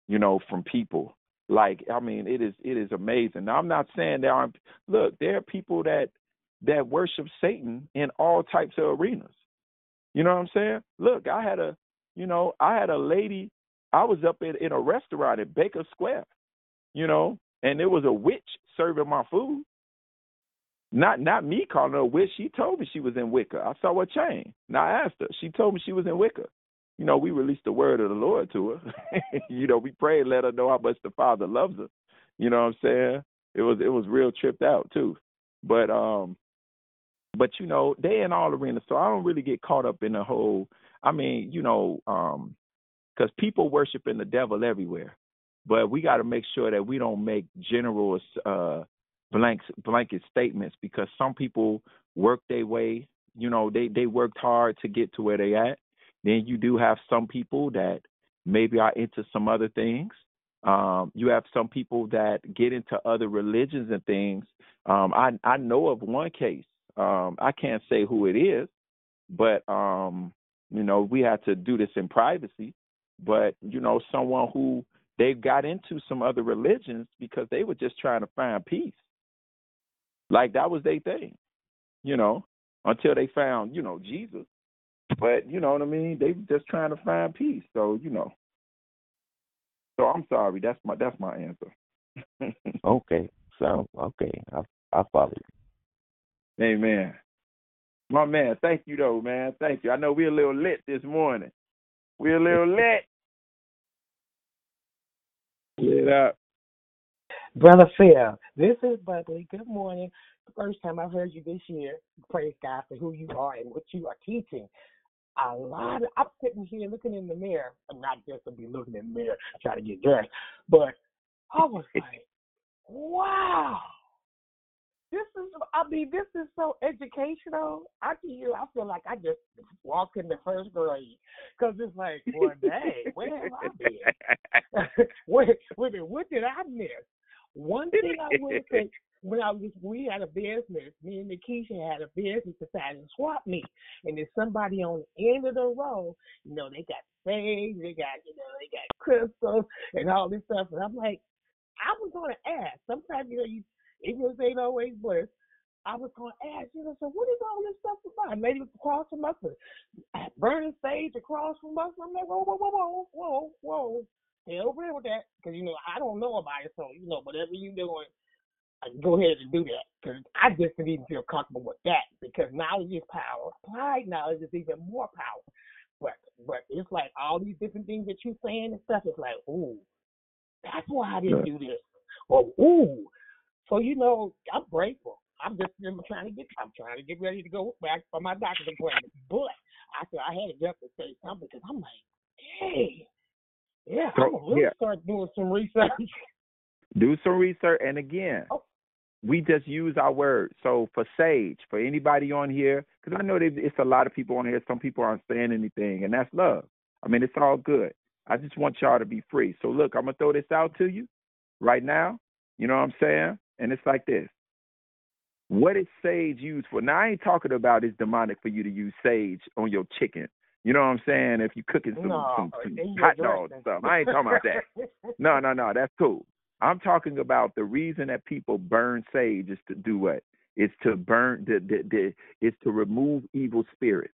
You know, from people. Like I mean, it is it is amazing. Now I'm not saying there aren't. Look, there are people that that worship Satan in all types of arenas. You know what I'm saying? Look, I had a, you know, I had a lady. I was up in in a restaurant at Baker Square, you know, and there was a witch serving my food. Not not me calling her a witch. She told me she was in Wicca. I saw her chain. Now I asked her. She told me she was in Wicca. You know, we released the word of the Lord to her. you know, we prayed, let her know how much the Father loves her. You know what I'm saying? It was it was real tripped out too. But um but you know they in all arenas so i don't really get caught up in the whole i mean you know um because people worshiping the devil everywhere but we got to make sure that we don't make general uh blank blanket statements because some people work their way you know they they worked hard to get to where they at. Then you do have some people that maybe are into some other things. Um you have some people that get into other religions and things. Um i i know of one case. Um, I can't say who it is, but um, You know, we had to do this in privacy, but you know, someone who they got into some other religions because they were just trying to find peace. Like that was their thing, you know, until they found, you know, Jesus. But you know what I mean? They were just trying to find peace. So, you know. So I'm sorry. That's my that's my answer. okay. So okay. I I follow you. Amen. My man, thank you though, man. Thank you. I know we're a little lit this morning. We're a little lit. Lit up. Brother Phil, this is Buckley. Good morning. First time I've heard you this year. Praise God for who you are and what you are teaching. A lot of, I'm sitting here looking in the mirror, I'm not just to be looking in the mirror trying to get dressed, but I was like, wow. This is, I mean, this is so educational. I you, I feel like I just walked in the first grade because it's like, well, dang, where have I been? wait, wait minute, what did I miss? One thing I will say, when I was, we had a business, me and Nikisha had a business decided to swap me. And there's somebody on the end of the row, you know, they got things, they got, you know, they got crystals and all this stuff. And I'm like, I was to ask. Sometimes, you know, you ignorance ain't always bliss. I was going to ask, you know, so what is all this stuff about? Lady across from us, burning sage across from us. I'm like, whoa, whoa, whoa, whoa, whoa, whoa. Stay over there with that, because, you know, I don't know about it. So, you know, whatever you're doing, go ahead and do that because I just didn't even feel comfortable with that because knowledge is power. Applied knowledge is even more power. But but it's like all these different things that you're saying and stuff. It's like, ooh, that's why I didn't do this. Or ooh, so you know, I'm grateful. I'm just I'm trying to get I'm trying to get ready to go back for my doctor's appointment. But I said I had to to say something because I'm like, hey, yeah, I'm gonna really yeah. start doing some research. Do some research, and again, Oh. we just use our words. So for sage, for anybody on here, because I know it's a lot of people on here. Some people aren't saying anything, and that's love. I mean, it's all good. I just want y'all to be free. So look, I'm gonna throw this out to you right now. You know what I'm saying? And it's like this. What is sage used for? Now I ain't talking about it's demonic for you to use sage on your chicken. You know what I'm saying? If you're cooking some, No, some, some hot dogs and stuff. I ain't talking about that. No, no, no, that's cool. I'm talking about the reason that people burn sage is to do what? It's to burn the the, the it's to remove evil spirits.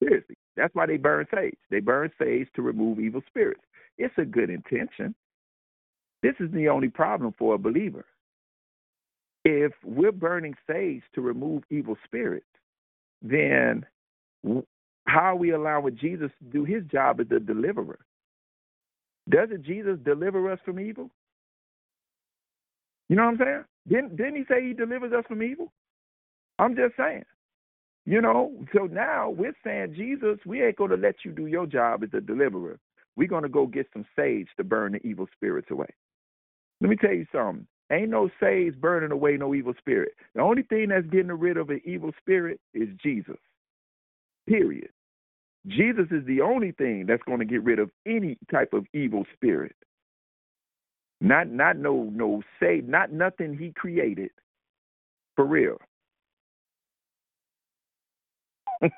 Seriously. That's why they burn sage. They burn sage to remove evil spirits. It's a good intention. This is the only problem for a believer. If we're burning sage to remove evil spirits, then how are we allowing Jesus to do his job as the deliverer? Doesn't Jesus deliver us from evil? You know what I'm saying? Didn't didn't he say he delivers us from evil? I'm just saying. You know, so now we're saying, Jesus, we ain't gonna let you do your job as a deliverer. We're gonna go get some sage to burn the evil spirits away. Let me tell you something. Ain't no sage burning away no evil spirit. The only thing that's getting rid of an evil spirit is Jesus. Period. Jesus is the only thing that's going to get rid of any type of evil spirit. Not not no no say not nothing he created. For real.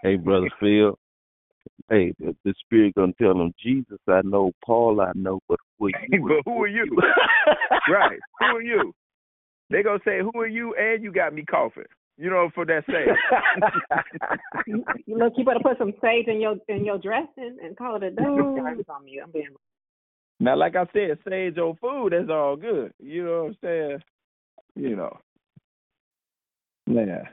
hey, brother Phil. Hey, the, the spirit gonna tell him, Jesus, I know, Paul, I know, but who are you? but who are you? right. Who are you? They gonna say, Who are you? And you got me coughing. You know, for that sake. look, you better put some sage in your in your dressing and call it a day. Sorry, I'm you. I'm being now, like I said, sage on food, that's all good. You know what I'm saying? You know. Yeah.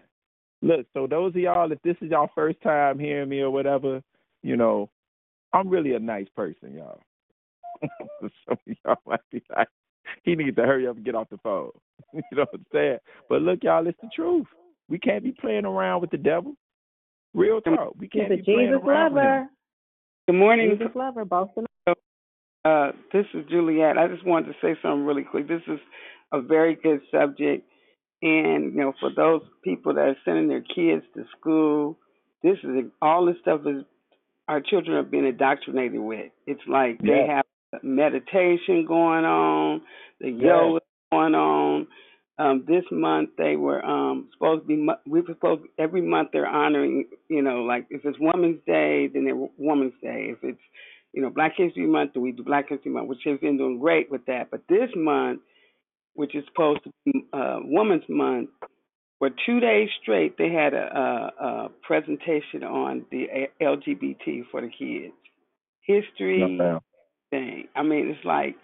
Look, so those of y'all, if this is y'all first time hearing me or whatever, you know, I'm really a nice person, y'all. Some of y'all might be like, he needs to hurry up and get off the phone. you know what I'm saying? But look, y'all, it's the truth. We can't be playing around with the devil. Real talk. We can't He's a be playing Jesus around with him. lover. Good morning. Jesus lover, Boston. Uh, this is Juliet. I just wanted to say something really quick. This is a very good subject, and you know, for those people that are sending their kids to school, this is all this stuff is our children are being indoctrinated with. It's like they have meditation going on, the Yeah. yoga going on, Um, this month they were um, supposed to be. We were supposed every month they're honoring. You know, like if it's Women's Day, then they're Women's Day. If it's you know Black History Month, then we do Black History Month, which has been doing great with that. But this month, which is supposed to be uh, Women's Month, for two days straight they had a, a, a presentation on the A- LGBT for the kids history No, thing. I mean, it's like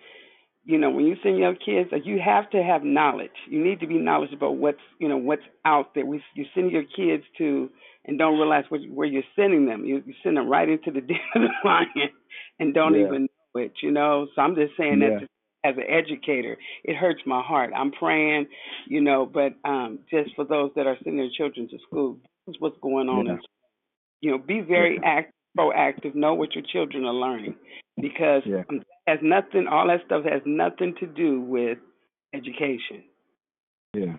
you know when you send your kids, like you have to have knowledge. You need to be knowledgeable about what's you know what's out there. We you send your kids to and don't realize what, where you're sending them. You, you send them right into the den of the lion and don't Yeah. even know it. You know, so I'm just saying Yeah. that as an educator, it hurts my heart. I'm praying, you know, but um just for those that are sending their children to school, this is what's going on Yeah. you know, be very act, proactive. Know what your children are learning, because Yeah. um, has nothing. All that stuff has nothing to do with education. Yeah.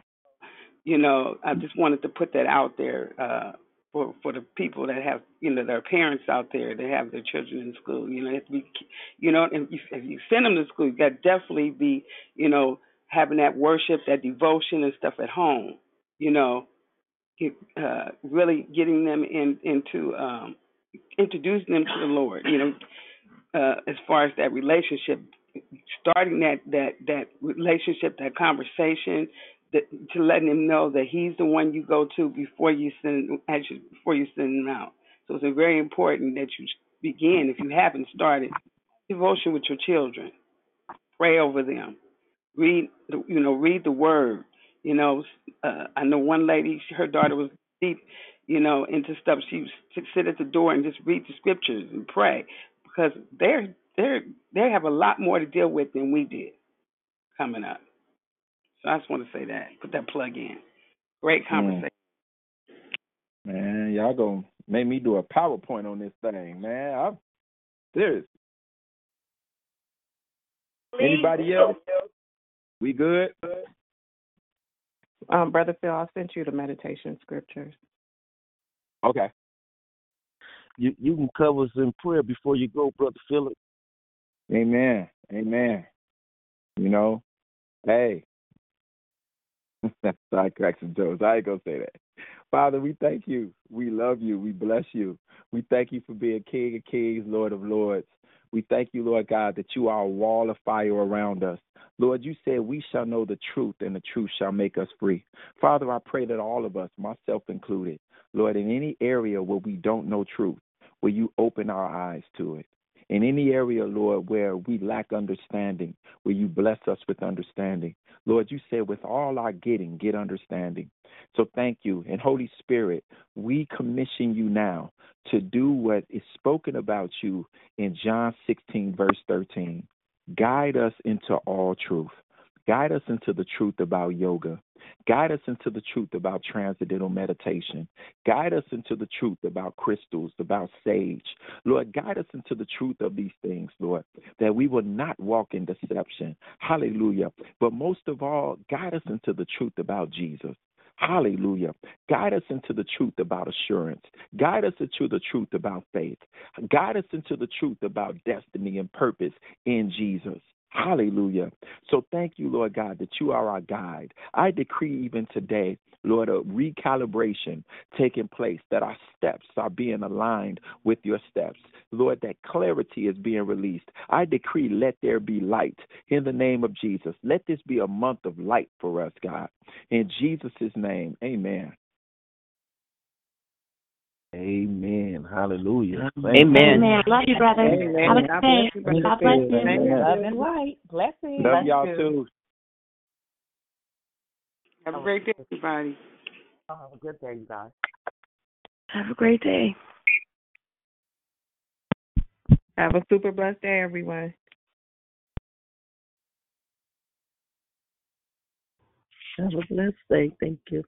You know, I just wanted to put that out there uh, for for the people that have, you know, their parents out there that have their children in school. You know, if we, you know, if if you send them to school, you got definitely be, you know, having that worship, that devotion and stuff at home. You know, get, uh, really getting them in into um, introducing them to the Lord. You know, uh, as far as that relationship, starting that that that relationship, that conversation, to letting them know that He's the one you go to before you send as before you send them out. So it's very important that you begin if you haven't started devotion with your children. Pray over them read the you know read the word you know uh, i know one lady her daughter was deep you know into stuff she would sit at the door and just read the scriptures and pray because they're they're they have a lot more to deal with than we did coming up so i just want to say that put that plug in great conversation Man, y'all gonna make me do a PowerPoint on this thing, man. I'm serious. Anybody else? We good? Um, Brother Phil, I sent you the meditation scriptures. Okay. You you can cover us in prayer before you go, brother Philip. Amen. Amen. You know, hey. I crack some jokes. I ain't gonna say that. Father, we thank you. We love you. We bless you. We thank you for being King of Kings, Lord of Lords. We thank you, Lord God, that you are a wall of fire around us. Lord, you said we shall know the truth, and the truth shall make us free. Father, I pray that all of us, myself included, Lord, in any area where we don't know truth, will you open our eyes to it? In any area, Lord, where we lack understanding, where you bless us with understanding? Lord, you said, with all our getting, get understanding. So thank you. And Holy Spirit, we commission you now to do what is spoken about you in John 16, verse 13. Guide us into all truth. Guide us into the truth about yoga. Guide us into the truth about transcendental meditation. Guide us into the truth about crystals, about sage. Lord, guide us into the truth of these things, Lord, that we will not walk in deception. Hallelujah. But most of all, guide us into the truth about Jesus. Hallelujah. Guide us into the truth about assurance. Guide us into the truth about faith. Guide us into the truth about destiny and purpose in Jesus. Hallelujah. So thank you, Lord God, that you are our guide. I decree even today, Lord, a recalibration taking place, that our steps are being aligned with your steps. Lord, that clarity is being released. I decree, let there be light in the name of Jesus. Let this be a month of light for us, God. In Jesus' name, amen. Amen. Hallelujah. Amen. Amen. Love you, brother. Amen. Have a God good bless day. you, God bless you. Thank. Love and light. Blessings. Love y'all too. have a great day everybody Have a good day, you guys. Have a great day. Have a super blessed day, everyone. Have a blessed day. Thank you.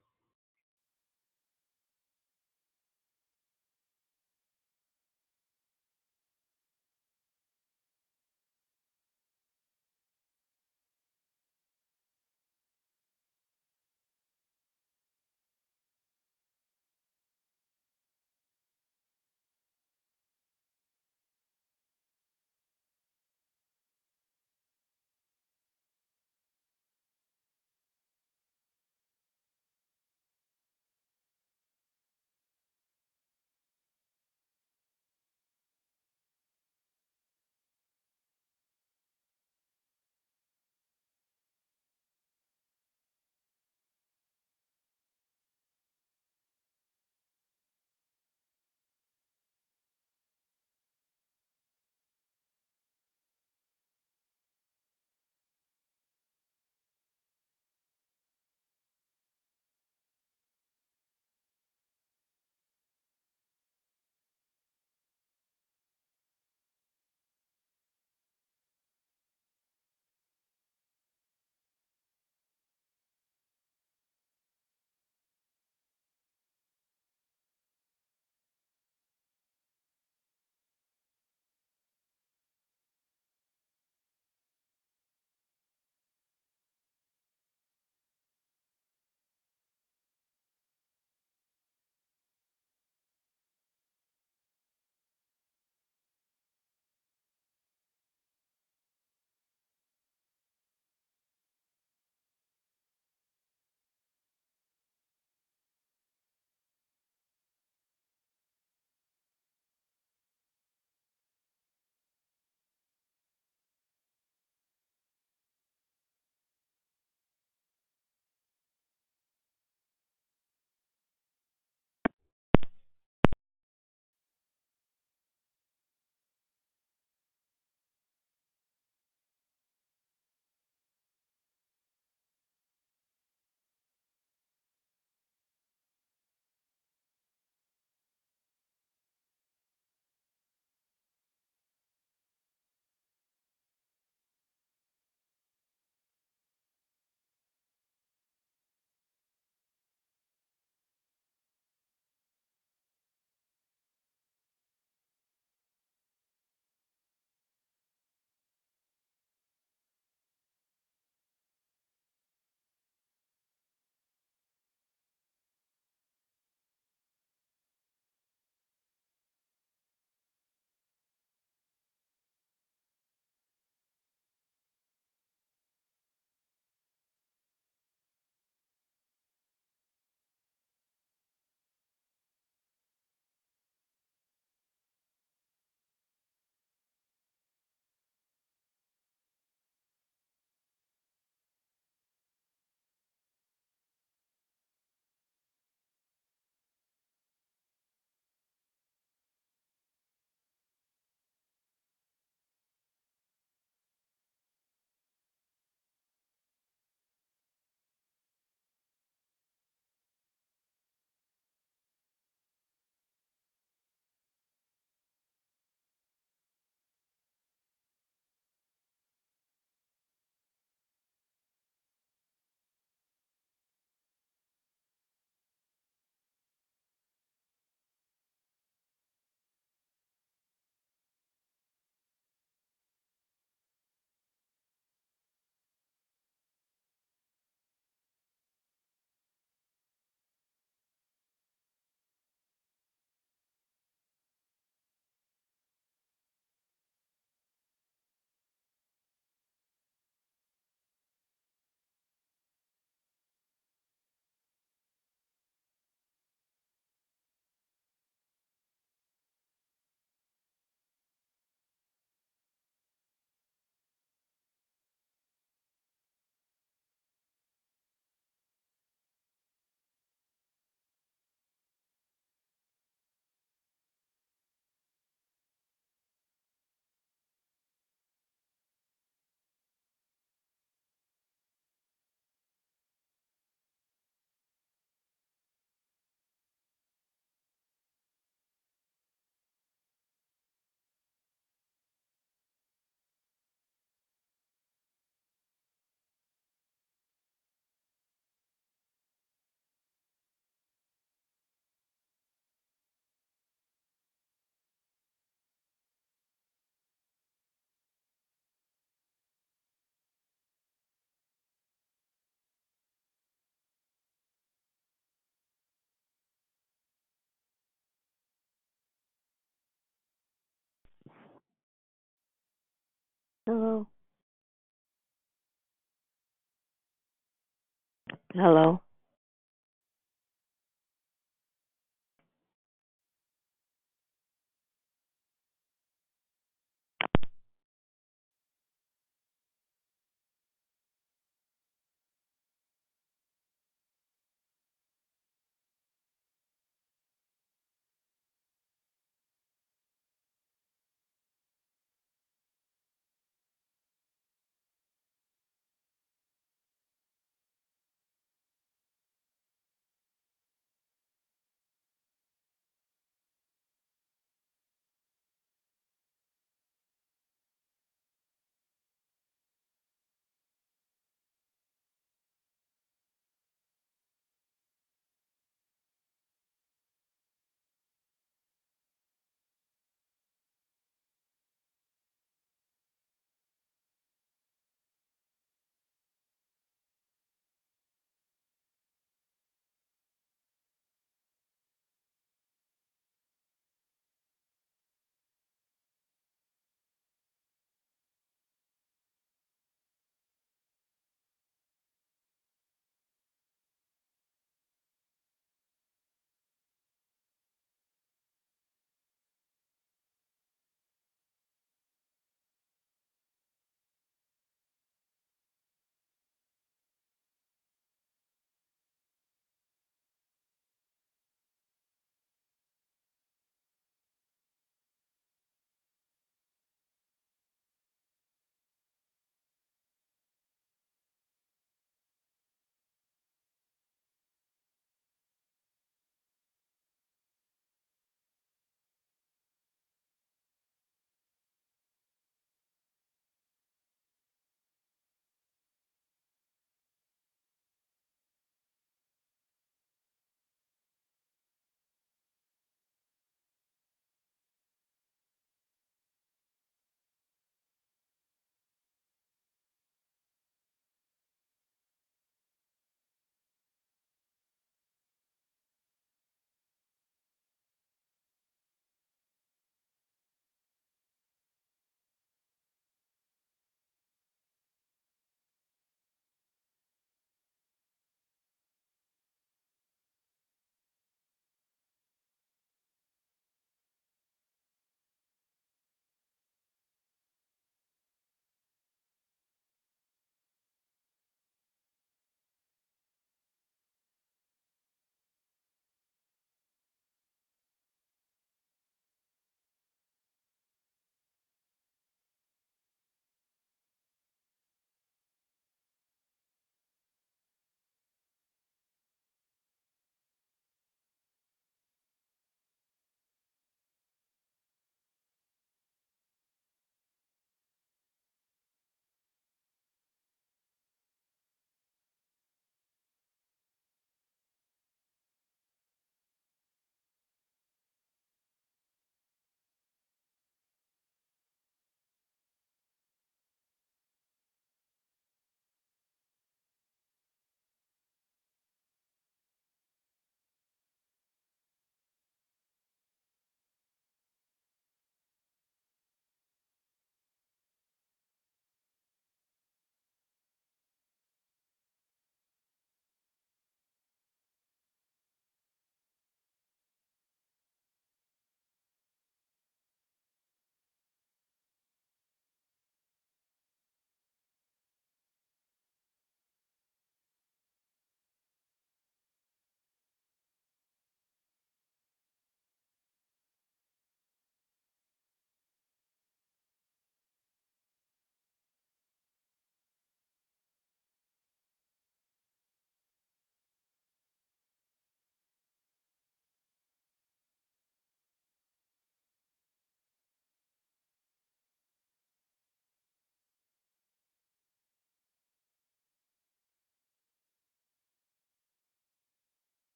Hello.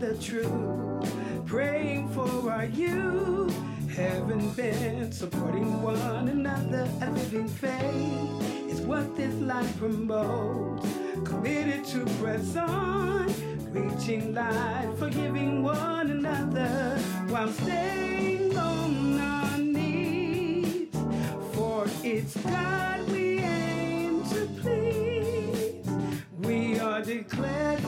The truth, praying for our youth. Haven't been supporting one another. A living faith is what this life promotes. Committed to press on, reaching light, forgiving one another while staying on our knees. For it's God we aim to please. We are declared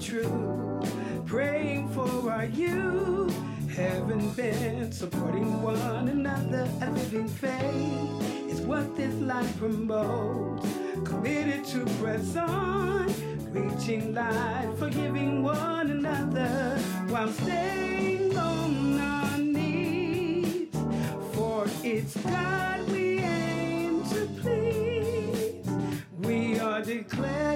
truth, praying for our youth. Haven't been supporting one another. A living faith is what this life promotes. Committed to press on, reaching light, forgiving one another while staying on our knees. For it's God we aim to please. We are declared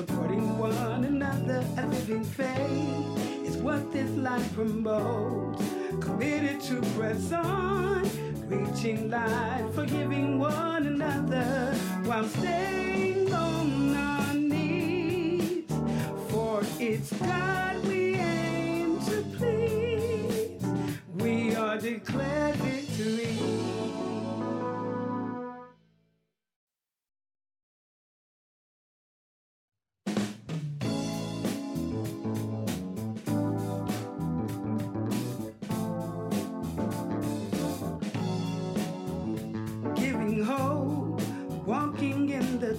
Supporting one another. A living faith is what this life promotes. Committed to press on, reaching light, forgiving one another while staying on our knees. For it's God we aim to please. We are declared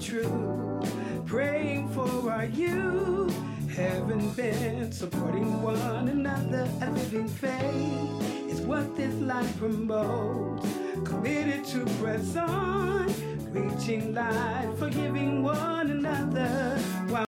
truth, praying for our youth, heaven bent, supporting one another, a living faith. Is what this life promotes. Committed to press on, reaching light, forgiving one another